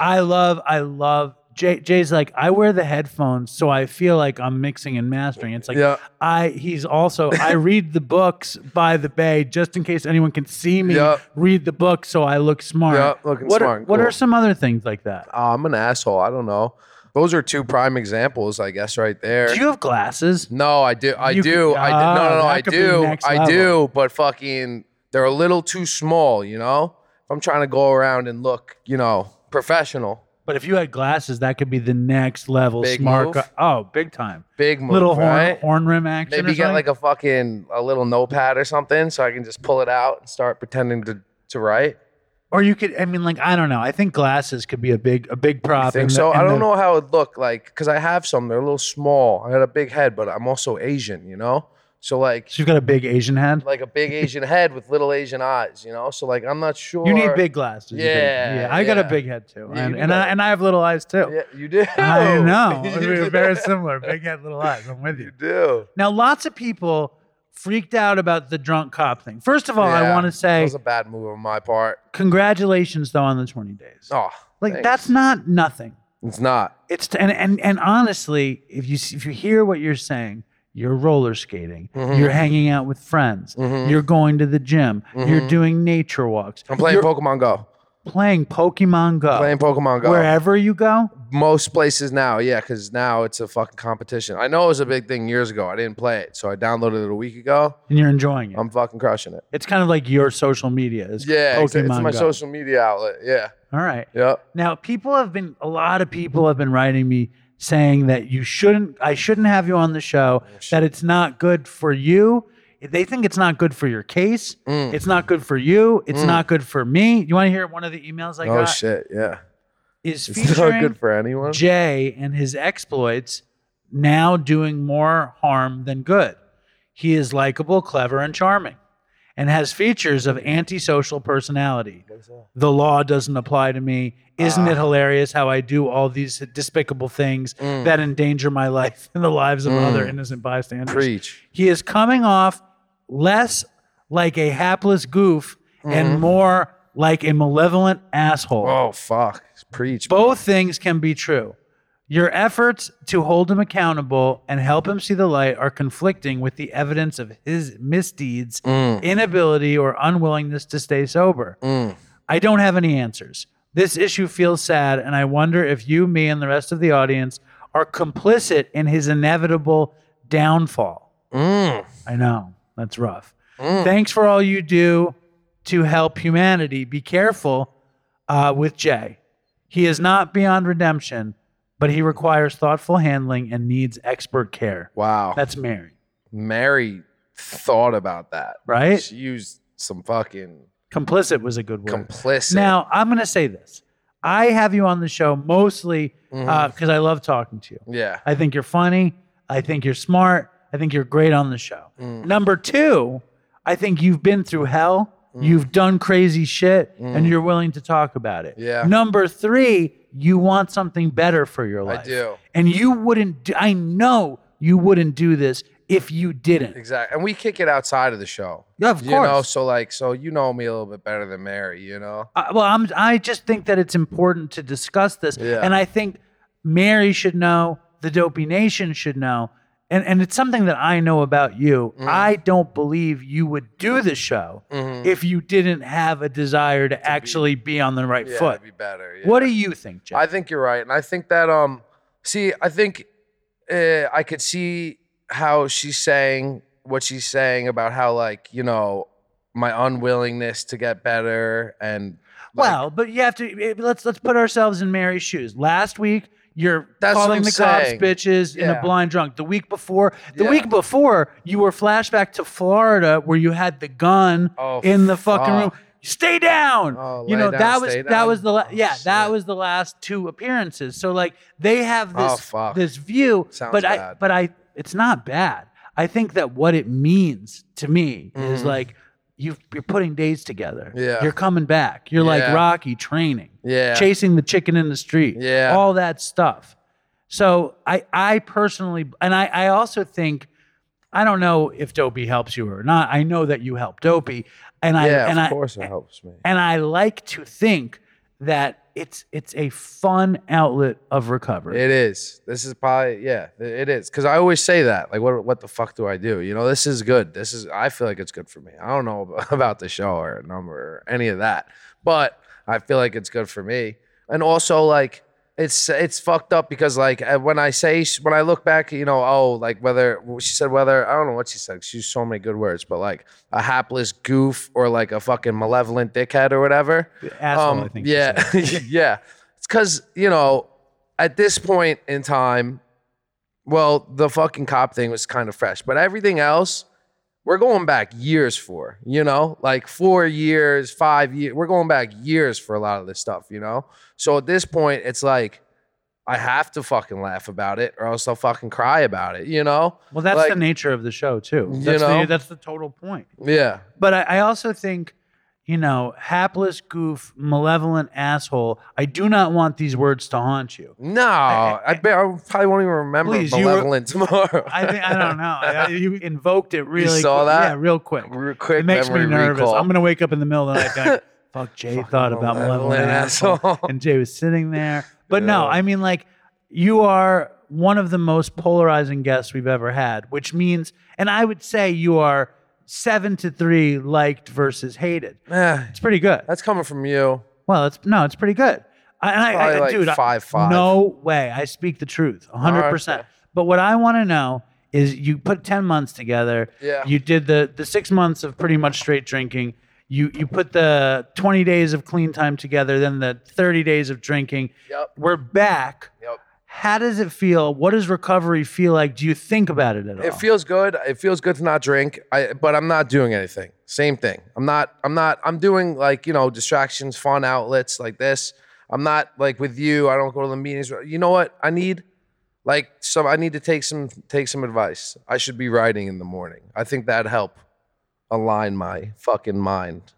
I love, I love. Jay, Jay's like, I wear the headphones, so I feel like I'm mixing and mastering. It's like Yeah. I. He's also. I read the books by the bay just in case anyone can see me Yep. read the book, so I look smart. Yep, looking what smart Are, and what are some other things like that? Oh, I'm an asshole. I don't know. Those are two prime examples, I guess, right there. Do you have glasses? no, I do. I You do. could- I do. No, Ah, no, no. that I could be do. next I level. do. But fucking, they're a little too small. You know, if I'm trying to go around and look, you know, professional, But if you had glasses, that could be the next level Big smart. move. gu- oh, big time. big move, Little horn, right? horn rim action. Maybe or get something? like a fucking a little notepad or something, so I can just pull it out and start pretending to to write. Or you could. I mean, like I don't know. I think glasses could be a big a big prop. Think in the- so. in I don't the- know how it would look like because I have some. They're a little small. I had a big head, but I'm also Asian, you know. So like you've got a big Asian head. like a big Asian head with little Asian eyes, you know. So like I'm not sure. You need big glasses. Yeah, yeah. I got a big head too, Yeah, and and I, and I have little eyes too. Yeah, you do. I know. We're very similar. Big head, little eyes. I'm with you. You do. Now, lots of people freaked out about the drunk cop thing. First of all, I want to say that was a bad move on my part. congratulations though on the 20 days. Oh, like thanks. that's not nothing. it's not. It's and and and honestly, if you if you hear what you're saying, you're roller skating, Mm-hmm. you're hanging out with friends, you're going to the gym, you're doing nature walks, Mm-hmm. I'm playing you're Pokemon Go. playing Pokemon Go. Playing Pokemon Go. Wherever you go, Most places now, yeah, because now it's a fucking competition. I know it was a big thing years ago. I didn't play it, so I downloaded it a week ago. and you're enjoying it. I'm fucking crushing it. it's kind of like your social media is Yeah, it's, Pokemon it's my Go. social media outlet. Yeah, All right. yep. Now, people have been a lot of people have been writing me saying that you shouldn't I shouldn't have you on the show, that it's not good for you. They think it's not good for your case. Mm. It's not good for you. It's not good for me. You want to hear one of the emails I Oh got? shit, yeah. Is It's not featuring good for anyone. Jay and his exploits now doing more harm than good. He is likable, clever, and charming, and has features of antisocial personality. The law doesn't apply to me. Isn't Ah. it hilarious how I do all these despicable things Mm. that endanger my life and the lives of other innocent bystanders? Preach. He is coming off less like a hapless goof Mm-hmm. and more like a malevolent asshole. Oh fuck, preach. Both things can be true. Your efforts to hold him accountable and help him see the light are conflicting with the evidence of his misdeeds, mm. inability, or unwillingness to stay sober. Mm. I don't have any answers. This issue feels sad, and I wonder if you, me, and the rest of the audience are complicit in his inevitable downfall. Mm. I know, that's rough. Thanks for all you do to help humanity. Be careful uh, with Jay. He is not beyond redemption, but he requires thoughtful handling and needs expert care. Wow. That's Mary, Mary thought about that. right? She used some fucking Complicit was a good word. complicit. Now, I'm going to say this. I have you on the show mostly because Mm-hmm. I love talking to you. yeah. I think you're funny. I think you're smart. I think you're great on the show. Mm. Number two, I think you've been through hell. You've done crazy shit and you're willing to talk about it. Mm. Yeah. Number three, you want something better for your life. I do. And you wouldn't, do, I know you wouldn't do this if you didn't. Exactly. And we kick it outside of the show. Yeah, of You know, course. so like, so you know me a little bit better than Mary, you know? Uh, well, I'm, I just think that it's important to discuss this. Yeah. And I think Mary should know, the Dopey Nation should know. And, and it's something that I know about you. Mm-hmm. I don't believe you would do the show if you didn't have a desire to, actually be, on the right Yeah, foot. be better. Yeah. What do you think, Jeff? I think you're right, and I think that um, see, I think uh, I could see how she's saying what she's saying about how like you know my unwillingness to get better and like, well, but you have to eh, let's let's put ourselves in Mary's shoes. Last week, You're That's calling the cops saying. bitches in a blind drunk. The week before, the Yeah. week before, you were flashback to Florida where you had the gun Oh, in the fucking room. Stay down. Oh, you know down, that was that was the la- Oh, yeah that was the last two appearances. So like they have oh, this Oh, this view, Sounds but I but I it's not bad. I think that what it means to me is mm-hmm. like you you're putting days together. Yeah. You're coming back. You're like Rocky training. Yeah. Chasing the chicken in the street. Yeah. All that stuff. So I I personally and I I also think I don't know if Dopey helps you or not. I know that you help Dopey. And I yeah, and of I course it helps me. and I like to think that it's it's a fun outlet of recovery. It is. This is probably yeah. It is because I always say that. Like, what what the fuck do I do? You know, this is good. This is. I feel like it's good for me. I don't know about the show or number or any of that, but I feel like it's good for me. And also, like, it's it's fucked up because like uh, when I say when I look back, you know, oh, like whether she said whether I don't know what she said. She used so many good words, but like a hapless goof or like a fucking malevolent dickhead or whatever. Asshole, I think Um, Yeah, yeah. It's because you know, at this point in time, well, the fucking cop thing was kind of fresh, but everything else, we're going back years for. You know, like four years, five years. We're going back years for a lot of this stuff. You know, so at this point, it's like. I have to fucking laugh about it, or else I'll fucking cry about it. You know? Well, that's Like, the nature of the show too. You That's know? the, that's the total point. Yeah. But I, I also think, you know, hapless goof, malevolent asshole. I do not want these words to haunt you. No, I, bet I probably won't even remember Please, you were- malevolent tomorrow. I think I don't know. I- you invoked it really. saw quick- that? Yeah, real quick. Real quick it makes me nervous. recall. I'm gonna wake up in the middle of the night going, "Fuck." Jay thought about malevolent malevolent asshole, asshole. and Jay was sitting there. But no, I mean, like, you are one of the most polarizing guests we've ever had, which means, and I would say you are seven to three liked versus hated. Eh, It's pretty good. that's coming from you. Well, it's no, it's pretty good. I, and I, I, like dude, five, five. No way. I speak the truth, hundred percent. Okay. But what I want to know is, you put ten months together. Yeah. You did the the six months of pretty much straight drinking. You you put the twenty days of clean time together, then the thirty days of drinking. Yep. We're back. Yep. How does it feel? What does recovery feel like? Do you think about it at all? It feels good. It feels good to not drink. I but I'm not doing anything. Same thing. I'm not I'm not I'm doing like, you know, distractions, fun outlets like this. I'm not like with you. I don't go to the meetings. You know what? I need like some I need to take some take some advice. I should be writing in the morning. I think that'd help align my fucking mind,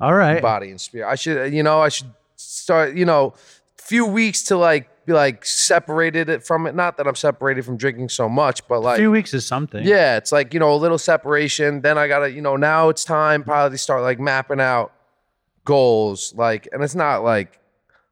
all right. body and spirit. I should you know, I should start, you know, few weeks to like be like separated it from it. Not that I'm separated from drinking so much, but A like few weeks is something. yeah, it's like, you know, a little separation. Then I gotta, you know, now it's time probably to start like mapping out goals. Like, and it's not like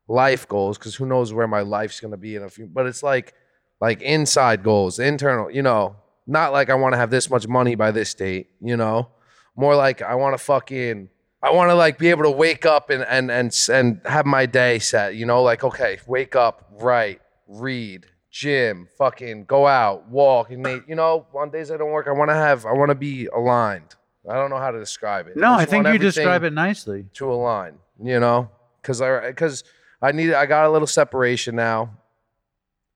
life goals, because who knows where my life's gonna be in a few, but it's like like inside goals, internal, you know, not like I want to have this much money by this date, you know. More like I want to fucking I want to like be able to wake up and and and and have my day set, you know, like okay, wake up, write, read, gym, fucking go out, walk, and they, you know, on days I don't work, I want to have, I want to be aligned. I don't know how to describe it. No, I just think you describe it nicely. to align, you know, because I because I need I got a little separation now,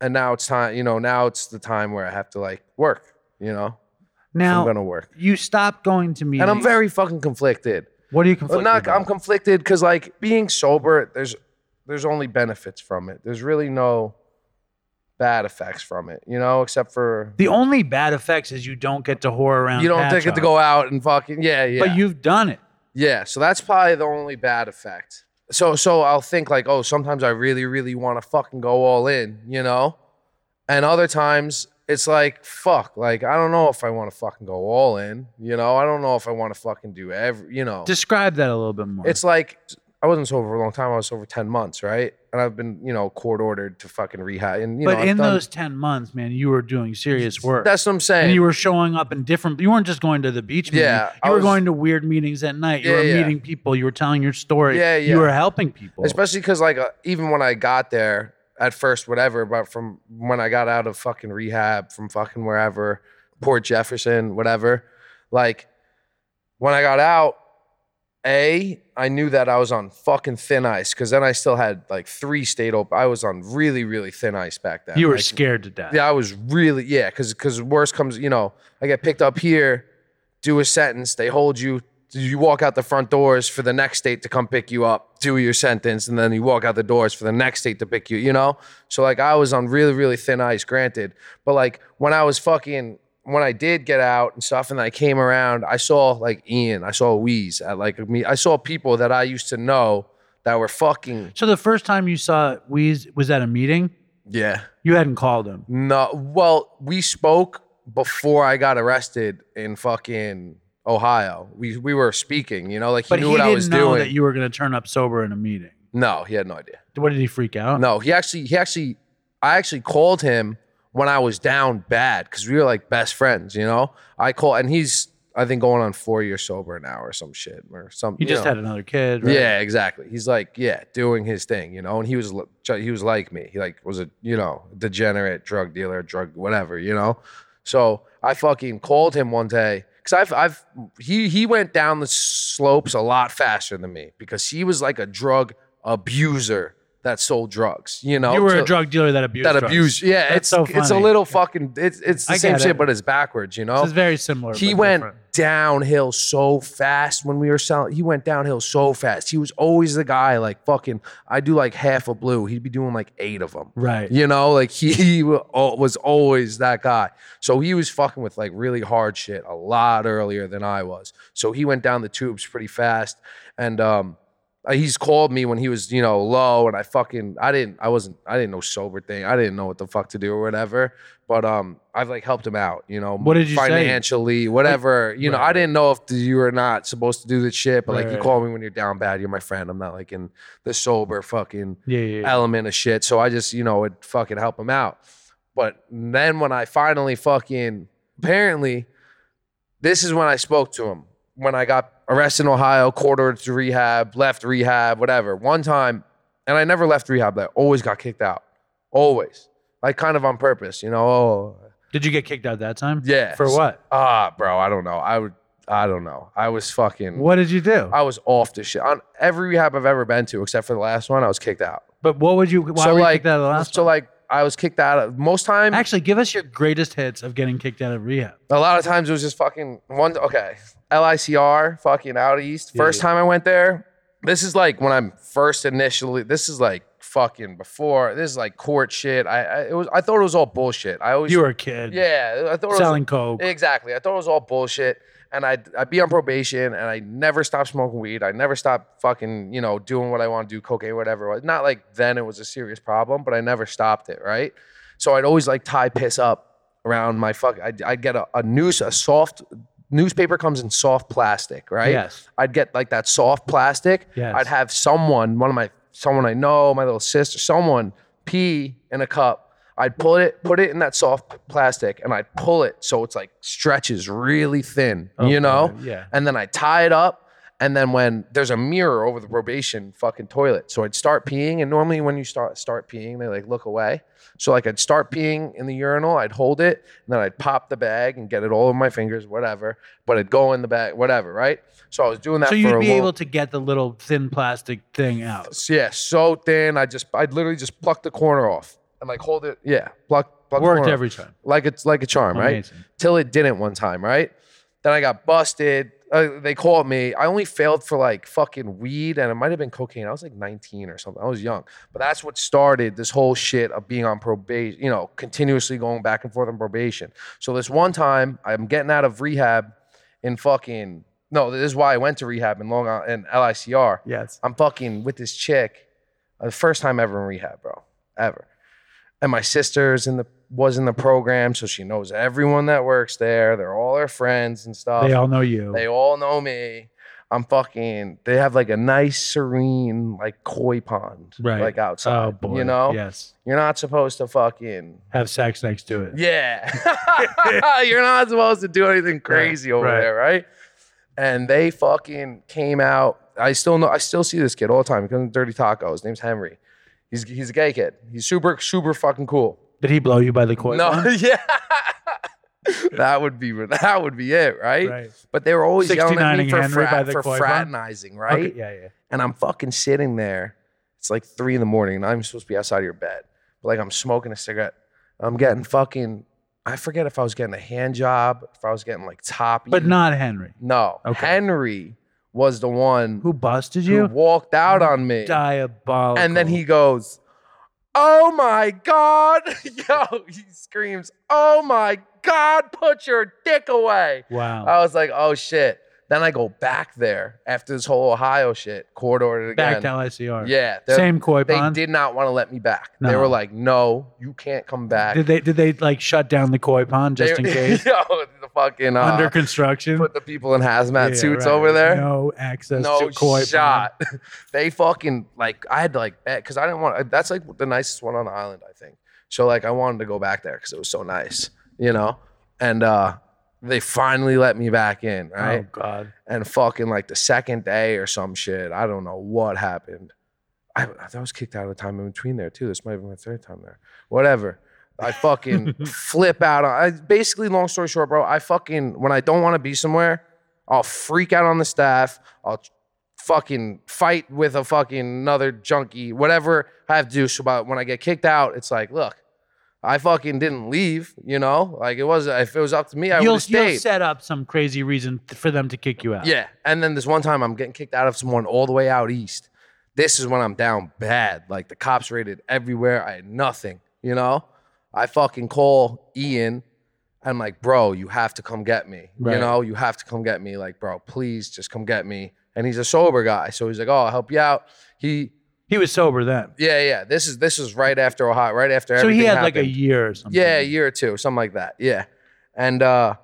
and now it's time, you know, now it's the time where I have to like work, you know, Now I'm gonna work, you stopped going to meetings. and I'm very fucking conflicted. What are you Well, conflicted not, about? I'm conflicted because like being sober, there's there's only benefits from it. There's really no bad effects from it, you know, except for the only bad effects is you don't get to whore around. you don't get to go out and fucking yeah, yeah. But you've done it. Yeah, so that's probably the only bad effect. So so I'll think like, oh, sometimes I really really want to fucking go all in, you know? And other times it's like, fuck, like I don't know if I want to fucking go all in, you know? I don't know if I want to fucking do every, you know. Describe that a little bit more. It's like I wasn't sober for a long time. I was sober 10 months, right? And I've been, you know, court ordered to fucking rehab and you but know, I've in done- those ten months, man, you were doing serious work. That's what I'm saying. and you were showing up in different. You weren't just going to the beach. Meeting. Yeah, you I were was- going to weird meetings at night. You Yeah, were yeah. meeting people. You were telling your story. Yeah, yeah. You were helping people. especially because like uh, even when I got there at first, whatever, but from when I got out of fucking rehab, from fucking wherever, Port Jefferson, whatever, like when I got out, A, I knew that I was on fucking thin ice because then I still had like three state open. I was on really, really thin ice back then. You were Like, scared to death. Yeah, I was really yeah, because because worst comes, you know, I get picked up here, do a sentence, they hold you, you walk out the front doors for the next state to come pick you up, do your sentence, and then you walk out the doors for the next state to pick you, you know? So like I was on really, really thin ice, granted. But like when I was fucking when I did get out and stuff and I came around, I saw like Ian, I saw Wheeze at like me, I saw people that I used to know that were fucking So the first time you saw Weez was at a meeting. yeah. You hadn't called him. No, well, we spoke before I got arrested in fucking Ohio. We we were speaking, you know, like he But knew he what didn't I was know doing. that you were going to turn up sober in a meeting. no, he had no idea. What did he freak out? No, he actually he actually I actually called him when I was down bad because we were like best friends, you know. I call and he's I think going on four years sober now or some shit or something. He just know. had another kid. Right? Yeah, exactly. He's like, yeah, doing his thing, you know. And he was, he was like me. He like was a, you know, degenerate drug dealer, drug whatever, you know. So I fucking called him one day because I've, I've, he, he went down the slopes a lot faster than me because he was like a drug abuser that sold drugs, you know. You were a drug dealer that abused that drugs. abuse. Yeah, That's it's so it's a little fucking. It's it's the I same shit, it. but it's backwards. You know, is very similar. he went different. downhill so fast when we were selling. He went downhill so fast. He was always the guy like fucking. I do like half a blue. He'd be doing like eight of them. Right. You know, like he wa- al- was always that guy. So he was fucking with like really hard shit a lot earlier than I was. So he went down the tubes pretty fast, and um. Uh, He's called me when he was, you know, low, and I fucking, I didn't, I wasn't, I didn't know sober thing. I didn't know what the fuck to do or whatever. But um, I've like helped him out, you know, What did you say? financially, whatever. You know, I didn't know if you were not supposed to do this shit, but like Right, you right. call me when you're down bad. You're my friend. I'm not like in the sober fucking Yeah, yeah, yeah. element of shit. So I just, you know, would fucking help him out. But then when I finally fucking apparently, this is when I spoke to him. When I got arrested in Ohio, quarter to rehab, left rehab, whatever. One time, and I never left rehab, I always got kicked out. Always. Like kind of on purpose, you know. Oh, Did you get kicked out that time? yeah. For what? Ah, bro, I don't know. I would I don't know. I was fucking What did you do? I was off the shit. On every rehab I've ever been to, except for the last one, I was kicked out. but what would you? Why so were you like, kicked out of the last so one? like I was kicked out of most time. Actually, give us your greatest hits of getting kicked out of rehab. a lot of times it was just fucking one. Okay, LICR, fucking out east. First yeah. time I went there. This is like when I'm first initially. This is like fucking before. This is like court shit. I, I it was. I thought it was all bullshit. I always You were a kid. yeah. I thought it was, Selling coke. Exactly. I thought it was all bullshit. And I'd, I'd be on probation and I never stopped smoking weed. I never stopped fucking, you know, doing what I want to do, cocaine, whatever. it was. Not like then it was a serious problem, but I never stopped it, right? So I'd always like tie piss up around my fuck. I'd, I'd get a, a news, a soft newspaper comes in soft plastic, right? Yes. I'd get like that soft plastic. Yes. I'd have someone, one of my, someone I know, my little sister, someone pee in a cup. I'd pull it, put it in that soft plastic, and I'd pull it so it's like stretches really thin, you know? yeah. And then I tie it up, and then when there's a mirror over the probation fucking toilet, so I'd start peeing, and normally when you start start peeing, they like look away. So like I'd start peeing in the urinal, I'd hold it, and then I'd pop the bag and get it all over my fingers, whatever. But it'd go in the bag, whatever, right? So I was doing that. So you'd a be long- able to get the little thin plastic thing out. yeah, so thin. I just, I'd literally just pluck the corner off and like hold it. Yeah, pluck, pluck. the Worked corner every off. time. Like it's like a charm, right? Till it didn't one time, right? Then I got busted. Uh, they called me. I only failed for like fucking weed, and it might have been cocaine. I was like 19 or something. I was young, but that's what started this whole shit of being on probation. You know, continuously going back and forth on probation. So this one time, I'm getting out of rehab in fucking. No, this is why I went to rehab in Long Island in LICR. Yes. I'm fucking with this chick, uh, the first time ever in rehab, bro, ever. And my sister's in the was in the program, so she knows everyone that works there. They're all her friends and stuff. They all know you. They all know me. I'm fucking. They have like a nice, serene, like koi pond, right. like oh, outside. Oh boy. you know, Yes. you're not supposed to fucking. Have sex next to it. Yeah, you're not supposed to do anything crazy over right. there, right? And they fucking came out. I still know. I still see this kid all the time. He comes to Dirty Taco. His name's Henry. He's he's a gay kid. He's super super fucking cool. Did he blow you by the coil? No, yeah. that would be that would be it, right? Right. But they were always yelling at 69 me for, frat, for fraternizing, right? Okay, yeah, yeah. And I'm fucking sitting there. It's like three in the morning, and I'm supposed to be outside of your bed. But like I'm smoking a cigarette. I'm getting fucking. I forget if I was getting a hand job, if I was getting like toppy. But not Henry. no. Okay. Henry was the one Who busted you, who walked out on me. Diabolical. And then he goes, Oh my God. Yo, he screams, Oh my God, put your dick away. Wow. I was like, Oh shit. Then I go back there after this whole Ohio shit, court ordered again. Back to LICR. Yeah. Same koi pond. They pond. did not want to let me back. They were like, No, you can't come back. Did they did they like shut down the koi pond just They- in case? Yo, fucking uh, Under construction. put the people in hazmat Yeah, suits right. over there. No access no to koi shot. they fucking like I had to like bet because I didn't want. That's like the nicest one on the island, I think. So like I wanted to go back there because it was so nice, you know. And uh they finally let me back in, right? Oh God. And fucking like the second day or some shit, I don't know what happened. I, I was kicked out of the time in between there too. This might be my third time there. Whatever. I fucking flip out. I basically, long story short, bro. I fucking when I don't want to be somewhere, I'll freak out on the staff. I'll fucking fight with a fucking another junkie. Whatever I have to do. So about when I get kicked out, it's like, look, I fucking didn't leave. You know, like it was. If it was up to me, I would You'll, have you'll set up some crazy reason th- for them to kick you out. Yeah. And then this one time I'm getting kicked out of someone all the way out east. This is when I'm down bad. Like the cops raided everywhere. I had nothing, you know? I fucking call Ian. I'm like, bro, you have to come get me. Right. You know, you have to come get me. Like, bro, please just come get me. And he's a sober guy. So he's like, oh, I'll help you out. He He was sober then. yeah, yeah. This is this is right after Ohio, right after So he had like a year or something. Yeah, a year or two, something like that. Yeah. And uh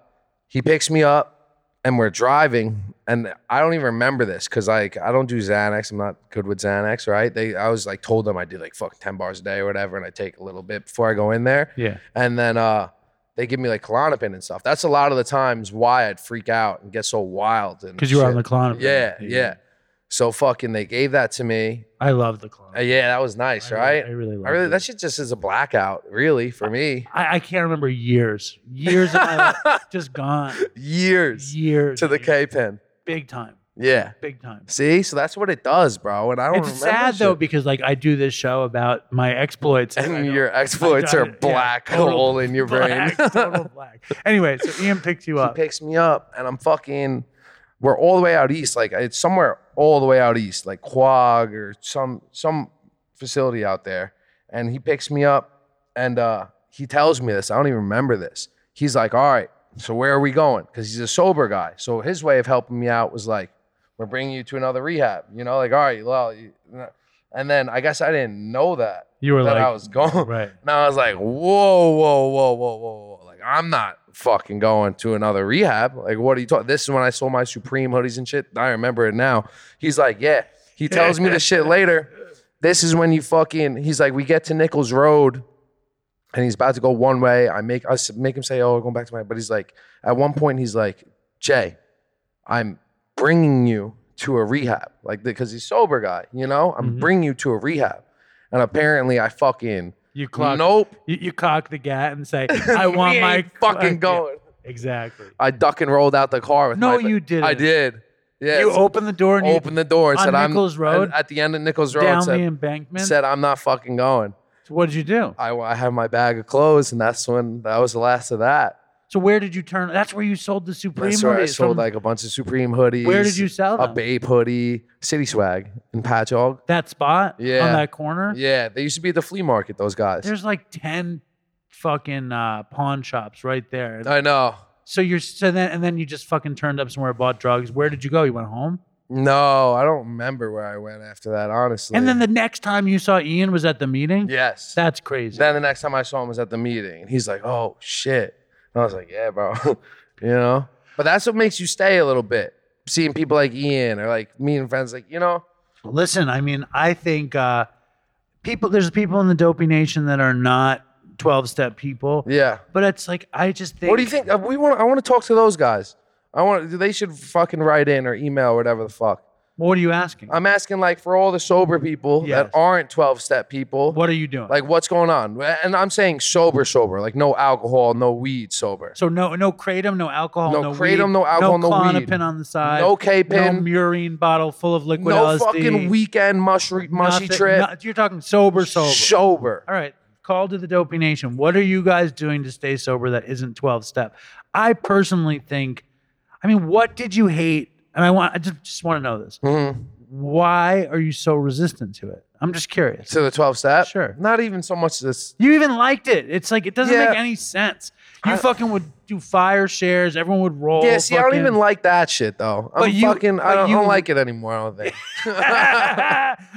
he picks me up and we're driving and I don't even remember this because like I don't do Xanax. I'm not good with Xanax, right? They I was like told them I do like fucking 10 bars a day or whatever, and I take a little bit before I go in there. Yeah. And then uh they give me like Klonopin and stuff. That's a lot of the times why I'd freak out and get so wild Because you were on the Klonopin. Yeah, yeah. So fucking they gave that to me. I love the Klonopin. Uh, yeah, that was nice, I really- right? I really love I really it. that shit just is a blackout, really, for me. I, I can't remember years. Years of my life just gone. Years Years. to the. K-pin. Big time. Yeah. Big time. See, so that's what it does, bro. And I don't It's sad though because like I do this show about my exploits I and your exploits are. Yeah, black total hole in your brain. black, total black. Anyway, so Ian picks you up. he picks me up, and I'm fucking. We're all the way out east, like it's somewhere all the way out east, like Quogue or some some facility out there. And he picks me up, and uh, he tells me this. I don't even remember this. He's like, "All right, so where are we going?" Because he's a sober guy. So his way of helping me out was like, "We're bringing you to another rehab." You know, like, "All right, well," you, and then I guess I didn't know that. You were that like, I was going. right. And I was like, whoa, whoa, whoa, whoa, whoa, whoa. Like, I'm not fucking going to another rehab. Like, what are you talking? This is when I sold my Supreme hoodies and shit. I remember it now. He's like, yeah. He tells me the shit later. This is when you fucking, he's like, we get to Nichols Road and he's about to go one way. I make, I make him say, oh, we're going back to my, but he's like, at one point, he's like, Jay, I'm bringing you to a rehab. Like, because he's sober guy, you know? I'm Mhm. bringing you to a rehab. And apparently I fucking, You clock. nope. You, you cock the gat and say, "I want my fucking Yeah, going. exactly. I duck and rolled out the car with No, my, you didn't. I did. Yeah. You opened the door and you opened the door and said I'm Nichols Road? at the end of Nichols Road down said, the embankment. said I'm not fucking going. So what did you do? I, I have my bag of clothes and that's when that was the last of that. So where did you turn? That's where you sold the Supreme That's where I hoodies sold from- like a bunch of Supreme hoodies. Where did you sell them? A? Bape hoodie, City Swag in Patchogue. that spot Yeah. on that corner. Yeah, they used to be at the flea market. Those guys. There's like ten fucking uh, pawn shops right there. I know. So you're so then and then you just fucking turned up somewhere, bought drugs. Where did you go? You went home. No, I don't remember where I went after that. Honestly. And then the next time you saw Ian was at the meeting. yes, That's crazy. Then the next time I saw him was at the meeting, and he's like, "Oh shit!" And I was like, "Yeah, bro," you know. But that's what makes you stay a little bit. Seeing people like Ian or like meeting friends, like you know, Listen, I mean, I think uh, people. There's people in the Dopey Nation that are not 12 step people. yeah. But it's like I just think. What do you think? Uh, We want. I want to talk to those guys. I want. They should fucking write in or email or whatever the fuck. What are you asking? I'm asking like for all the sober people Yes. that aren't 12 step people. what are you doing? Like what's going on? And I'm saying sober, sober, like no alcohol, no weed, sober. so no, no kratom, no alcohol, No no, kratom, weed, no alcohol, no weed. Klonopin on the side, No K-pin. no murine bottle full of liquid No LSD. fucking weekend mushy, mushy nothing- trip. no- you're talking sober, sober. Sober. All right. Call to the Dopey Nation. What are you guys doing to stay sober that isn't 12 step? I personally think, I mean, what did you hate? And I want, I just, just want to know this. Mm-hmm. Why are you so resistant to it? I'm just curious. To the 12 step? Sure. Not even so much this. You even liked it. It's like, it doesn't Yeah. make any sense. You fucking would do fire shares. Everyone would roll. Yeah, see, I don't even like that shit though. I'm But you- fucking, I don't, I you- don't like it anymore, I don't think.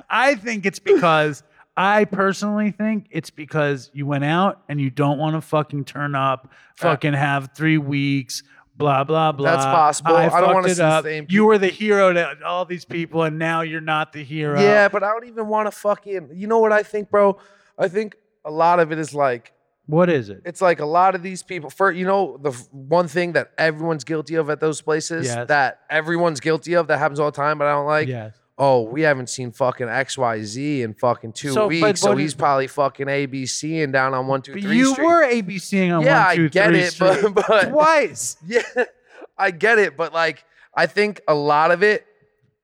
I think it's because I personally think it's because you went out and you don't want to fucking turn up, fucking have three weeks, blah blah blah. That's possible. I don't fucked wanna it see the up. same You were the hero to all these people, and now you're not the hero. yeah, but I don't even want to fucking, you know what I think, bro? I think a lot of it is like, What is it? it's like a lot of these people for you know the one thing that everyone's guilty of at those places Yes. that everyone's guilty of that happens all the time but i don't like yes. Oh we haven't seen fucking xyz in fucking two So, but- weeks so he's probably fucking abc and down on one two But three you Street. were ABCing on Yeah, one, I two, get three it, Street but- but- twice. yeah i get it but like i think a lot of it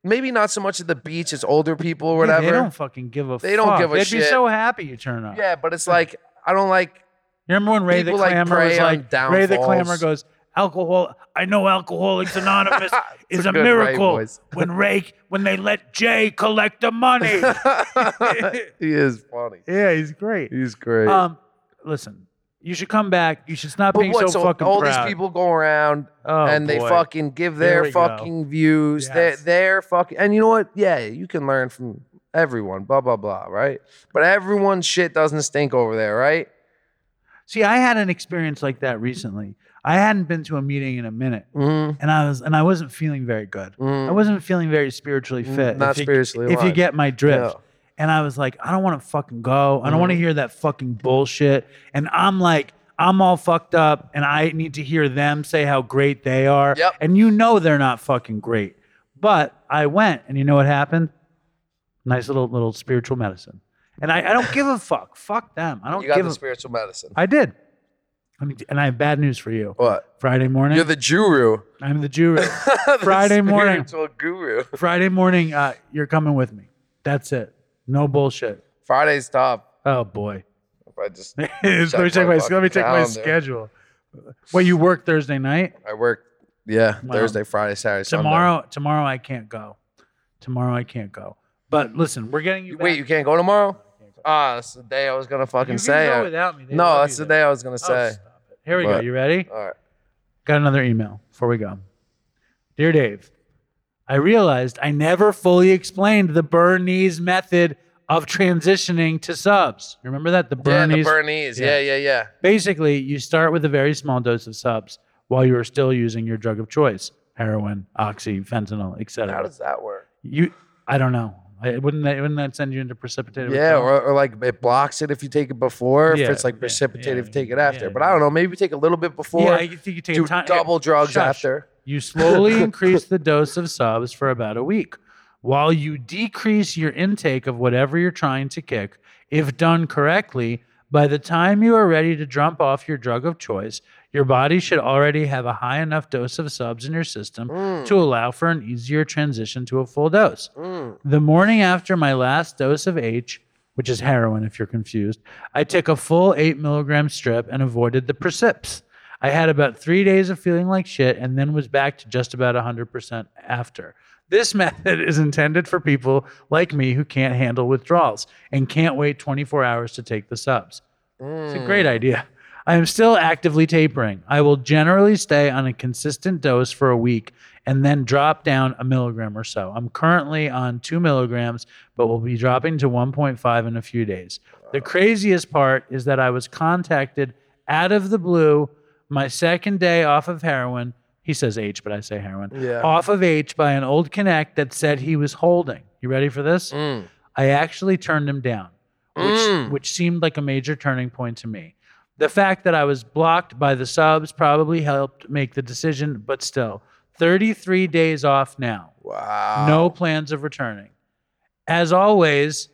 maybe not so much at the beach it's older people or Yeah, whatever they don't fucking give a. They don't give a They'd be so happy you turn up. yeah but it's like i don't like You remember when Ray the Clammer like, was like Ray the Clamor downfalls. goes, Alcohol I know Alcoholics Anonymous is a a Ray miracle when Ray when they let Jay collect the money. he is funny yeah, he's great. he's great Um listen, you should come back. You should stop But being what? so So fucking all proud. these people go around Oh, and they boy. fucking give their we go. fucking views. Their Yes. their fucking and you know what? Yeah, you can learn from everyone. Blah blah blah. Right? But everyone's shit doesn't stink over there, right? See, I had an experience like that recently. I hadn't been to a meeting in a minute. Mm-hmm. and I was and I wasn't feeling very good. I wasn't feeling very spiritually fit. Mm, not if you, spiritually If you get my drift. Yeah. And I was like, I don't want to fucking go. I don't want to Mm-hmm. hear that fucking bullshit. And I'm like, I'm all fucked up, and I need to hear them say how great they are. Yep. And you know they're not fucking great. But I went, and you know what happened? Nice little little spiritual medicine. And I, I don't give a fuck. Fuck them. I don't You got give the a spiritual medicine. I did. I mean, and I have bad news for you. what? Friday morning, You're the guru. I'm the. The Friday morning. spiritual guru. Friday morning, uh, you're coming with me. That's it. No bullshit. Friday's top. Oh boy. If I just let me Check check my my let me check my schedule. Well, you work Thursday night. I work. Yeah, Wow. Thursday, Friday, Saturday, Sunday. Tomorrow, tomorrow I can't go. Tomorrow I can't go. But listen, we're getting you. You- Wait, back. you can't go tomorrow? Ah, that's the day I was gonna fucking You can say. go without me. They no, that's the there. day I was gonna Oh, say. it. Here we go. You ready? All right. Got another email before we go. Dear Dave, I realized I never fully explained the Bernese method of transitioning to subs. Remember that? The Yeah, Bernese. the Bernese. Yeah, yeah, yeah. Basically, you start with a very small dose of subs while you are still using your drug of choice heroin, oxy, fentanyl, etc. How does that work? you? I don't know. I, wouldn't that wouldn't that send you into precipitated? Yeah, or, or like it blocks it if you take it before. Yeah, if it's like precipitated yeah, if you take it after. but I don't know. Maybe take a little bit before. yeah. Think you take do time, double drugs Shush. after. You slowly increase the dose of subs for about a week, while you decrease your intake of whatever you're trying to kick. If done correctly, by the time you are ready to jump off your drug of choice, your body should already have a high enough dose of subs in your system to mm. allow for an easier transition to a full dose. Mm. The morning after my last dose of H, which is heroin if you're confused, I took a full 8 milligram strip and avoided the precips. I had about three days of feeling like shit and then was back to just about 100% after. This method is intended for people like me who can't handle withdrawals and can't wait 24 hours to take the subs. It's a great mm. idea. I am still actively tapering. I will generally stay on a consistent dose for a week and then drop down a milligram or so. I'm currently on two milligrams, but will be dropping to 1.5 in a few days. The craziest part is that I was contacted out of the blue my second day off of heroin. He says H, but I say heroin. Yeah. Off of H by an old connect that said he was holding. You ready for this? Mm. I actually turned him down, which, which seemed like a major turning point to me. The fact that I was blocked by the subs probably helped make the decision, but still, 33 days off now. Wow. No plans of returning. As always,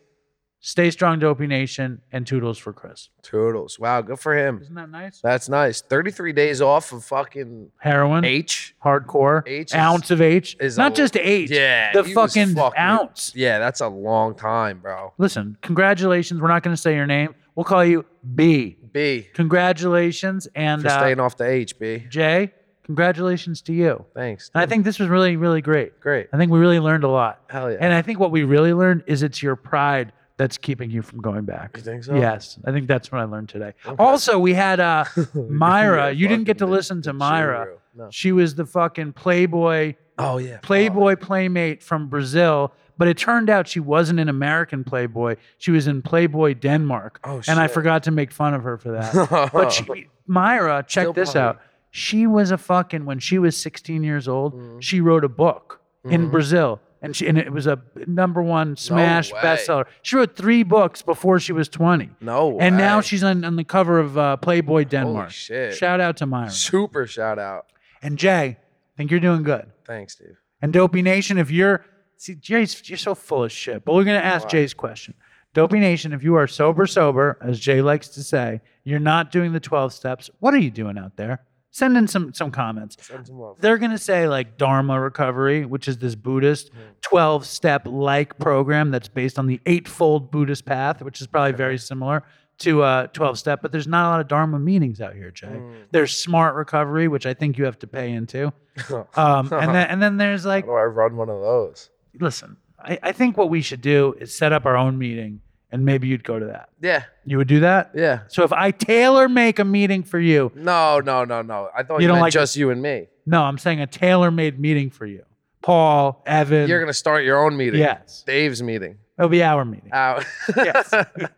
stay strong, Dopey Nation, and toodles for Chris. Toodles. Wow, good for him. Isn't that nice? That's nice. 33 days off of fucking Heroin, H. hardcore, H is- ounce of H. is Not a- just H. Yeah. the fucking fucking- ounce. Yeah, that's a long time, bro. Listen, congratulations. We're not going to say your name. We'll call you B. B. Congratulations. And For uh, staying off the H, B. Jay, congratulations to you. Thanks. And I think this was really, really great. Great. I think we really learned a lot. Hell yeah. And I think what we really learned is it's your pride that's keeping you from going back. You think so? Yes, I think that's what I learned today. Also, we had uh, Mayra. You didn't get to listen to Mayra. No. She was the fucking Playboy Oh, yeah. Playboy playmate from Brazil, but it turned out she wasn't an American Playboy. She was in Playboy Denmark. Oh, And I forgot to make fun of her for that. but she, Mayra, check Still this probably- out. She was a fucking when she was 16 years old, Mm-hmm. she wrote a book in Brazil. And she and it was a number one smash way. bestseller. She wrote three books before she was 20. No And now she's on, on the cover of uh, Playboy Denmark. Holy shit. Shout out to Mayra. Super shout out. And Jay, I think you're doing good. Thanks, Steve. And Dopey Nation, if you're see Jay's you're so full of shit. But we're gonna ask Jay's question. Dopey Nation, if you are sober, sober, as Jay likes to say, you're not doing the 12 steps. What are you doing out there? Send in some some comments. Send some love. They're gonna say like Dharma Recovery, which is this Buddhist Hmm. 12 step like program that's based on the eightfold Buddhist path, which is probably very similar to uh 12 step. But there's not a lot of Dharma meetings out here, Jay. Hmm. There's Smart Recovery, which I think you have to pay into. Um, and then and then there's like How do I run one of those? Listen, I, I think what we should do is set up our own meeting and maybe you'd go to that. Yeah. You would do that? Yeah. So if I tailor make a meeting for you, No, no, no, no. I thought You you, don't meant like- just you and me. no, I'm saying a tailor made meeting for you. Paul, Evan. You're gonna start your own meeting. Yes. Dave's meeting. It'll be our meeting. Out. Yes.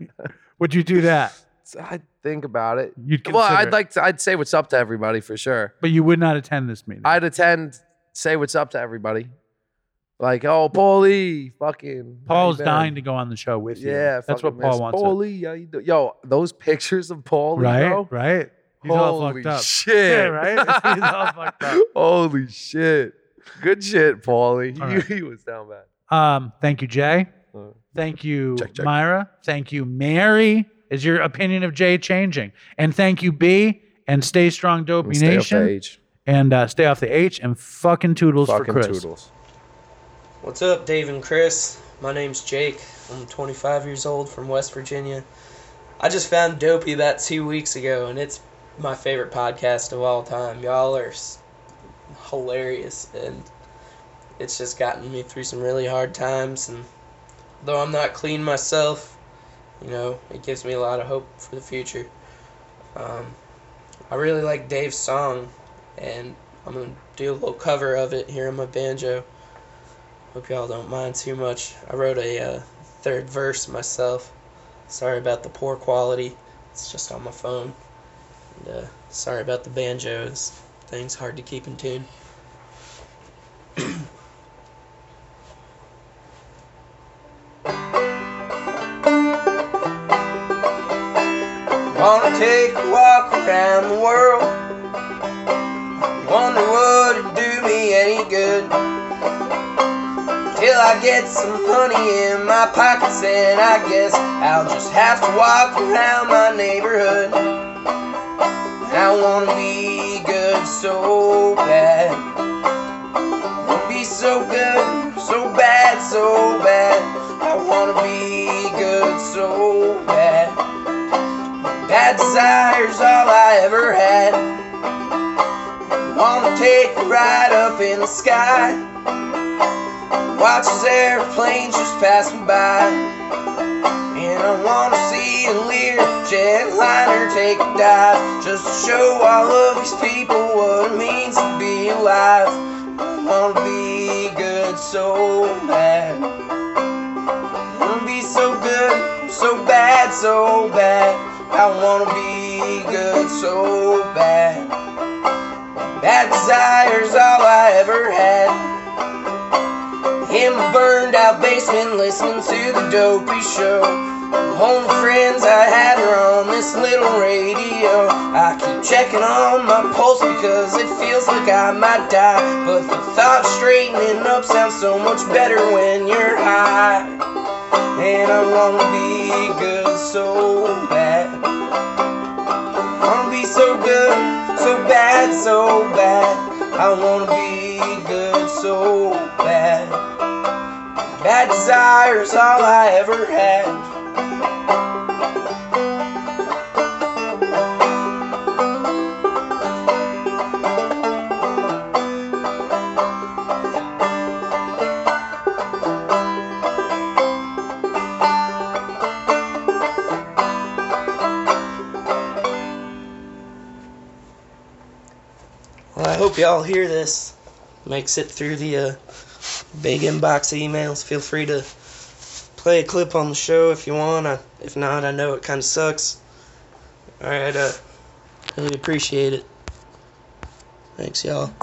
would you do that? I think about it. You'd well, I'd it. like to. I'd say what's up to everybody for sure. But you would not attend this meeting. I'd attend. Say what's up to everybody. Like, oh, Paulie, fucking. Paul's how dying to go on the show with you. Yeah, That's what Paul miss wants. Paulie, how you do- Yo, those pictures of Paulie, right? bro. Right? He's all Holy fucked up. shit. Yeah, right? He's all fucked up. Holy shit. Good shit, Paulie. He, right. he was down bad. Um, thank you, Jay. Uh, Thank you, Check, check. Mayra. Thank you, Mary. Is your opinion of Jay changing? And thank you, B. And stay strong, Dopey Stay off Nation. the H. And uh, stay off the H. And fucking toodles Fucking for Chris. toodles. What's up, Dave and Chris? My name's Jake. I'm 25 years old from West Virginia. I just found Dopey about two weeks ago, and it's my favorite podcast of all time. Y'all are hilarious, and it's just gotten me through some really hard times. And though I'm not clean myself, you know, it gives me a lot of hope for the future. Um, I really like Dave's song, and I'm gonna do a little cover of it here on my banjo. Hope y'all don't mind too much. I wrote a uh, third verse myself. Sorry about the poor quality. It's just on my phone. And, uh, sorry about the banjos. Things hard to keep in tune. Wanna take a walk around the world. Wonder would it do me any good? I get some honey in my pockets, and I guess I'll just have to walk around my neighborhood. I wanna be good so bad. Wanna be so good, so bad, so bad. I wanna be good so bad. Bad desire's all I ever had. I wanna take a ride up in the sky. Watch as airplanes just pass me by. And I wanna see a Lear jetliner take a dive. Just to show all of these people what it means to be alive. I wanna be good so bad. I wanna be so good, so bad, so bad. I wanna be good so bad. Bad desire's all I ever had. In my burned out basement, listening to the dopey show. The only friends I had are on this little radio. I keep checking on my pulse because it feels like I might die. But the thought straightening up sounds so much better when you're high. And I wanna be good so bad. I wanna be so good, so bad, so bad. I wanna be good so bad. Bad desires, all I ever had. Well, I hope y'all hear this. Makes it through the uh, big inbox emails. Feel free to play a clip on the show if you want. I, if not, I know it kind of sucks. All right, uh, really appreciate it. Thanks, y'all.